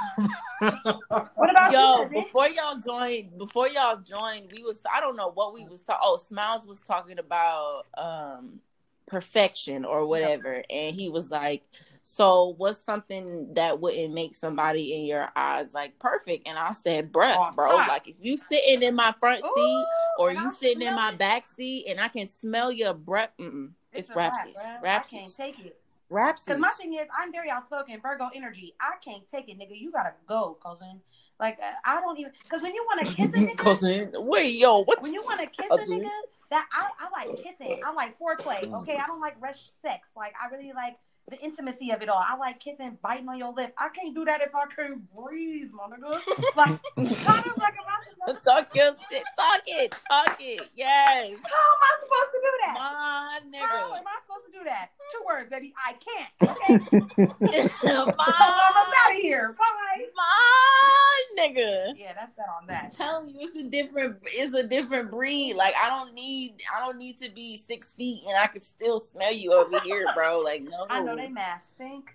What about yo, you, before y'all join, before y'all joined, we was I don't know what we was talking. Oh, Smiles was talking about um perfection or whatever, and he was like, "So, what's something that wouldn't make somebody in your eyes like perfect?" And I said, "Breath, Oh, bro. Like if you sitting in my front seat Ooh, or you I sitting in my it. back seat, and I can smell your breath, mm-mm, it's, rapsies, bruh. I can't take it. rapsies." Cause my thing is, I'm very outspoken, Virgo energy. I can't take it, nigga. You gotta go, cousin. Like uh, I don't even. Cause when you want to kiss a nigga, Cousin, wait, yo, what? when you want to kiss a nigga, that I, I like kissing. I like foreplay. Okay, I don't like rush sex. Like I really like the intimacy of it all. I like kissing, biting on your lip. I can't do that if I can't breathe, my nigga. Like, like Talk your shit. Talk it. Talk it. Yes. how am I supposed to do that? My How nigga. How am I supposed to do that? Two words, baby. I can't. Okay, so I'm out of here. Bye. my nigga. Yeah, that's that on that. Telling you, it's a different, it's a different breed. Like I don't need, I don't need to be six feet and I can still smell you over here, bro. Like no. I know they mask stink.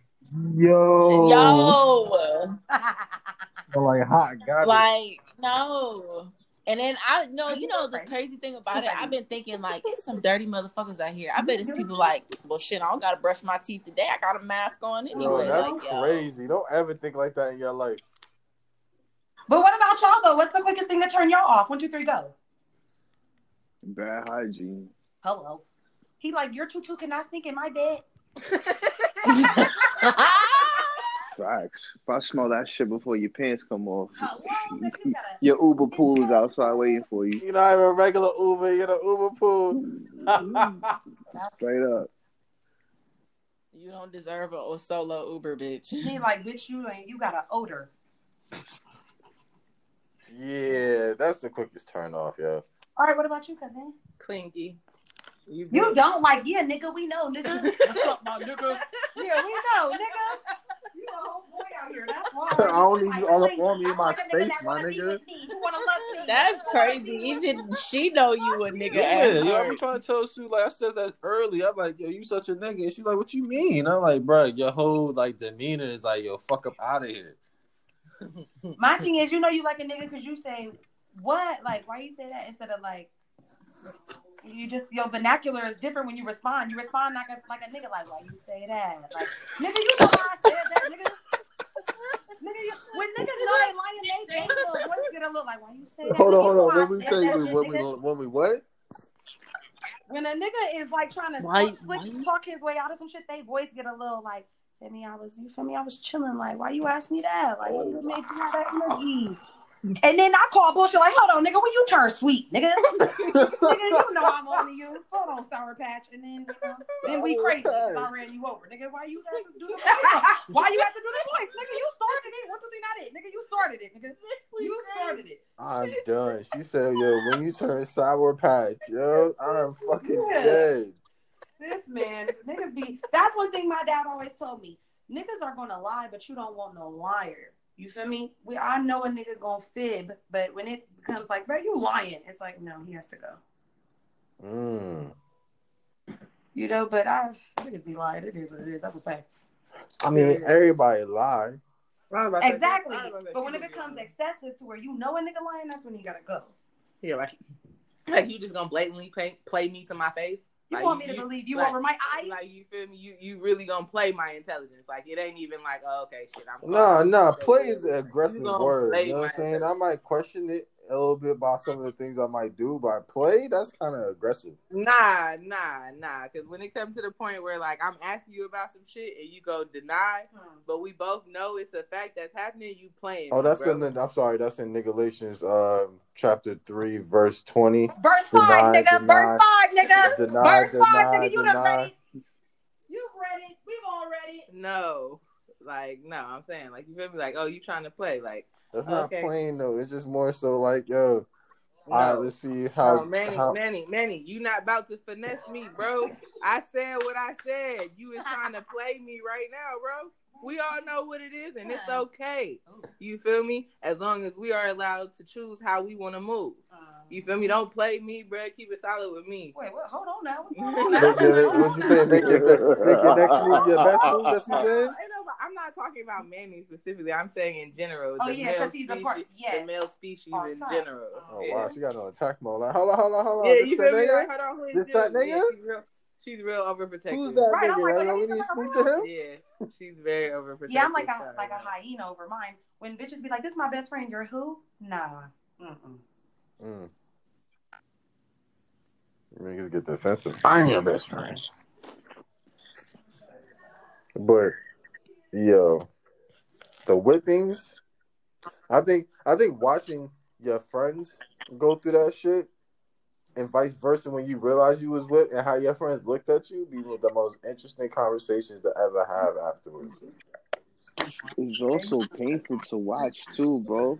Yo. Yo, Like hot garbage. like no. And then I know, you know, the crazy thing about it, I've been thinking like it's some dirty motherfuckers out here. I bet it's people like, well, shit, I don't gotta brush my teeth today. I got a mask on Yo, that's like, yo. crazy. Don't ever think like that in your life. But what about y'all though? What's the quickest thing to turn y'all off? One, two, three, go. Bad hygiene. Hello. He like your tutu cannot stink in my bed. Facts. If I smell that shit before your pants come off, Hello, nigga, your Uber pool is outside waiting for you. You're not even a regular Uber, you're the Uber pool. Straight up. You don't deserve a, a solo Uber, bitch. He like, bitch, you ain't you got an odor. yeah, that's the quickest turn off, yo. All right, what about you, cousin? Clingy. You, You don't like, yeah, nigga, we know, nigga. What's up, my niggas? Yeah, we know, nigga. You a whole boy out here. That's why. I don't need you all up Like, on me in my want a nigga space, my nigga. with me, who wanna love me. That's crazy. be with me. Even she know you a nigga. Yeah, at yo, I heart. be trying to tell Sue, like I said that early. I'm like, yo, you such a nigga. And she's like, what you mean? I'm like, bro, your whole like demeanor is like, yo, fuck up out of here. My thing is, you know, you like a nigga because you say what, like, why you say that instead of like, you just your vernacular is different when you respond. You respond like a like a nigga, like, why you say that? Like, nigga, you know why I said that, nigga. Nigga, you, when niggas know they lying, they they little voice get a little like, why you say that? Hold on, hold on. why When we say that we, shit, when we, when we what? when a nigga is like trying to Why- slick, slick why you- talk his way out of some shit, they voice get a little like, feel me, I was you feel me, I was chilling. Like, why you ask me that? Like, oh, what made you have that energy? And then I call bullshit like, hold on, nigga, when you turn sweet, nigga. nigga, you know I'm on to you. Hold on, Sour Patch. And then, you know, then we crazy I ran you over. Nigga, why you have to do the voice? Why you have to do the voice? Nigga, you started it. One, two, three, not it. Nigga, you started it, nigga. You started it. I'm done. She said, "Yo, when you turn sour patch, yo, I'm fucking Yeah. dead." This man, niggas be. That's one thing my dad always told me. Niggas are gonna lie, but you don't want no liar. You feel me? We I know a nigga gonna fib, but when it becomes like, bro, you lying, it's like, no, he has to go. Mm. You know, but I niggas be lying. It is what it is. That's a fact. I mean, everybody lie. Right Exactly. But when it becomes excessive to where you know a nigga lying, that's when you gotta go. yeah, like, like you just gonna blatantly play, play me to my face? You Like, want me to you- believe you like- over my eyes? Like you feel me? You you really gonna play my intelligence? Like it ain't even like, oh, okay, shit. I'm No, no, sorry. play is an aggressive word. You know what I'm saying? I might question it a little bit about some of the things I might do, by play, that's kind of aggressive. Nah, nah, nah. Because when it comes to the point where like I'm asking you about some shit and you go deny, Hmm. but we both know it's a fact that's happening, you playing. Oh, that's bro. in the, I'm sorry, that's in Galatians, um, chapter three, verse twenty. Verse five, Deny, nigga. deny, Verse five, nigga. Deny, Verse five, nigga. You done deny. read it. You've read it. We've all read it. No, like no. I'm saying like you feel me? Like oh, you trying to play? Like That's oh, not Okay. playing though. It's just more so like, yo, no. all right, let's see how. no, Manny, how Manny, Manny, you not about to finesse me, bro. I said what I said. You is trying to play me right now, bro. We all know what it is, and it's okay. Oh. You feel me? As long as we are allowed to choose how we want to move. Um. You feel me? Don't play me, bro. Keep it solid with me. Wait, what? Hold on now. What's going on now? your, what you saying? Make your, make your next move your best move. That's what you saying. Ain't nobody- I'm not talking about Manny specifically. I'm saying in general. Oh, yeah, male 'cause he's a part- yeah. The male species in general. Oh yeah. wow, she got no attack mode. Like, hold on, hold on, hold on. Yeah, this you that feel me? Like, hold on, who is This that this? Yeah, nigga? she's real. She's real overprotective. Who's that Right, I'm nigga? like, Like, yo, we need to speak to him. Yeah, she's very overprotective. Yeah, I'm like a sorry, like a hyena over mine. When bitches be like, "This is my best friend," you're who? Nah. Mm-mm. Mm. Niggas get defensive. I'm your best friend. But yo, the whippings. I think I think watching your friends go through that shit, and vice versa when you realize you was whipped and how your friends looked at you, be one of the most interesting conversations to ever have afterwards. It's also painful to watch too, bro.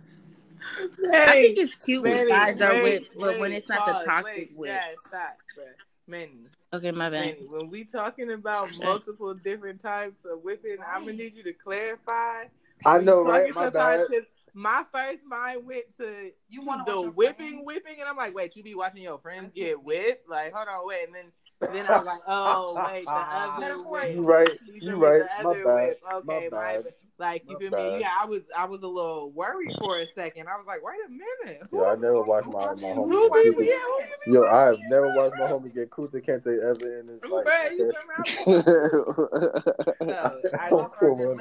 I think it's cute when guys are whipped, but when it's not pause, the toxic wait, whip. Yeah, stop, bro. Manny, Okay, my bad. Manny, when we talking about multiple different types of whipping, I'm gonna need you to clarify. I know, right? My sometimes, bad. 'cause My first mind went to You want the whipping, whipping, and I'm like, wait, you be watching your friends get whipped? Like, hold on, wait, and then then I was like, oh wait, the other Metaphor. whip. You right. You You feel me? right. My bad. whip. Okay, My my bad. Bad. Like you My feel me? Yeah, I was I was a little worried for a second. I was like, wait a minute. Yeah, I never watched my my Who homie be get yeah, Kunta. who Yo, I have never watched my homie get Kunta Kinte ever in his life. bruh, you okay? come around? No, I I'm cool.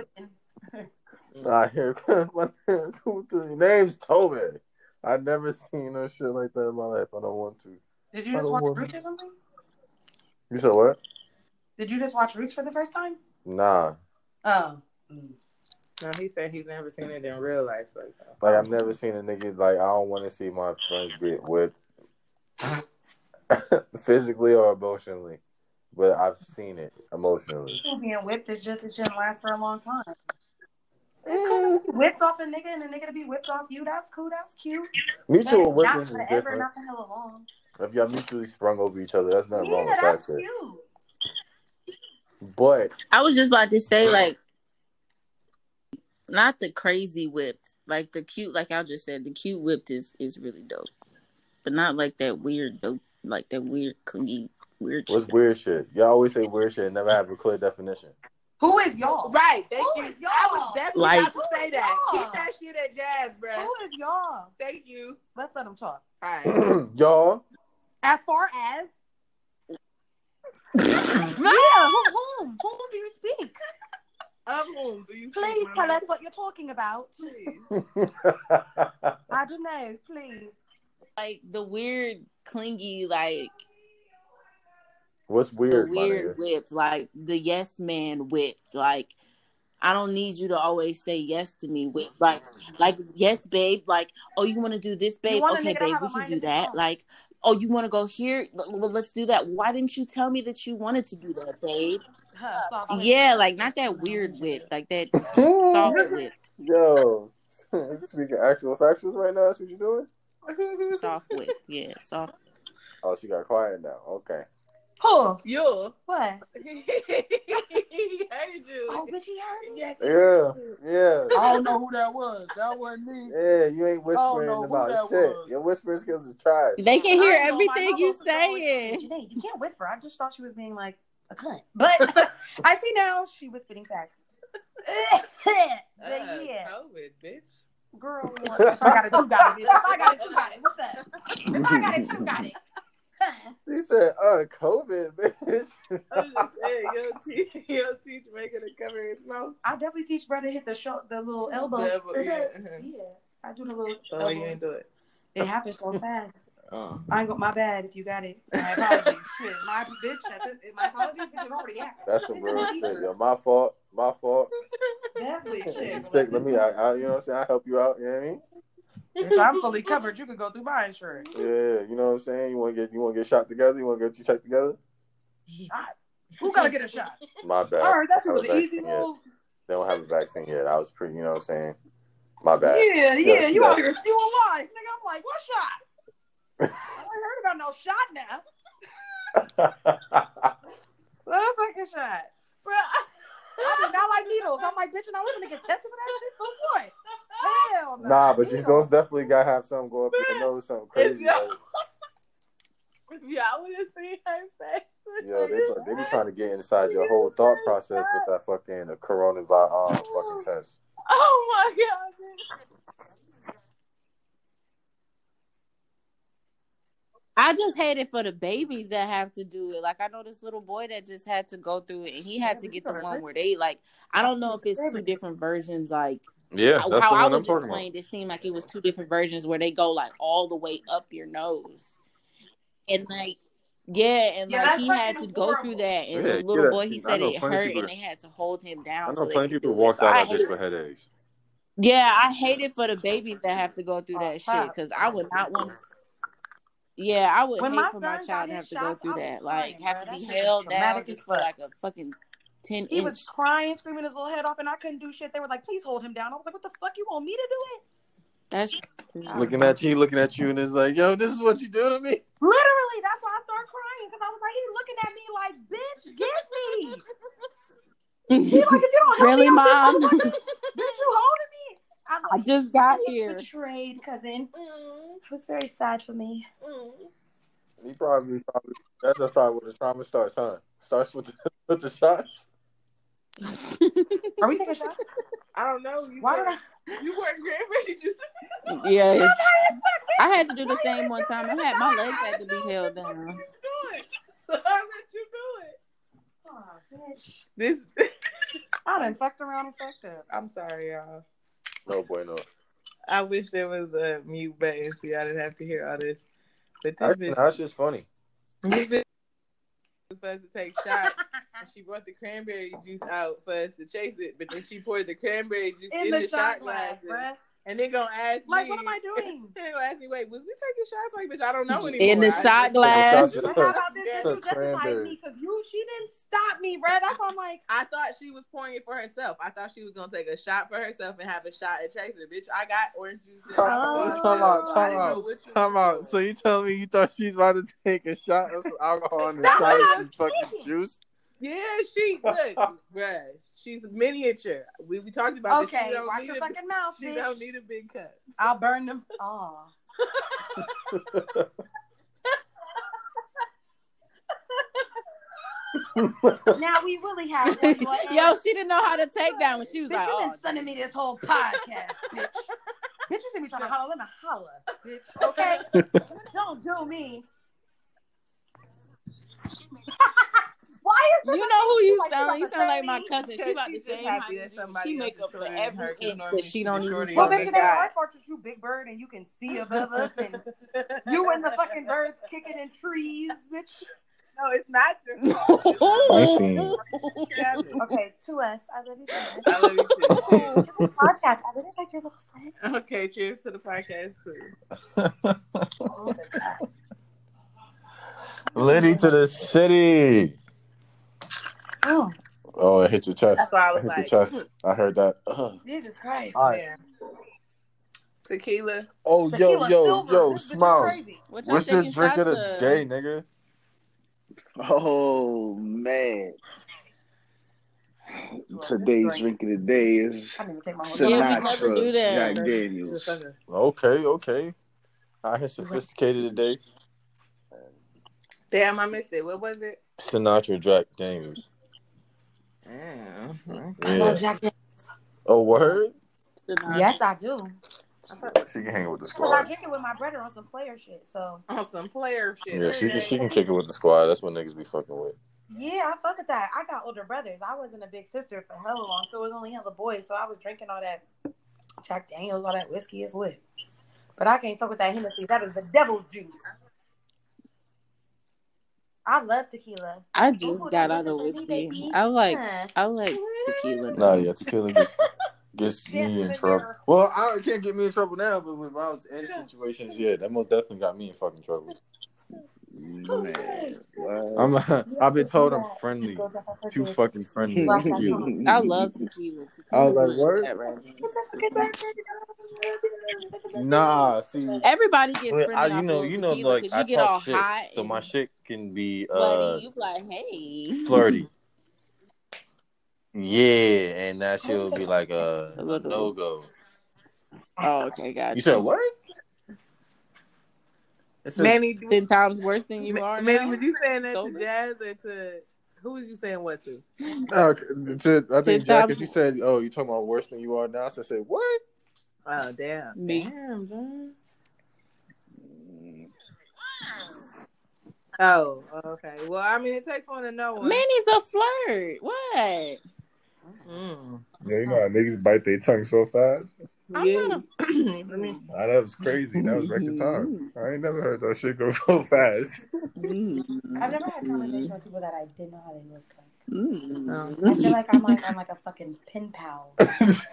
I hear my Kunta. Name's Toby. I've never seen no shit like that in my life. I don't want to. Did you I just watch want Roots or something? You said what? Did you just watch Roots for the first time? Nah. Oh. Mm. No, he said he's never seen it in real life like that. Like I've never seen a nigga like I don't want to see my friends get whipped physically or emotionally, but I've seen it emotionally. Being whipped is just it shouldn't last for a long time. It's cool to eh. be whipped off a nigga and a nigga to be whipped off you. That's cool. That's cute. Mutual But whippings not is forever, different. not for hella long. If y'all mutually sprung over each other, that's nothing wrong with that's shit. cute. But I was just about to say like not the crazy whipped, like the cute, like I just said, the cute whipped is is really dope, but not like that weird dope, like that weird clingy weird. what's shit. weird shit? Y'all always say weird shit and never have a clear definition. Who is y'all? Right, thank Who you. is y'all? I was definitely Like- about to say that. Who is Keep that shit at jazz, bro. Who is y'all? Thank you. Let's let them talk. All right. Y'all, As far as yeah, who, whom? Whom do you speak? Of whom do you Please speak, tell us what you're talking about. Please. I don't know. Please. like the weird clingy, like what's weird, my weird nigga? whips, like the yes man whips, like I don't need you to always say yes to me with like like yes, babe. Like, oh, you want to do this, babe? Okay, babe, we can do that. Like, oh, you want to go here? Well, let's do that. Why didn't you tell me that you wanted to do that, babe? Huh. Yeah, like not that weird whip, like that soft whip, Yo, speaking actual factuals right now. That's what you're doing. soft whip. Yeah, soft. Oh, she got quiet now. Okay. Who? You. What? he heard you. Oh, bitch, he heard me. Yeah. Yeah, yeah, I don't know who that was. That wasn't me. yeah. You ain't whispering about shit. was. Your whispering skills is trash. They can hear I ain't gonna lie, everything you vocals was always- saying. Janae, you can't whisper. I just thought she was being like a cunt. But I see now she was spitting back. but Uh, yeah, COVID, bitch. girl, if I got it, you got it. If I got it, you got it. What's up? If I got it, you got it. Huh. She said, "Uh, COVID, bitch." I'm just saying, you don't teach, you don't teach Megan to cover his mouth. I definitely teach brother to hit the show, the little elbow. The elbow, yeah. yeah, I do the little. So elbow. you ain't do it. It happens so fast. Oh. I ain't got my bad if you got it. My apologies. Shit, my bitch. this- My apologies, bitch. It already happened. That's some It's real in the shit. Yo, my fault. My fault. Definitely. You Shit. sick? Let me. I, I, you know what I'm saying? I help you out. You know what I mean? Bitch, I'm fully covered. You can go through my insurance. Yeah. You know what I'm saying? You want to get you want to get shot together? You want to get you checked together? Shot. Who gotta get a shot? My bad. All right, that was an easy vaccinated. little. They don't have a vaccine yet. I was pretty. You know what I'm saying? My bad. Yeah, yeah. Yeah, You yeah. out here spewing lies, nigga. I'm like, what shot? I ain't heard about no shot now. What fucking shot? Bro, I do not like needles. I'm like, bitch, and I was gonna get tested for that shit for what? Hell no. nah, but you're Needles. gonna definitely gotta have something go up your nose, something crazy. y'all- Like, if y'all would have seen her face. yo, they they be trying to get inside your whole thought process with that fucking uh, coronavirus um, fucking test. Oh my god. I just hate it for the babies that have to do it. Like I know this little boy that just had to go through it, and he had to get the one where they like. I don't know if it's two different versions. Like Yeah, how, how I was explained, it seemed like it was two different versions where they go like all the way up your nose, and like. Yeah, and Yeah, like he had to fucking go through that, and Yeah, the little boy, he said it hurt, people and they had to hold him down. I know they plenty could people do walked So out I of this for headaches. Yeah, I hate it for the babies that have to go through Oh, that shit because I would not want. Yeah, I would When hate my for my child to his have to go through I was that. Like, have bro. to be held down just for like a fucking ten He inch. was crying, screaming his little head off, and I couldn't do shit. They were like, "Please hold him down." I was like, "What the fuck? You want me to do it?" That's Looking at you, looking at you, and it's like, yo, this is what you do to me. Literally, that's why I started crying because I was like, "He's looking at me like, bitch, get me." He like, "If you don't help really, me mom. this bitch, you holding me?" I, was I just got "You here. Betrayed, cousin. Mm, It was very sad for me. mm. He probably, probably that's just probably where the trauma starts, huh? Starts with the, with the shots. Are we taking shots? I don't know. You Why were, did you weren't ready to yes, I had to do the same one time. I had my legs had to be held down. So I let you do it. Oh, bitch. This. I done fucked around and fucked up. I'm sorry, y'all. No boy, no. I wish there was a mute button so I didn't have to hear all this. But this That's, bitch, that's just funny. this bitch was supposed to take shots. And she brought the cranberry juice out for us to chase it, but then she poured the cranberry juice in, In the, shot glass, glass, bruh. and then gonna ask Like, me. what am I doing? Then gonna ask me, wait, was we taking shots? Like, bitch, I don't know anymore. In the I shot glass. Shots how about this? Yeah. You just like me because you she didn't stop me, bruh. That's why I'm like, I thought she was pouring it for herself. I thought she was gonna take a shot for herself and have a shot at chaser. Bitch, I got orange juice. in Time my glass. time out, I time out, what time out. So you telling me you thought she was about to take a shot of some alcohol and the shot of some fucking juice? Yeah, she look, bruh. She's miniature. We we talked about this. okay, watch your a, fucking mouth, She bitch. don't need a big cut. I'll burn them. Oh. now we really have one more. Uh, Yo, she didn't know how to take that when She was bitch, like, you "Oh, been sending me this whole podcast, bitch. bitch, you see me trying to holler, let me holler, bitch. Okay, don't do me. Why is You know who you Like, sound? you You sound like say my cousin. She about to she's say just happy that She somebody make else up for shorter than her, every 'cause inch normally that she don't even shorty Well, on bitch, the fucking today guy. I thought that you big bird and you can see above us, and you and the fucking birds kicking in trees, bitch. No, it's not your fault. I seen. Okay, to us. I love you so much. I love you too. to the podcast. I really like your little friend. Okay, cheers to the podcast too. Oh. Liddy to the city. Oh, Oh, it hit your chest. That's why I was It hit like, your chest. I heard that. Ugh. Jesus Christ. All right. Yeah. Tequila. Oh, yo, Tequila yo, silver. yo, This Smiles. What What's your drink of the of? day, nigga? Oh man. Well, Today's this drink of the day is I didn't even take my whole Yeah, we time. never do Sinatra. Jack Daniels. Okay, okay. I had sophisticated today. Damn, I missed it. What was it? Sinatra Jack Daniels. Mm, I love Jack Daniels. Oh, word? Yes, I do. She can hang with the Because I squad. drink it with my brother on some player shit. So On some player shit. Yeah, she can, she can kick it with the squad. That's what niggas be fucking with. yeah, I fuck with that. I got older brothers. I wasn't a big sister for hella long, so it was only hella boys. So I was drinking all that Jack Daniels, all that whiskey is lit. But I can't fuck with that Hennessy. That is the devil's juice. I love tequila. I just put got out of liquor for me, whiskey. I like Huh. I like tequila. Nah, yeah, tequila gets, gets me in in trouble. Well, I can't get me in trouble now, but when I was in situations, yeah, that most definitely got me in fucking trouble. Man. I'm, I've been told I'm friendly, back up for too fucking friendly Black with Eyed tequila. I love tequila. I was Tequila like, is word? that right now. Nah, see, Everybody gets Well, friendly I, you know, you know, tequila like 'cause I you get talk all shit, hot so my shit can be uh. You like, hey, flirty. Yeah, and that shit will be like a, A a no go. Oh, okay, got You said what? It's a, Manny, Ten times worse than you are Manny, now. was you saying that Sober? to Jazz or to who was you saying what to? uh, to, I think Ten Jack, times- she said, "Oh, you talking about worse than you are now?" So I said, "What?" Oh damn. Me. Damn, John. Oh, okay. Well, I mean, it takes one to know one. Manny's a flirt. What? Mm. Yeah, you know how niggas bite their tongue so fast. I'm yeah. not Let me- Ah, that was crazy. That was record time. I ain't never heard that shit go so fast. Mm. I've never had conversation with people that I didn't know how they looked like. Mm. I feel like I'm like I'm like a fucking pen pal.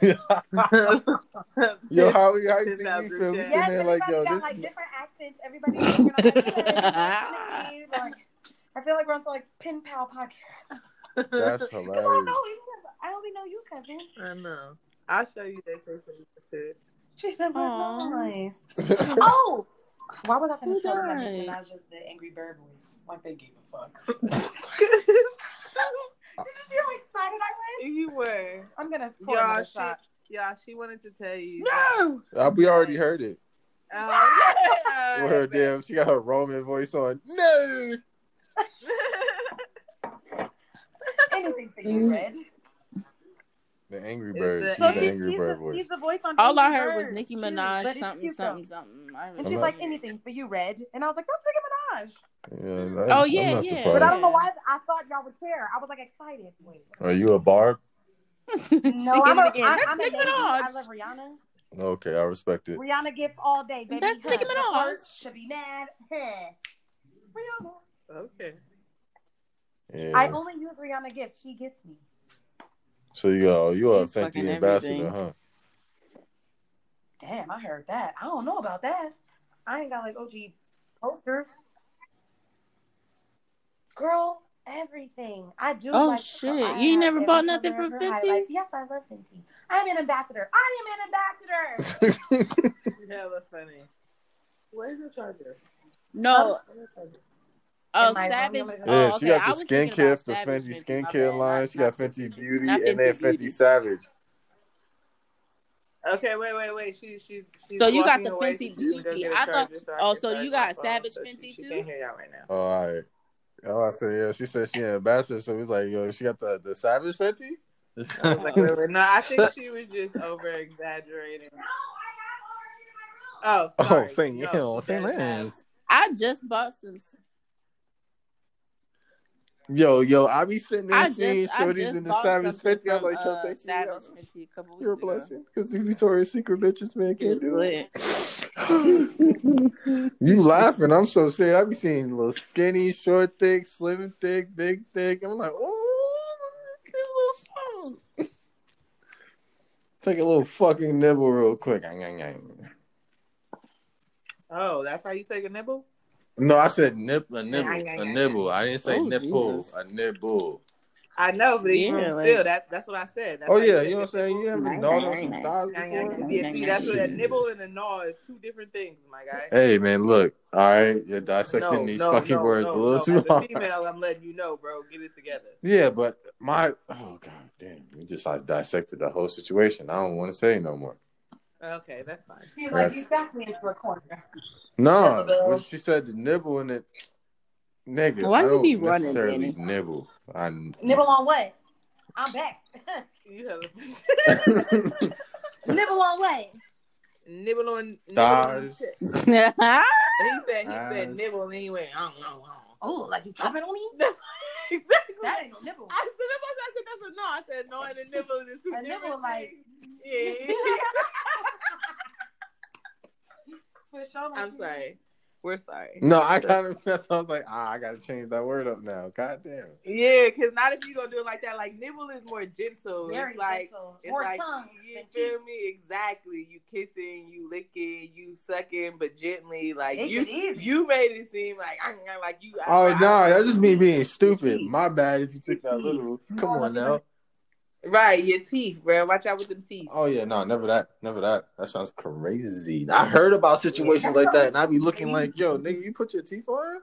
Yo, how, how you Ten think we thousand feel? We Jack. sitting Yes, there like, everybody yo, got this. like different accents. Everybody. like, I feel like we're on some like pen pal podcast. That's Because I don't hilarious. know you. I only know you, cousin. I know. I'll show you that face when you too. She said, nice." Oh, why was I Who finna show them that died? Minaj just the Angry Bird voice? Like they gave a fuck. Did you see how excited I was? you were. I'm gonna pour Y'all, another she, shot. y'all, she wanted to tell you. No. Uh, we already heard it. Oh, With her damn, she got her Roman voice on. No. Anything for you, Red. The Angry It's Bird. the- She's So the she, Angry she's, Bird the, voice. she's the voice on. All I Angry heard was Birds, Nicki Minaj but something something something. I And she's like not- anything for you, Red. And I was like, that's Nicki Minaj. Yeah, Oh, I'm yeah, yeah. surprised. But I don't know why I thought y'all would care. I was like excited. Wait. Are you a barb? No, she I'm get a, it again. I'm, That's I'm Nicki lady. I love Rihanna. Okay, I respect it. Rihanna gifts all day, baby. That's Nicki Huh. Minaj. Should be mad. Huh. Rihanna. Okay. Yeah. I only use Rihanna gifts. She gets me. So you are you are a She's fucking Fenty ambassador, everything. huh? Damn, I heard that. I don't know about that. I ain't got like OG posters. Girl, everything. I do. Oh, like, shit. I You ain't never bought nothing cover of from Fenty? highlights. Yes, I love Fenty. I am an ambassador. I am an ambassador. Hella funny. Where's the charger? No. Oh, Oh, in my room, Savage. you want me to- Yeah, oh, she okay. I got the thinking skincare, about the Savage Fenty Fenty, skincare line. Not- She got not Fenty Beauty not and then Fenty Beauty. Fenty Savage. Okay, wait, wait, wait. She, she, she's So you got the away Fenty so she can go Beauty. get a I charger thought- so I oh, so you my got phone, Savage so she- Fenty she too? can't hear y'all right now. Oh, all right. Oh, I said yeah. She said she an ambassador, so it's like yo, she got the the Savage Fenty. I was like, wait, wait. No, I think she was just over exaggerating. Oh, oh, sorry. Saint No, Yo, she Saint Lance. I just bought some. Yo, yo, I be sitting there I seeing just, shorties in the bought Savage something 50. I'm like, yo, uh, thank you. Savage yo. 50 a couple weeks You're a blessing. Because the Victoria's Secret bitches, man, can't was do it. You laughing? I'm so serious. I be seeing little skinny, short, thick, slim, thick, big, thick. I'm like, oh, get a little something. Take a little fucking nibble real quick. Oh, that's how you take a nibble? No, I said nip, a nibble, Ang, ang, a nibble. I didn't say Oh, nipple, Jesus. a nibble. I know, but even Yeah, still, that that's what I said. That's Oh yeah, you know what I'm saying? You ever Nice, gnawed on some thighs before? ang, ang. Yeah, see, that's what a nibble and a gnaw is two different things, my guy. Hey man, look. All right, you're dissecting No, these no, fucking no, words no, a little no. too As hard. female, I'm letting you know, bro. Get it together. Yeah, but my oh god damn, we just like dissected the whole situation. I don't want to say no more. Okay, that's fine. She's like, you backed me into a corner. No, Jezebel. when she said the nibble in it, nigga, Why I you be running, necessarily Danny? nibble. I Nibble on what? I'm back. You have Nibble on what? nibble on nibble thighs. He said he said nibble and he went, oh. Oh, like you dropping on me? exactly. That ain't no nibble. I said, that's what I said, that's a no. I said, no, and a nibble is two A nibble, like- Yeah. For sure. like I'm sorry. We're sorry. No, I kind of that's why I was like, ah, I gotta change that word up now. God damn. Yeah, because not if you gonna do it like that. Like nibble is more gentle. Very it's like gentle. it's More like tongue. you than feel teeth. me? Exactly. You kissing, you licking, you sucking, but gently. Like Take you, it you made it seem like I'm like you. Oh I- no, I- that's just me being stupid. My bad if you took that little. Come on now. Right, your teeth, bro. Watch out with them teeth. Oh yeah, no, never that, never that. That sounds crazy. I heard about situations like that, and I be looking like, yo, nigga, you put your teeth on?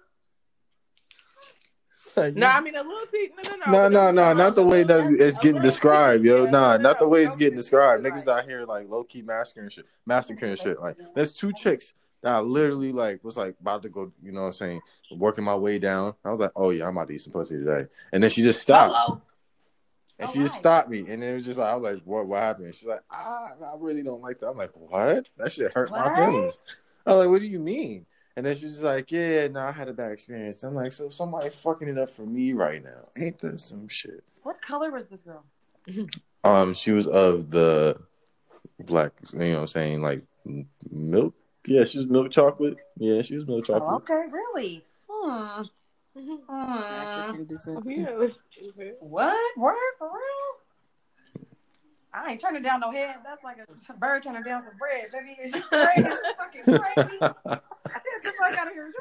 Like, No, I mean a little teeth. No, no, no. No, no, no, But not the way that it's getting little described, yo. yeah, Nah, no, not the way no, it's getting no, described. right. Niggas out here like low key massacring shit, massacring shit. Like, there's two chicks that I literally like was like about to go, you know what I'm saying, working my way down. I was like, oh yeah, I'm about to eat some pussy today, and then she just stopped. And Oh, she just stopped me, and it was just like I was like, "What? What happened?" She's like, "Ah, I really don't like that." I'm like, "What? That shit hurt my feelings." I'm like, "What do you mean?" And then she's just like, "Yeah, no, I had a bad experience." I'm like, "So somebody fucking it up for me right now? Ain't that some shit?" What color was this girl? Um, she was of the black, you know, what I'm saying like milk. Yeah, she was milk chocolate. Yeah, she was milk Oh, chocolate. okay, really? Hmm. Mhm. Hmm. African descent. What? Word for real? I ain't turning down no head. That's like a bird turning down some bread, baby. Is you crazy? Fucking crazy? Get the fuck out of here. You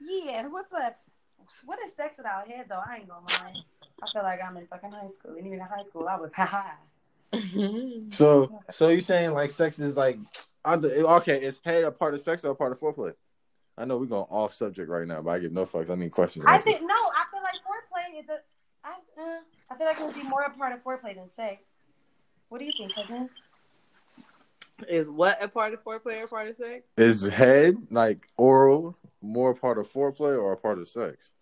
crazy? Yeah. What's up? What is sex without head though? I ain't gonna lie. I feel like I'm in fucking high school, and even in high school, I was ha ha. so, so you saying like sex is like, under- okay, is head a part of sex or a part of foreplay? I know we're going off subject right now, but I give no fucks. I need questions. I answered. think no. I feel like foreplay is a. I uh, I feel like it would be more a part of foreplay than sex. What do you think, cousin? Is what a part of foreplay or part of sex? Is head like oral more a part of foreplay or a part of sex?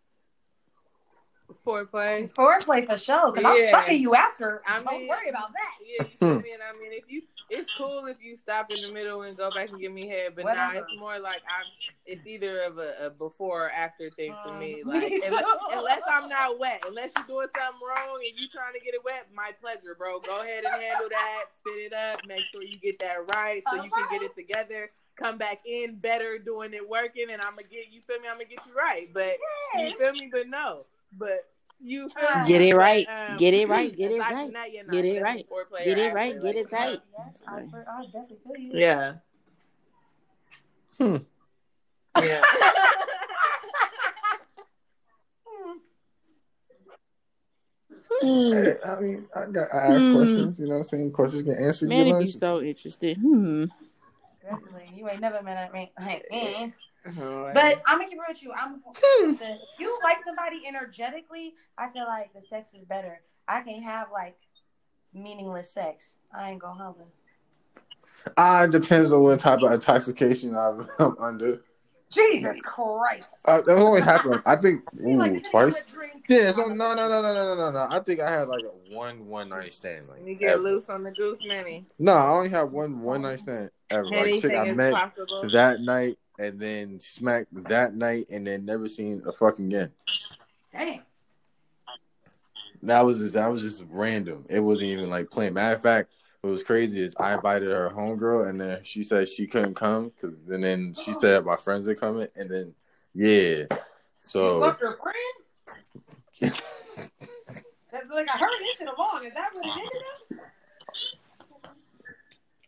Foreplay. Foreplay for sure. Cause Yeah. I'm fucking you after. I Don't mean- worry about that. Yeah, you feel me? And I mean, if you, it's cool if you stop in the middle and go back and give me head, but nah, it's more like I'm. It's either of a, a before or after thing for me. Mm, Like me unless, unless I'm not wet, unless you're doing something wrong and you trying to get it wet, my pleasure, bro. Go ahead and handle that. Spit it up. Make sure you get that right so you can get it together. Come back in better doing it working, and I'm gonna get you. Feel me? I'm gonna get you right, but you feel me? But no, but. You feel? Get it right. Um, Get it right. Get it aside tight. from that, Get it right. Get it right. Get it tight. I, I definitely feel you. Yeah. Hmm. Yeah. Hmm. Hey, I mean, I got I ask Hmm. questions. You know what I'm saying? Questions get answered. Man, get it'd be so interested. Hmm. Definitely. You ain't never met me. Like. But I'm gonna keep it with you. I'm Hmm. if you like somebody energetically, I feel like the sex is better. I can't have like meaningless sex. I ain't gonna holler. Ah, it depends on what type of intoxication I'm, I'm under. Jesus Christ. Uh, that only happened, I think, Seem like think twice. I'm a drink. Yeah, so no, no, no, no, no, no, no, no. I think I had like a one one night stand. Like you get ever. loose on the goose, Manny. No, I only had one one night stand ever. Like chick I is met possible. that night and then smacked that night and then never seen a fucking again. Damn. That was just, that was just random. It wasn't even like planned. Matter of fact, what was crazy is I invited her homegirl, and then she said she couldn't come, cause, and then she said my friends are coming, and then yeah, You so left your friend? That's like I heard this shit along. Is that what it is?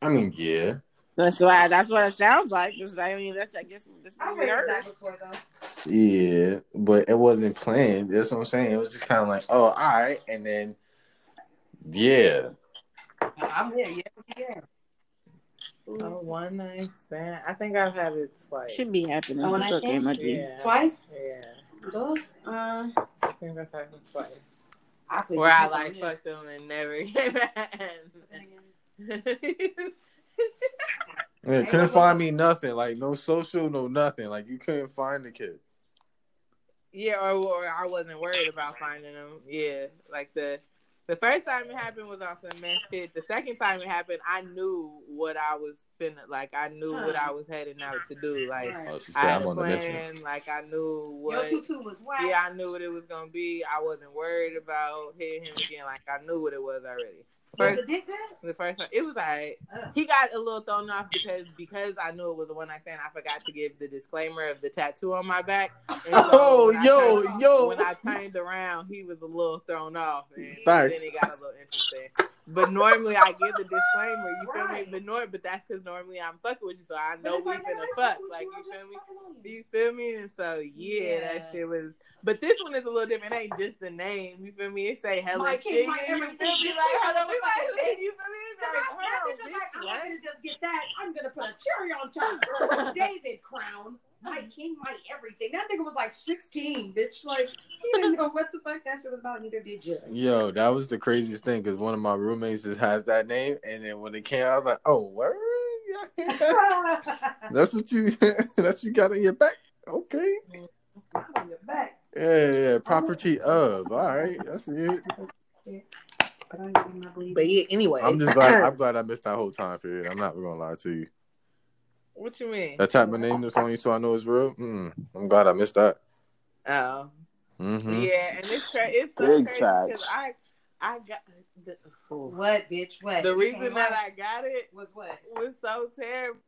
I mean yeah, That's why. That's what it sounds like. like. 'cause, I mean, that's I guess that's I what we heard heard. that before though. yeah, but it wasn't planned. That's what I'm saying. It was just kind of like, oh, all right, and then yeah, I'm here. Yeah, yeah. Oh, one night stand. I think I've had it twice. Should be happening. Oh, when it's I okay, came? my G. Yeah. Twice? Yeah. Those? Uh, I think I've twice. I think Where I you like on fucked them and never came back. yeah. Couldn't find me nothing. Like no social, no nothing. Like you couldn't find the kid. yeah, or, or I wasn't worried about finding them. Yeah, like the the first time it happened was on some mess shit. The second time it happened, I knew what I was finna. Like I knew what I was heading out to do. Like Oh, she I said had I'm a on the plan. Like I knew Your what. tutu was whack. Yeah, I knew what it was gonna be. I wasn't worried about hitting him again. Like I knew what it was already. Was First, the dick good? the first time, it was alright. Ugh. He got a little thrown off because because I knew it was a one night stand. I forgot to give the disclaimer of the tattoo on my back. And so Oh, when yo, turned- yo. When I turned around, he was a little thrown off, and Facts. then it got a little interesting. But normally I give the disclaimer. You feel Right. me? But nor- but that's because normally I'm fucking with you, so I know we it's like, finna fuck. fucking with Like you, you feel me? Do you. you feel me? And so yeah, Yeah. that shit was. But this one is a little different. It ain't just the name. You feel me? It say hella Mike shit. King, Mike You everything. feel me? Like hold on, we like you feel me? Cause Like I, hold that on, bitch was like, I'm not gonna just get that. I'm gonna put a cherry on top. David crown. My King, my everything. That nigga was like 16, bitch. Like, he didn't know what the fuck that shit was about, neither did you. Yo, that was the craziest thing because one of my roommates just has that name, and then when it came out, I was like, "Oh, word, that's what you, that's what you got on your back." Okay, on your back. Yeah, yeah, yeah. property of. All right, that's it. But I ain't getting my bleed. But yeah, anyway. I'm just glad. I'm glad I missed that whole time period. I'm not gonna lie to you. What you mean? That type my name that's on you, so I know it's real. Mm, I'm glad I missed that. Oh. hmm Yeah, and it's cra- it's so Big crazy because I I got the, What, bitch? What? the reason that out I got it was what? was so terrible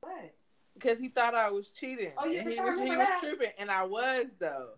What? because he thought I was cheating Oh, yeah, and he was he was tripping and I was though.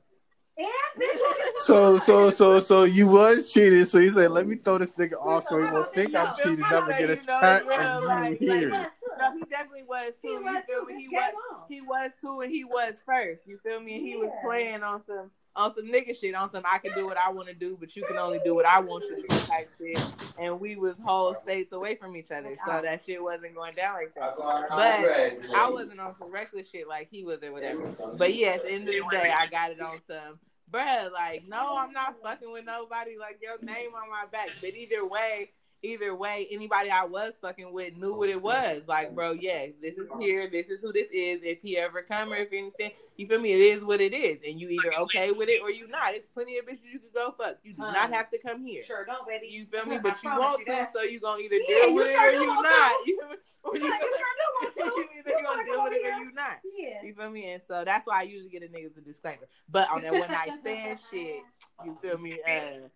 And bitch, what So, so, so, so you was cheating. So you said, "Let me throw this nigga off, so he won't think I'm cheating. How I'm gonna about get you know attacked it's you like- here." like, No, he definitely was He too. You feel me? bitch, He was he was too, and he was first. You feel me? And he was playing on some on some nigga shit, on some I can do what I want to do, but you can only do what I want you to do type shit. And we was whole states away from each other, so that shit wasn't going down like that. But I wasn't on some reckless shit like he was or whatever. But yeah, at the end of the day, I got it on some. Bruh, like, no, I'm not fucking with nobody. Like, your name on my back. But either way, either way, anybody I was fucking with knew what it was. Like, bro, yeah, this is here. This is who this is. If he ever come or if anything, you feel me? It is what it is. And you either okay with it or you not. It's plenty of bitches you could go fuck. You do not have to come here. Sure don't, baby. You feel me? I But you promise want you to, that. so you gonna either Yeah, deal with sure it or you not. to. You feel me? Yeah, you, you sure do want to. you either You gonna deal with it over or you not. Yeah. You feel me? And so that's why I usually get a niggas a disclaimer. But on that one night stand shit, you feel me? Uh,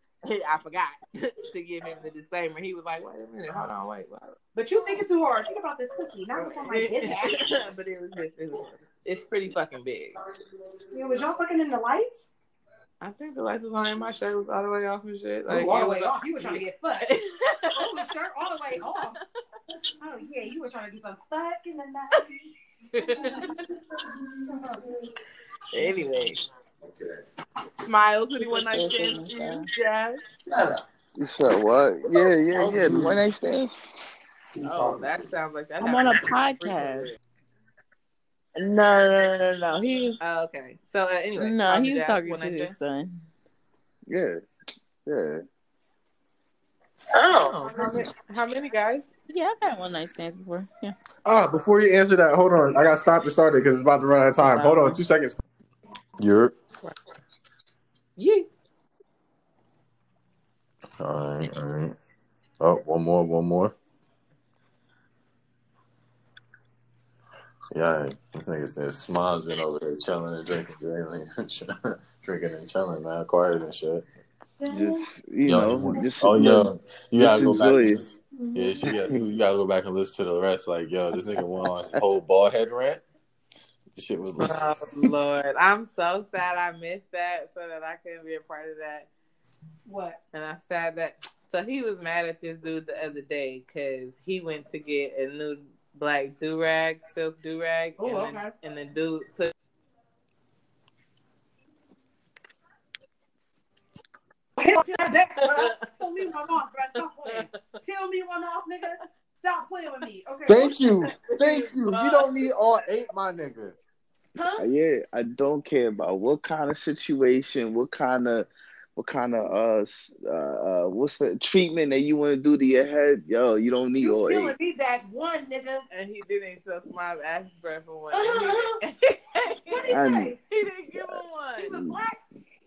I forgot to give him the disclaimer. He was like, "Wait a minute, hold on, wait." what?" But you thinking too hard. Think about this cookie. Not before my his ass. but it was just, it was, it's pretty fucking big. Yeah, was y'all fucking in the lights? I think the lights was on and my shirt was all the way off and shit. Oh, like, all it the was way off. You were trying to get fucked. oh, the shirt all the way off. Oh yeah, you were trying to do some fucking in the night. anyway, smile to the one night stand. Jazz. You said what? Yeah, yeah, yeah. The one night stands. Oh, that sounds like that. I'm on a podcast. Frequently. No, no, no, no, no. He was Oh, okay. So uh, anyway, no, Tasha he was talking to his son. Yeah, yeah. Oh, how many, how many guys? Yeah, I've had one night stands before. Yeah. Ah, before you answer that, hold on. I got to stop and start it because it's about to run out of time. Hold on, two seconds. You're Yeah. all right, all right. Oh, one more, one more. Yeah, this nigga said Smiles been over here chilling and drinking, drinking, drinking and chilling, man, quiet and shit. just you Yo, know, just oh just- yo, you gotta go back. enjoy And listen. Yeah, she got. You gotta go back and listen to the rest. Like, yo, this nigga went on his whole bald head rant. This shit was. Oh Lord, I'm so sad I missed that, so that I couldn't be a part of that. What? And I'm sad that. So he was mad at this dude the other day because he went to get a new black do rag, silk do rag, Oh, and, okay. the, and the dude took. Peel that, bro. Peel me one off, bro. Stop playing. Peel me one off, nigga. Stop playing with me. Okay. Thank you, thank you. You don't need all eight, my nigga. Huh? Uh, yeah, I don't care about what kind of situation, what kind of, what kind of uh, uh, uh what's the treatment that you want to do to your head? Yo, you don't need You all peeling eight. me that one, nigga. And he didn't so smile ass breath for one. what did he I say? he didn't give him one. He was black.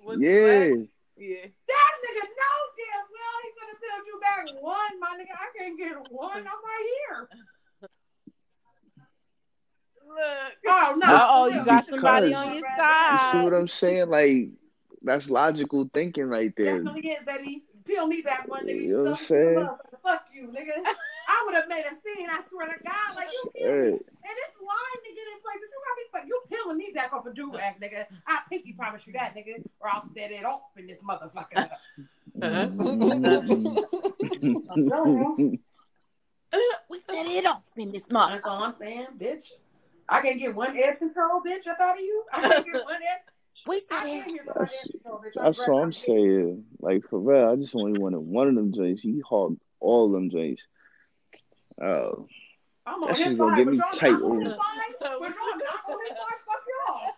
Was Yeah, black? Yeah. That nigga know damn well he could have told you back one, my nigga. I can't get one. I'm right here. Look. Oh no. Uh oh, you got somebody on your you see what. I'm saying? Like that's logical thinking right there. Definitely is, baby. Peel me back one, nigga. You know what I'm saying? Fuck you, nigga. I would have made a scene. I swear to God, like you. peel me. Hey, And it's lying to get in places. You got me fuck. You peeling me back off a do rag, nigga. I pinky promise you that, nigga, or I'll set it off in this motherfucker. We set it off in this month. That's all I'm saying, bitch. I can't get one air control, bitch, up out of you. I can't get one air. We I set can't it. That's- air control, bitch. that's I'm I'm saying. Like for real, I just only wanted one of them joints. He hogged all of them joints. Oh, I'm on That his shit's gonna get me y'all tight on over. his side. But y'all not on his side. Fuck y'all.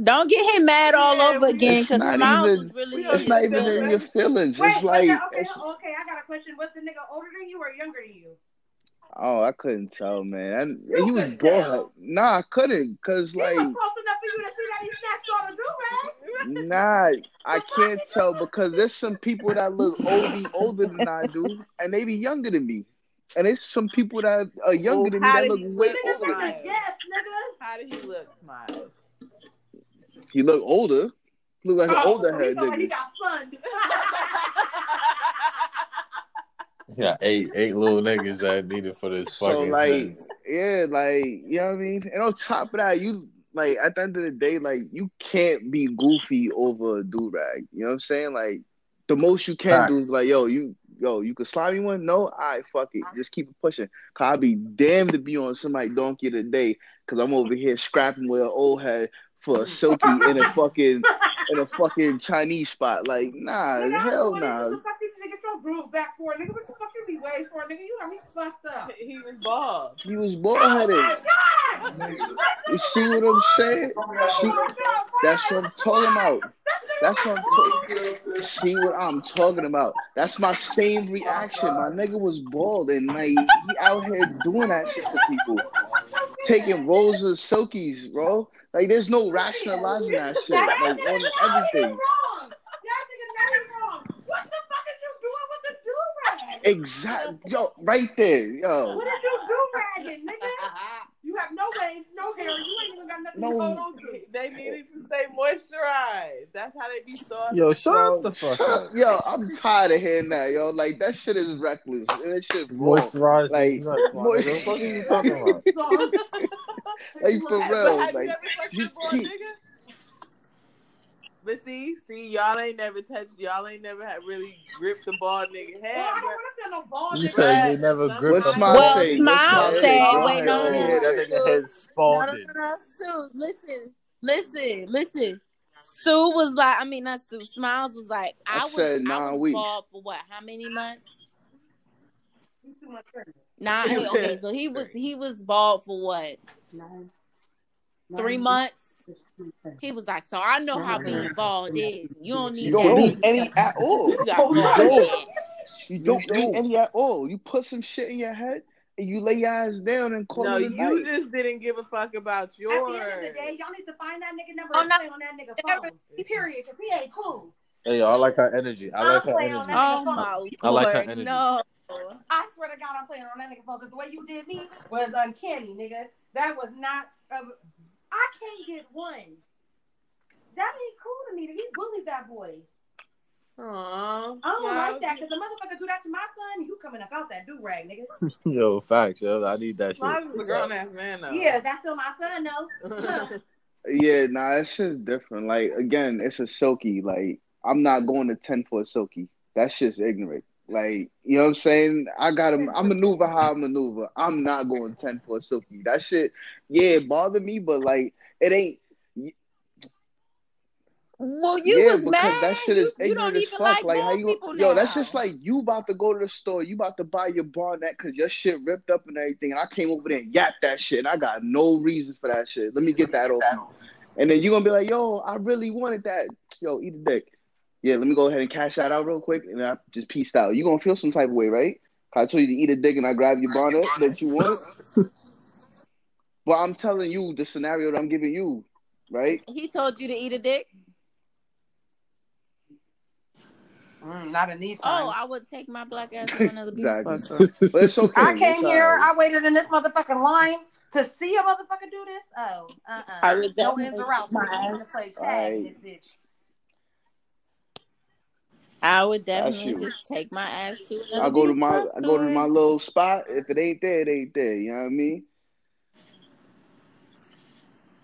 Don't get him mad all Yeah, over we- again It's because not Smiles even- was really we in don't it's not even in your feelings. Wait, It's wait, like, okay, it's, okay. I got a question. Was the nigga older than you or younger than you? Oh, I couldn't tell, man. And You he was couldn't tell. Nah, I couldn't, cause He like, close enough for you to see that he snatched all the do rags. nah, I can't tell because there's some people that look oldie older than I do, and they be younger than me. And there's some people that are younger Oh, than me that look he way look? Older than me. a guess, nigga. How did he look, Smile? He look older. Look like an Oh, older he head felt like he nigga. got fun. Yeah, eight eight little niggas that needed for this fucking. So fucking. like, head. yeah, like you know what I mean. And on top of that, you like at the end of the day, like you can't be goofy over a do rag. You know what I'm saying? Like the most you can do is like, yo, you, yo, you could slide me one. No, all right, fuck it, just keep it pushing. Cause I'd be damned to be on somebody donkey today, cause I'm over here scrapping with an old head for a silky in a fucking in a fucking Chinese spot. Like, nah, Nigga, hell what nah. the nigga your groove back for? Nigga, what the fuck you be waiting for? Nigga, you got me fucked up. He was bald. He was bald Oh headed. my god! You see what I'm saying? See, that's what I'm talking about. That's what I'm talking. See what I'm talking about? That's my same reaction. My nigga was bald and like he out here doing that shit to people, taking rolls of silkies, bro. Like there's no rationalizing that shit. Like on everything. he's wrong. That nigga know he's wrong. What the fuck is you doing with the do rag? Exactly, yo, right there, yo. What is you do ragging, nigga? You have no waves, no hair. You ain't even got nothing No. to hold on to. They needed to say moisturize. That's how they be started. Yo, shut Bro, the fuck shut- up. Yo, I'm tired of hearing that, yo. Like that shit is reckless. That shit wrong. Moisturize Like, these nuts, my moist- nigga. What the fuck are you talking about? Like for real, have you like ever touched you keep- nigga? But see, see, y'all ain't never touched. Y'all ain't never had really gripped the bald nigga Well, head. I don't want to feel no bald You nigga. said they never What gripped What's the my ball. Well, say? What's Smile said, say? Go wait, ahead, no, go no, Yeah, ahead. that nigga head No, spalded. no, no, Sue, listen, listen, listen. Sue was like, I mean, not Sue. Smiles was like, I I, was, said I nine was weeks. bald for what? How many months? Too much pregnant. Nine. Okay, so he was he was bald for what? Nine. Three months. He was like, so I know how being bald is. You don't need You don't need any at all. You got You bald don't. You don't You need don't. any at all. You put some shit in your head and you lay your ass down and call No, it a you night. just didn't give a fuck about At yours. the end of the day, y'all need to find that nigga number Oh, and no. play on that nigga Never- phone. Period. Because he ain't cool. Hey, I like her energy. I I'll like her energy. Oh my I like her energy. no. I swear to God, I'm playing on that nigga phone because the way you did me was uncanny, nigga. That was not. Uh, I can't get one. That ain't cool to me. He bullied that boy. Aww, I don't like that because the motherfucker do that to my son. You coming up out that do rag, nigga. Yo, facts, yo. I need that shit. Mine is a grown ass man though. Yeah, that's still my son though. Yeah, nah, it's just different. Like again, it's a silky. Like I'm not going to ten for a silky. That's just ignorant. Like you know what I'm saying? I got to I maneuver how I maneuver. I'm not going ten for a silky. That shit, yeah, it bothered me, but like it ain't. Well, you yeah, was mad. that shit is you, you don't even fuck. like, how bald you? Yo, now. that's just like you about to go to the store. You about to buy your Barnett because your shit ripped up and everything. And I came over there and yapped that shit, and I got no reason for that shit. Let me get that off. And then you gonna be like, yo, I really wanted that. Yo, eat a dick. Yeah, let me go ahead and cash that out real quick, and I just peaced out. You gonna feel some type of way, right? I told you to eat a dick, and I grab your Barnett that you want. but I'm telling you the scenario that I'm giving you, right? He told you to eat a dick. Mm, not a these Oh. I would take my black ass to another beach Exactly. spot. so. But it's okay. I It's came here. alright. I waited in this motherfucking line to see a motherfucker do this. Oh, uh, I uh would no definitely ins or outs. my I'm ass. gonna play tag in this bitch. I would definitely just take my ass to another I go to my spot I go to my little spot. If it ain't there, it ain't there. You know what I mean?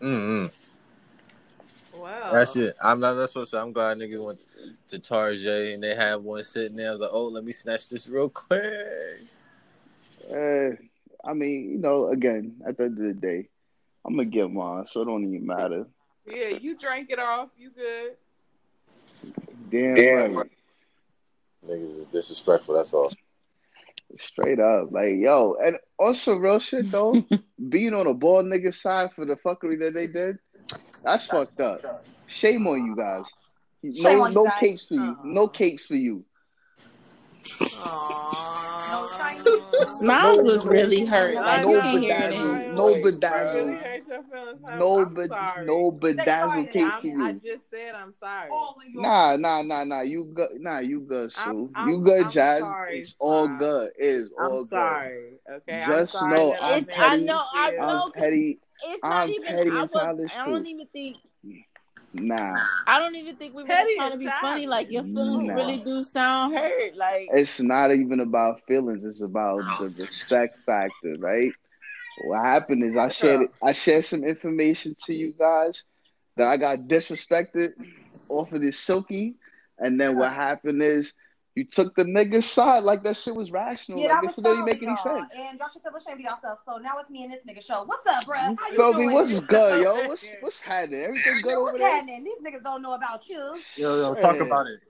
Mm-hmm. Wow. That's it. I'm not. That's what I'm saying. I'm glad niggas went to Tarjay and they had one sitting there. I was like, oh, let me snatch this real quick. Uh, I mean, you know, again, at the end of the day, I'm gonna get mine, so it don't even matter. Yeah, you drank it off. You good? Damn right. Niggas is disrespectful. That's all. Straight up, like yo, and also real shit though. being on a bald nigga side for the fuckery that they did, that's fucked up. Shame on you guys. Shame No, on you no guys. capes for you. No capes for you. No shiny. Smiles was really hurt. no Like you can hear it bedazzle, no voice, I really bedazzle, hurt your feelings. honey. no, I'm bed, sorry. no bedazzle cape for I'm, I you. just said I'm sorry. All of your Nah, nah, nah, nah. You good? Nah, you good, Sue. I'm- you I'm- good, I'm Jazz. sorry, it's all good. It's all I'm good. sorry. Okay. I'm Just sorry know I'm It's, I know, I know, I'm 'cause petty. it's not I'm even. petty I was. I don't too. even think. Nah, I don't even think we were Petty trying to and be funny. Like your feelings Nah. really do sound hurt. Like it's not even about feelings. It's about the respect factor, right? What happened is I shared I shared some information to you guys that I got disrespected off of this silky, and then what happened is you took the nigga's side like that shit was rational. Yeah, like this was didn't make any y'all. sense. And y'all should feel ashamed of yourself. So now it's me and this nigga show. What's up, bro? How you Feel doing? me? What's good, yo? What's what's happening? Everything good over What's there? happening? These niggas don't know about you. Yo, yo, talk Yeah. about it.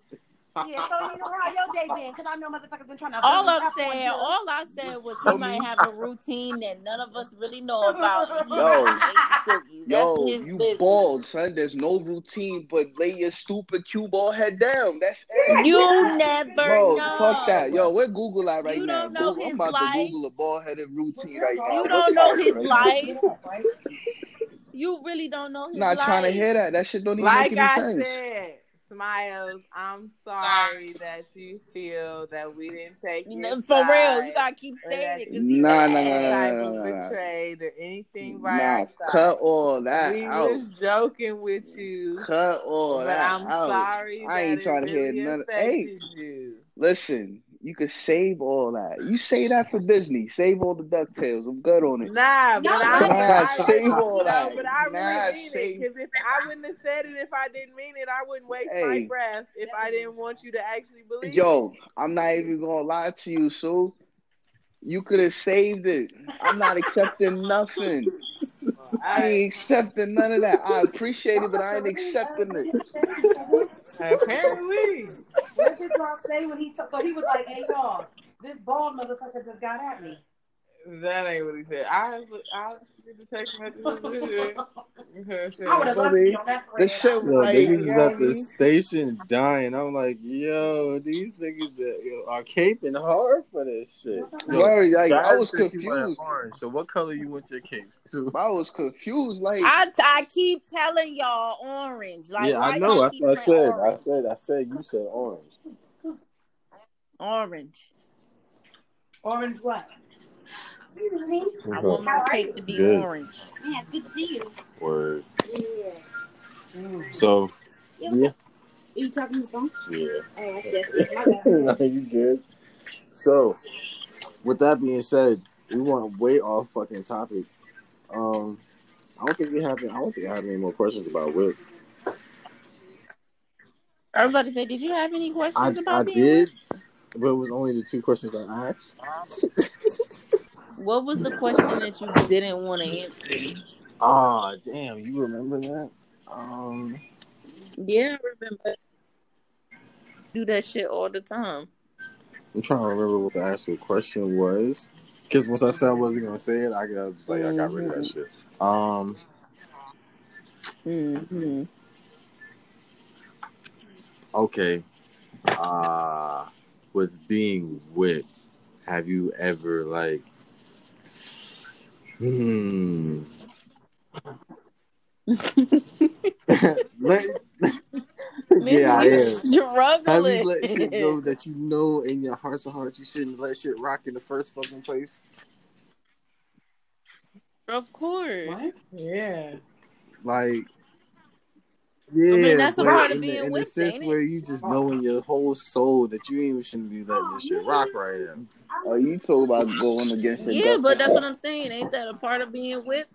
Yeah, so you know how your day been? Because I know motherfuckers been trying to. all bully I'm up on saying, you. all I said was he might have a routine that none of us really know about. And he Yo. really hates silkies. That's Yo, his you business. bald, son. There's no routine but lay your stupid cue ball head down. That's it. You never Bro, know. fuck that. Yo, where Google at right You now? don't know Google, his I'm about life. to Google a bald headed routine right now. You don't know his right life. You really don't know his Not life. trying to hear that. That shit don't even Like make any I sense. said, Smiles, I'm sorry that you feel that we didn't take You know, For real, you gotta keep saying it. it. 'cause you he Nah, felt nah, any nah, nah, type nah, of nah, nah. betrayed or anything by Nah, our side. cut all that we out. was joking with mm, you, Cut all but that I'm out. sorry I ain't that trying it to hear really none of Hey, you. listen, you could save all that. You say that for Disney. Save all the DuckTales. I'm good on it. Nah, but No, I, but- Nah, I save all no, that. but I Nah, really mean save- it. Because if I wouldn't have said it if I didn't mean it, I wouldn't waste Hey. my breath if I didn't want you to actually believe it. Yo, I'm not even gonna lie to you, Sue. You could have saved it. I'm not accepting nothing. I ain't accepting none of that. I appreciate it, but I ain't accepting it. Apparently. What did y'all say when he took? So he was like, "Hey y'all, this bald motherfucker just got at me." That ain't what he said. I I get the text messages with it. I would have loved to be on that The thread. shit Yo, like, niggas you is know what I at the station dying. I'm like, yo, these niggas that, yo, are caping hard for this shit. Yo, Word, like, I was said she wanted confused. Orange. So what color you want your cape? to? I was confused. Like, I, I keep telling y'all orange. Like, yeah, I know. y'all That's keep what I saying said. I said. I said. You said orange. Orange. Orange what? I want my cake to be Good. orange. Yeah, it's good to see you. Word. So yeah, Are you talking to the phone? yeah. Oh, I said, no, you good. So, with that being said, we went way off fucking topic. Um, I don't think we have. I don't think I have any more questions about Whip. I was about to say, did you have any questions I, about I being did, but it was only the two questions I asked. What was the question that you didn't want to answer? Ah, damn, you remember that? Um, Yeah, I remember. Do that shit all the time. I'm trying to remember what the actual question was. Because once I said I wasn't gonna say it, I got like I got rid of that shit. Um, Mm-hmm. okay. Uh with being whipped, have you ever like hmm let, yeah, I you am. struggling. Have you let shit go that you know in your hearts of hearts you shouldn't let shit rock in the first fucking place? Of course. What? Yeah. Like, yeah, mean, that's a part of in the, being in the whipped, sense it? where you just know in your whole soul that you even shouldn't be letting this shit rock right now. Oh, you talk about going against your Yeah, gut. but that's what I'm saying. Ain't that a part of being whipped?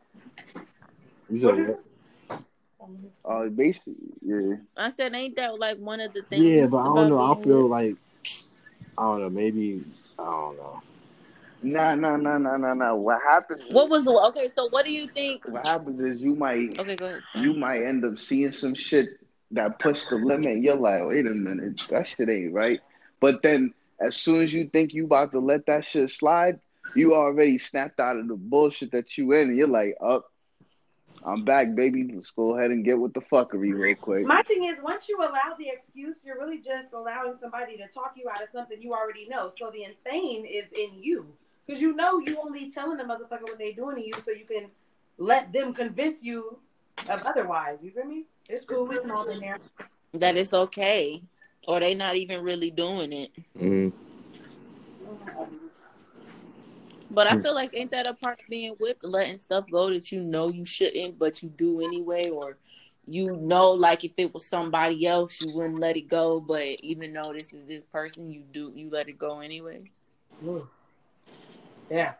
You said? Uh, basically, yeah. I said, ain't that like one of the things? Yeah, but I don't know. I feel whipped? like I don't know. Maybe I don't know. Nah, nah, nah, nah, nah, nah. What happens? Is, What was okay? So what do you think? what happens is you might Okay, go ahead. you might end up seeing some shit that push the limit. You're like, wait a minute, that shit ain't right. But then as soon as you think you about to let that shit slide, you already snapped out of the bullshit that you in, and you're like, up. I'm back, baby. Let's go ahead and get with the fuckery real quick. My thing is, once you allow the excuse, you're really just allowing somebody to talk you out of something you already know. So the insane is in you. Because you know you only telling the motherfucker what they doing to you so you can let them convince you of otherwise. You feel me? It's cool. We can all in there. That it's okay, or they not even really doing it. Mm. But I feel like ain't that a part of being whipped, letting stuff go that you know you shouldn't, but you do anyway, or you know, like if it was somebody else, you wouldn't let it go, but even though this is this person, you do you let it go anyway. Yeah.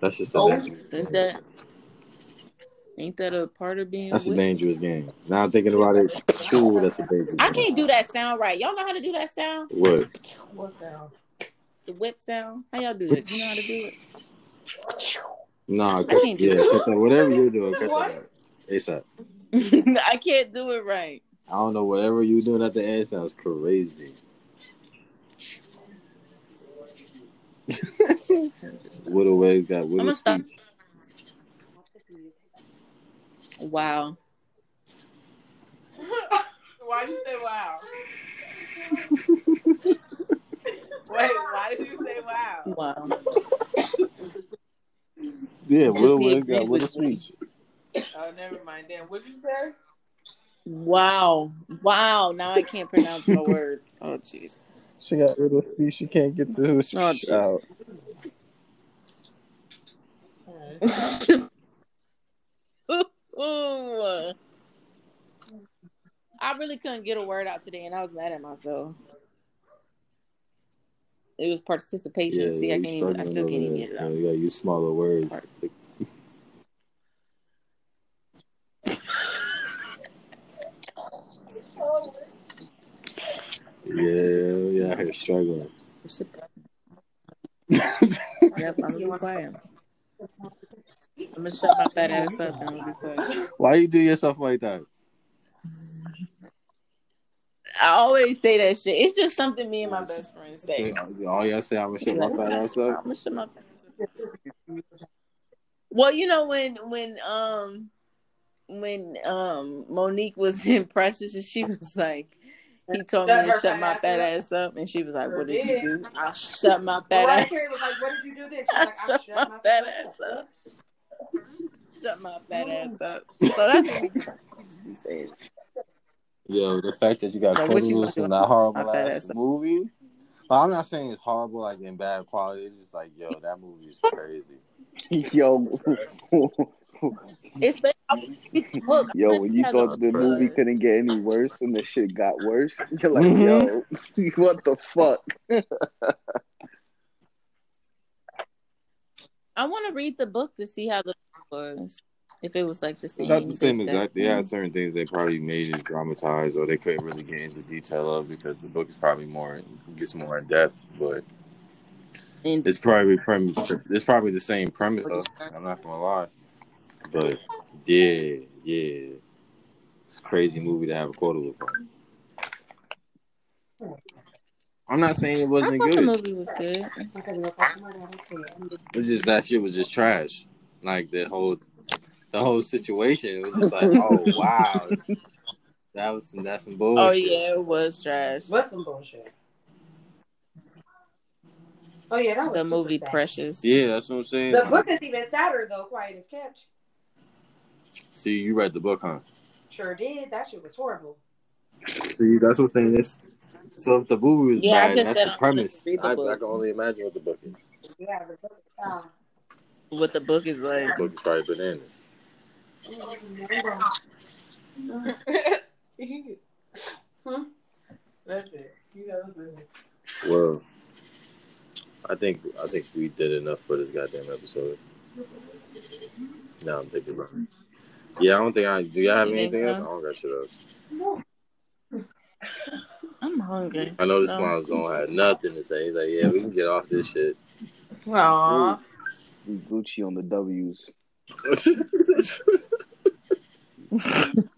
That's just a Oh, ain't that ain't that a part of being That's a dangerous game. Now I'm thinking about it. Ooh, that's a dangerous. I game. can't do that sound right. Y'all know how to do that sound? What? What now? The whip sound? How y'all do it? You know how to do it? Nah, I can't do yeah, that. Whatever you're doing, cut that out. ASAP. I can't do it right. I don't know. Whatever you're doing at the end sounds crazy. Little ways got I'm gonna stop. speech. Wow. Why did you say wow? Wait, why did you say wow? Wow. Yeah, little He ways got agreed little with speech. Oh, never mind. Then what did you say? Wow. Wow. Now I can't pronounce my words. Oh jeez. She got little speech. She can't get this Oh speech out. jeez. Ooh. I really couldn't get a word out today and I was mad at myself. It was participation. Yeah, See, I you can't even I struggling still over can't even get it Yeah, you gotta use smaller words. Yeah, yeah, out here struggling. Yep, I'm gonna be quiet. I'm gonna shut my fat ass up and be quiet. Why you do yourself like that? I always say that shit. It's just something me and my best friend say. All y'all say I'm gonna shut my fat ass I'm gonna shut my fat ass up. Well, you know when when um when um Mo'Nique was in Precious and she was like he told me to shut my fat up. ass up and she was like, What did you do? I shut my fat Mariah ass Carey was like, "What did you do then?" She's I like, "I shut shut my my fat fat ass up. Shut my fat ass up. So that's what we said. Yo, the fact that you got Like, Cody what you gonna Loose do? in that horrible ass ass movie. Well, I'm not saying it's horrible, like in bad quality. It's just like, yo, that movie is crazy. Yo, It's been I wanna read the Yo, when you thought the movie couldn't get any worse and the shit got worse, you're like, Mm-hmm. yo, what the fuck? I want to read the book to see how the book was. If it was like the same. Not the same exact exact. They thing. had certain things they probably made it dramatized, or they couldn't really get into detail of because the book is probably more gets more in depth. But And it's probably premise. It's probably the same premise. Though. I'm not gonna lie. But yeah, yeah, crazy movie to have a quotable from. I'm not saying it wasn't good. the movie was good. It's just that shit was just trash. Like the whole, the whole situation it was just like, oh wow, that was some that's some bullshit. Oh yeah, it was trash. What's some bullshit? Oh yeah, that was The movie sad. Precious. Yeah, that's what I'm saying. The book is even sadder though. Quiet as kept. See, you read the book, huh? Sure did. That shit was horrible. See, that's what I'm saying. This, so if the movie was Yeah, I bad, that's the I wanted premise. the I. I can only imagine what the book is. Yeah, the book. Uh, What the book is like. The book is probably bananas. hmm? That's it. You know, that's. Well, I think I think we did enough for this goddamn episode. Now I'm thinking about it. Yeah, I don't think I. Do y'all have You think anything else? I don't got shit else. I'm hungry. I know this No. smile zone had nothing to say. He's like, yeah, we can get off this shit. Aww. We Gucci on the W's.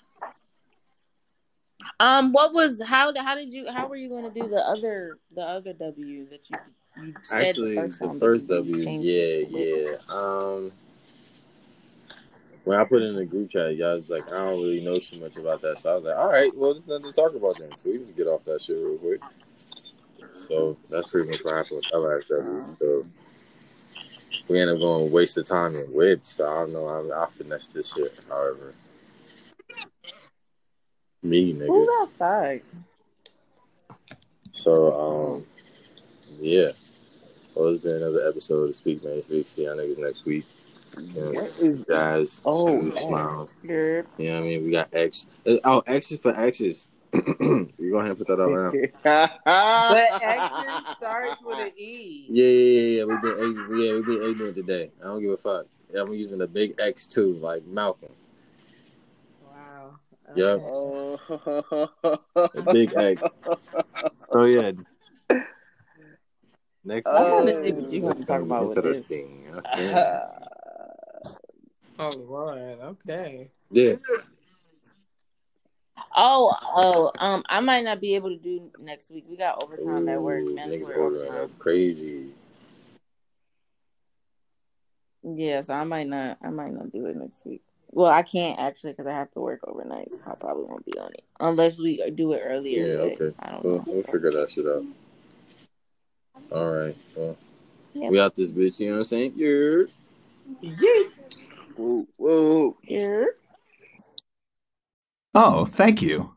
Um, what was how how did you how were you going to do the other the other W that you you said Actually, the first the first W, yeah, yeah. Um, when I put it in the group chat, y'all was like, I don't really know too much about that. So I was like, all right, well, there's nothing to talk about then. So we just get off that shit real quick. So that's pretty much what happened with that last W. So we end up going waste of time and wit. So I don't know. I, I finesse this shit, however. Me, nigga. Who's outside? So, um, yeah. Well, it's been another episode of Speak Man Speak. See y'all niggas next week. You What is guys, Oh, smooth man. smiles. You're You know what I mean? We got X. Uh, Oh, X is for X's. you go ahead and put that up right now. But X's starts with an E. Yeah, yeah, yeah, yeah. We've been ignorant. Yeah, we've been ignorant today. I don't give a fuck. Yeah, I'm using the big X too, like Malcolm. Wow. Yep. Oh. Big X. So yeah. Next. I wanna see what you wanna talk about with this. Okay. Oh Lord. Okay. Yeah. Oh, oh, um, I might not be able to do next week. We got overtime at work. Ooh, Mandatory niggas overtime. up crazy. Yeah, so I might not. I might not do it next week. Well, I can't actually because I have to work overnight, so I probably won't be on it unless we do it earlier. Yeah, okay. I don't We'll, know. we'll so. figure that shit out. All right. Well, Yep. we out this bitch. You know what I'm saying? Yeah. Yeah. Whoa, whoa. Yeah. Oh, thank you.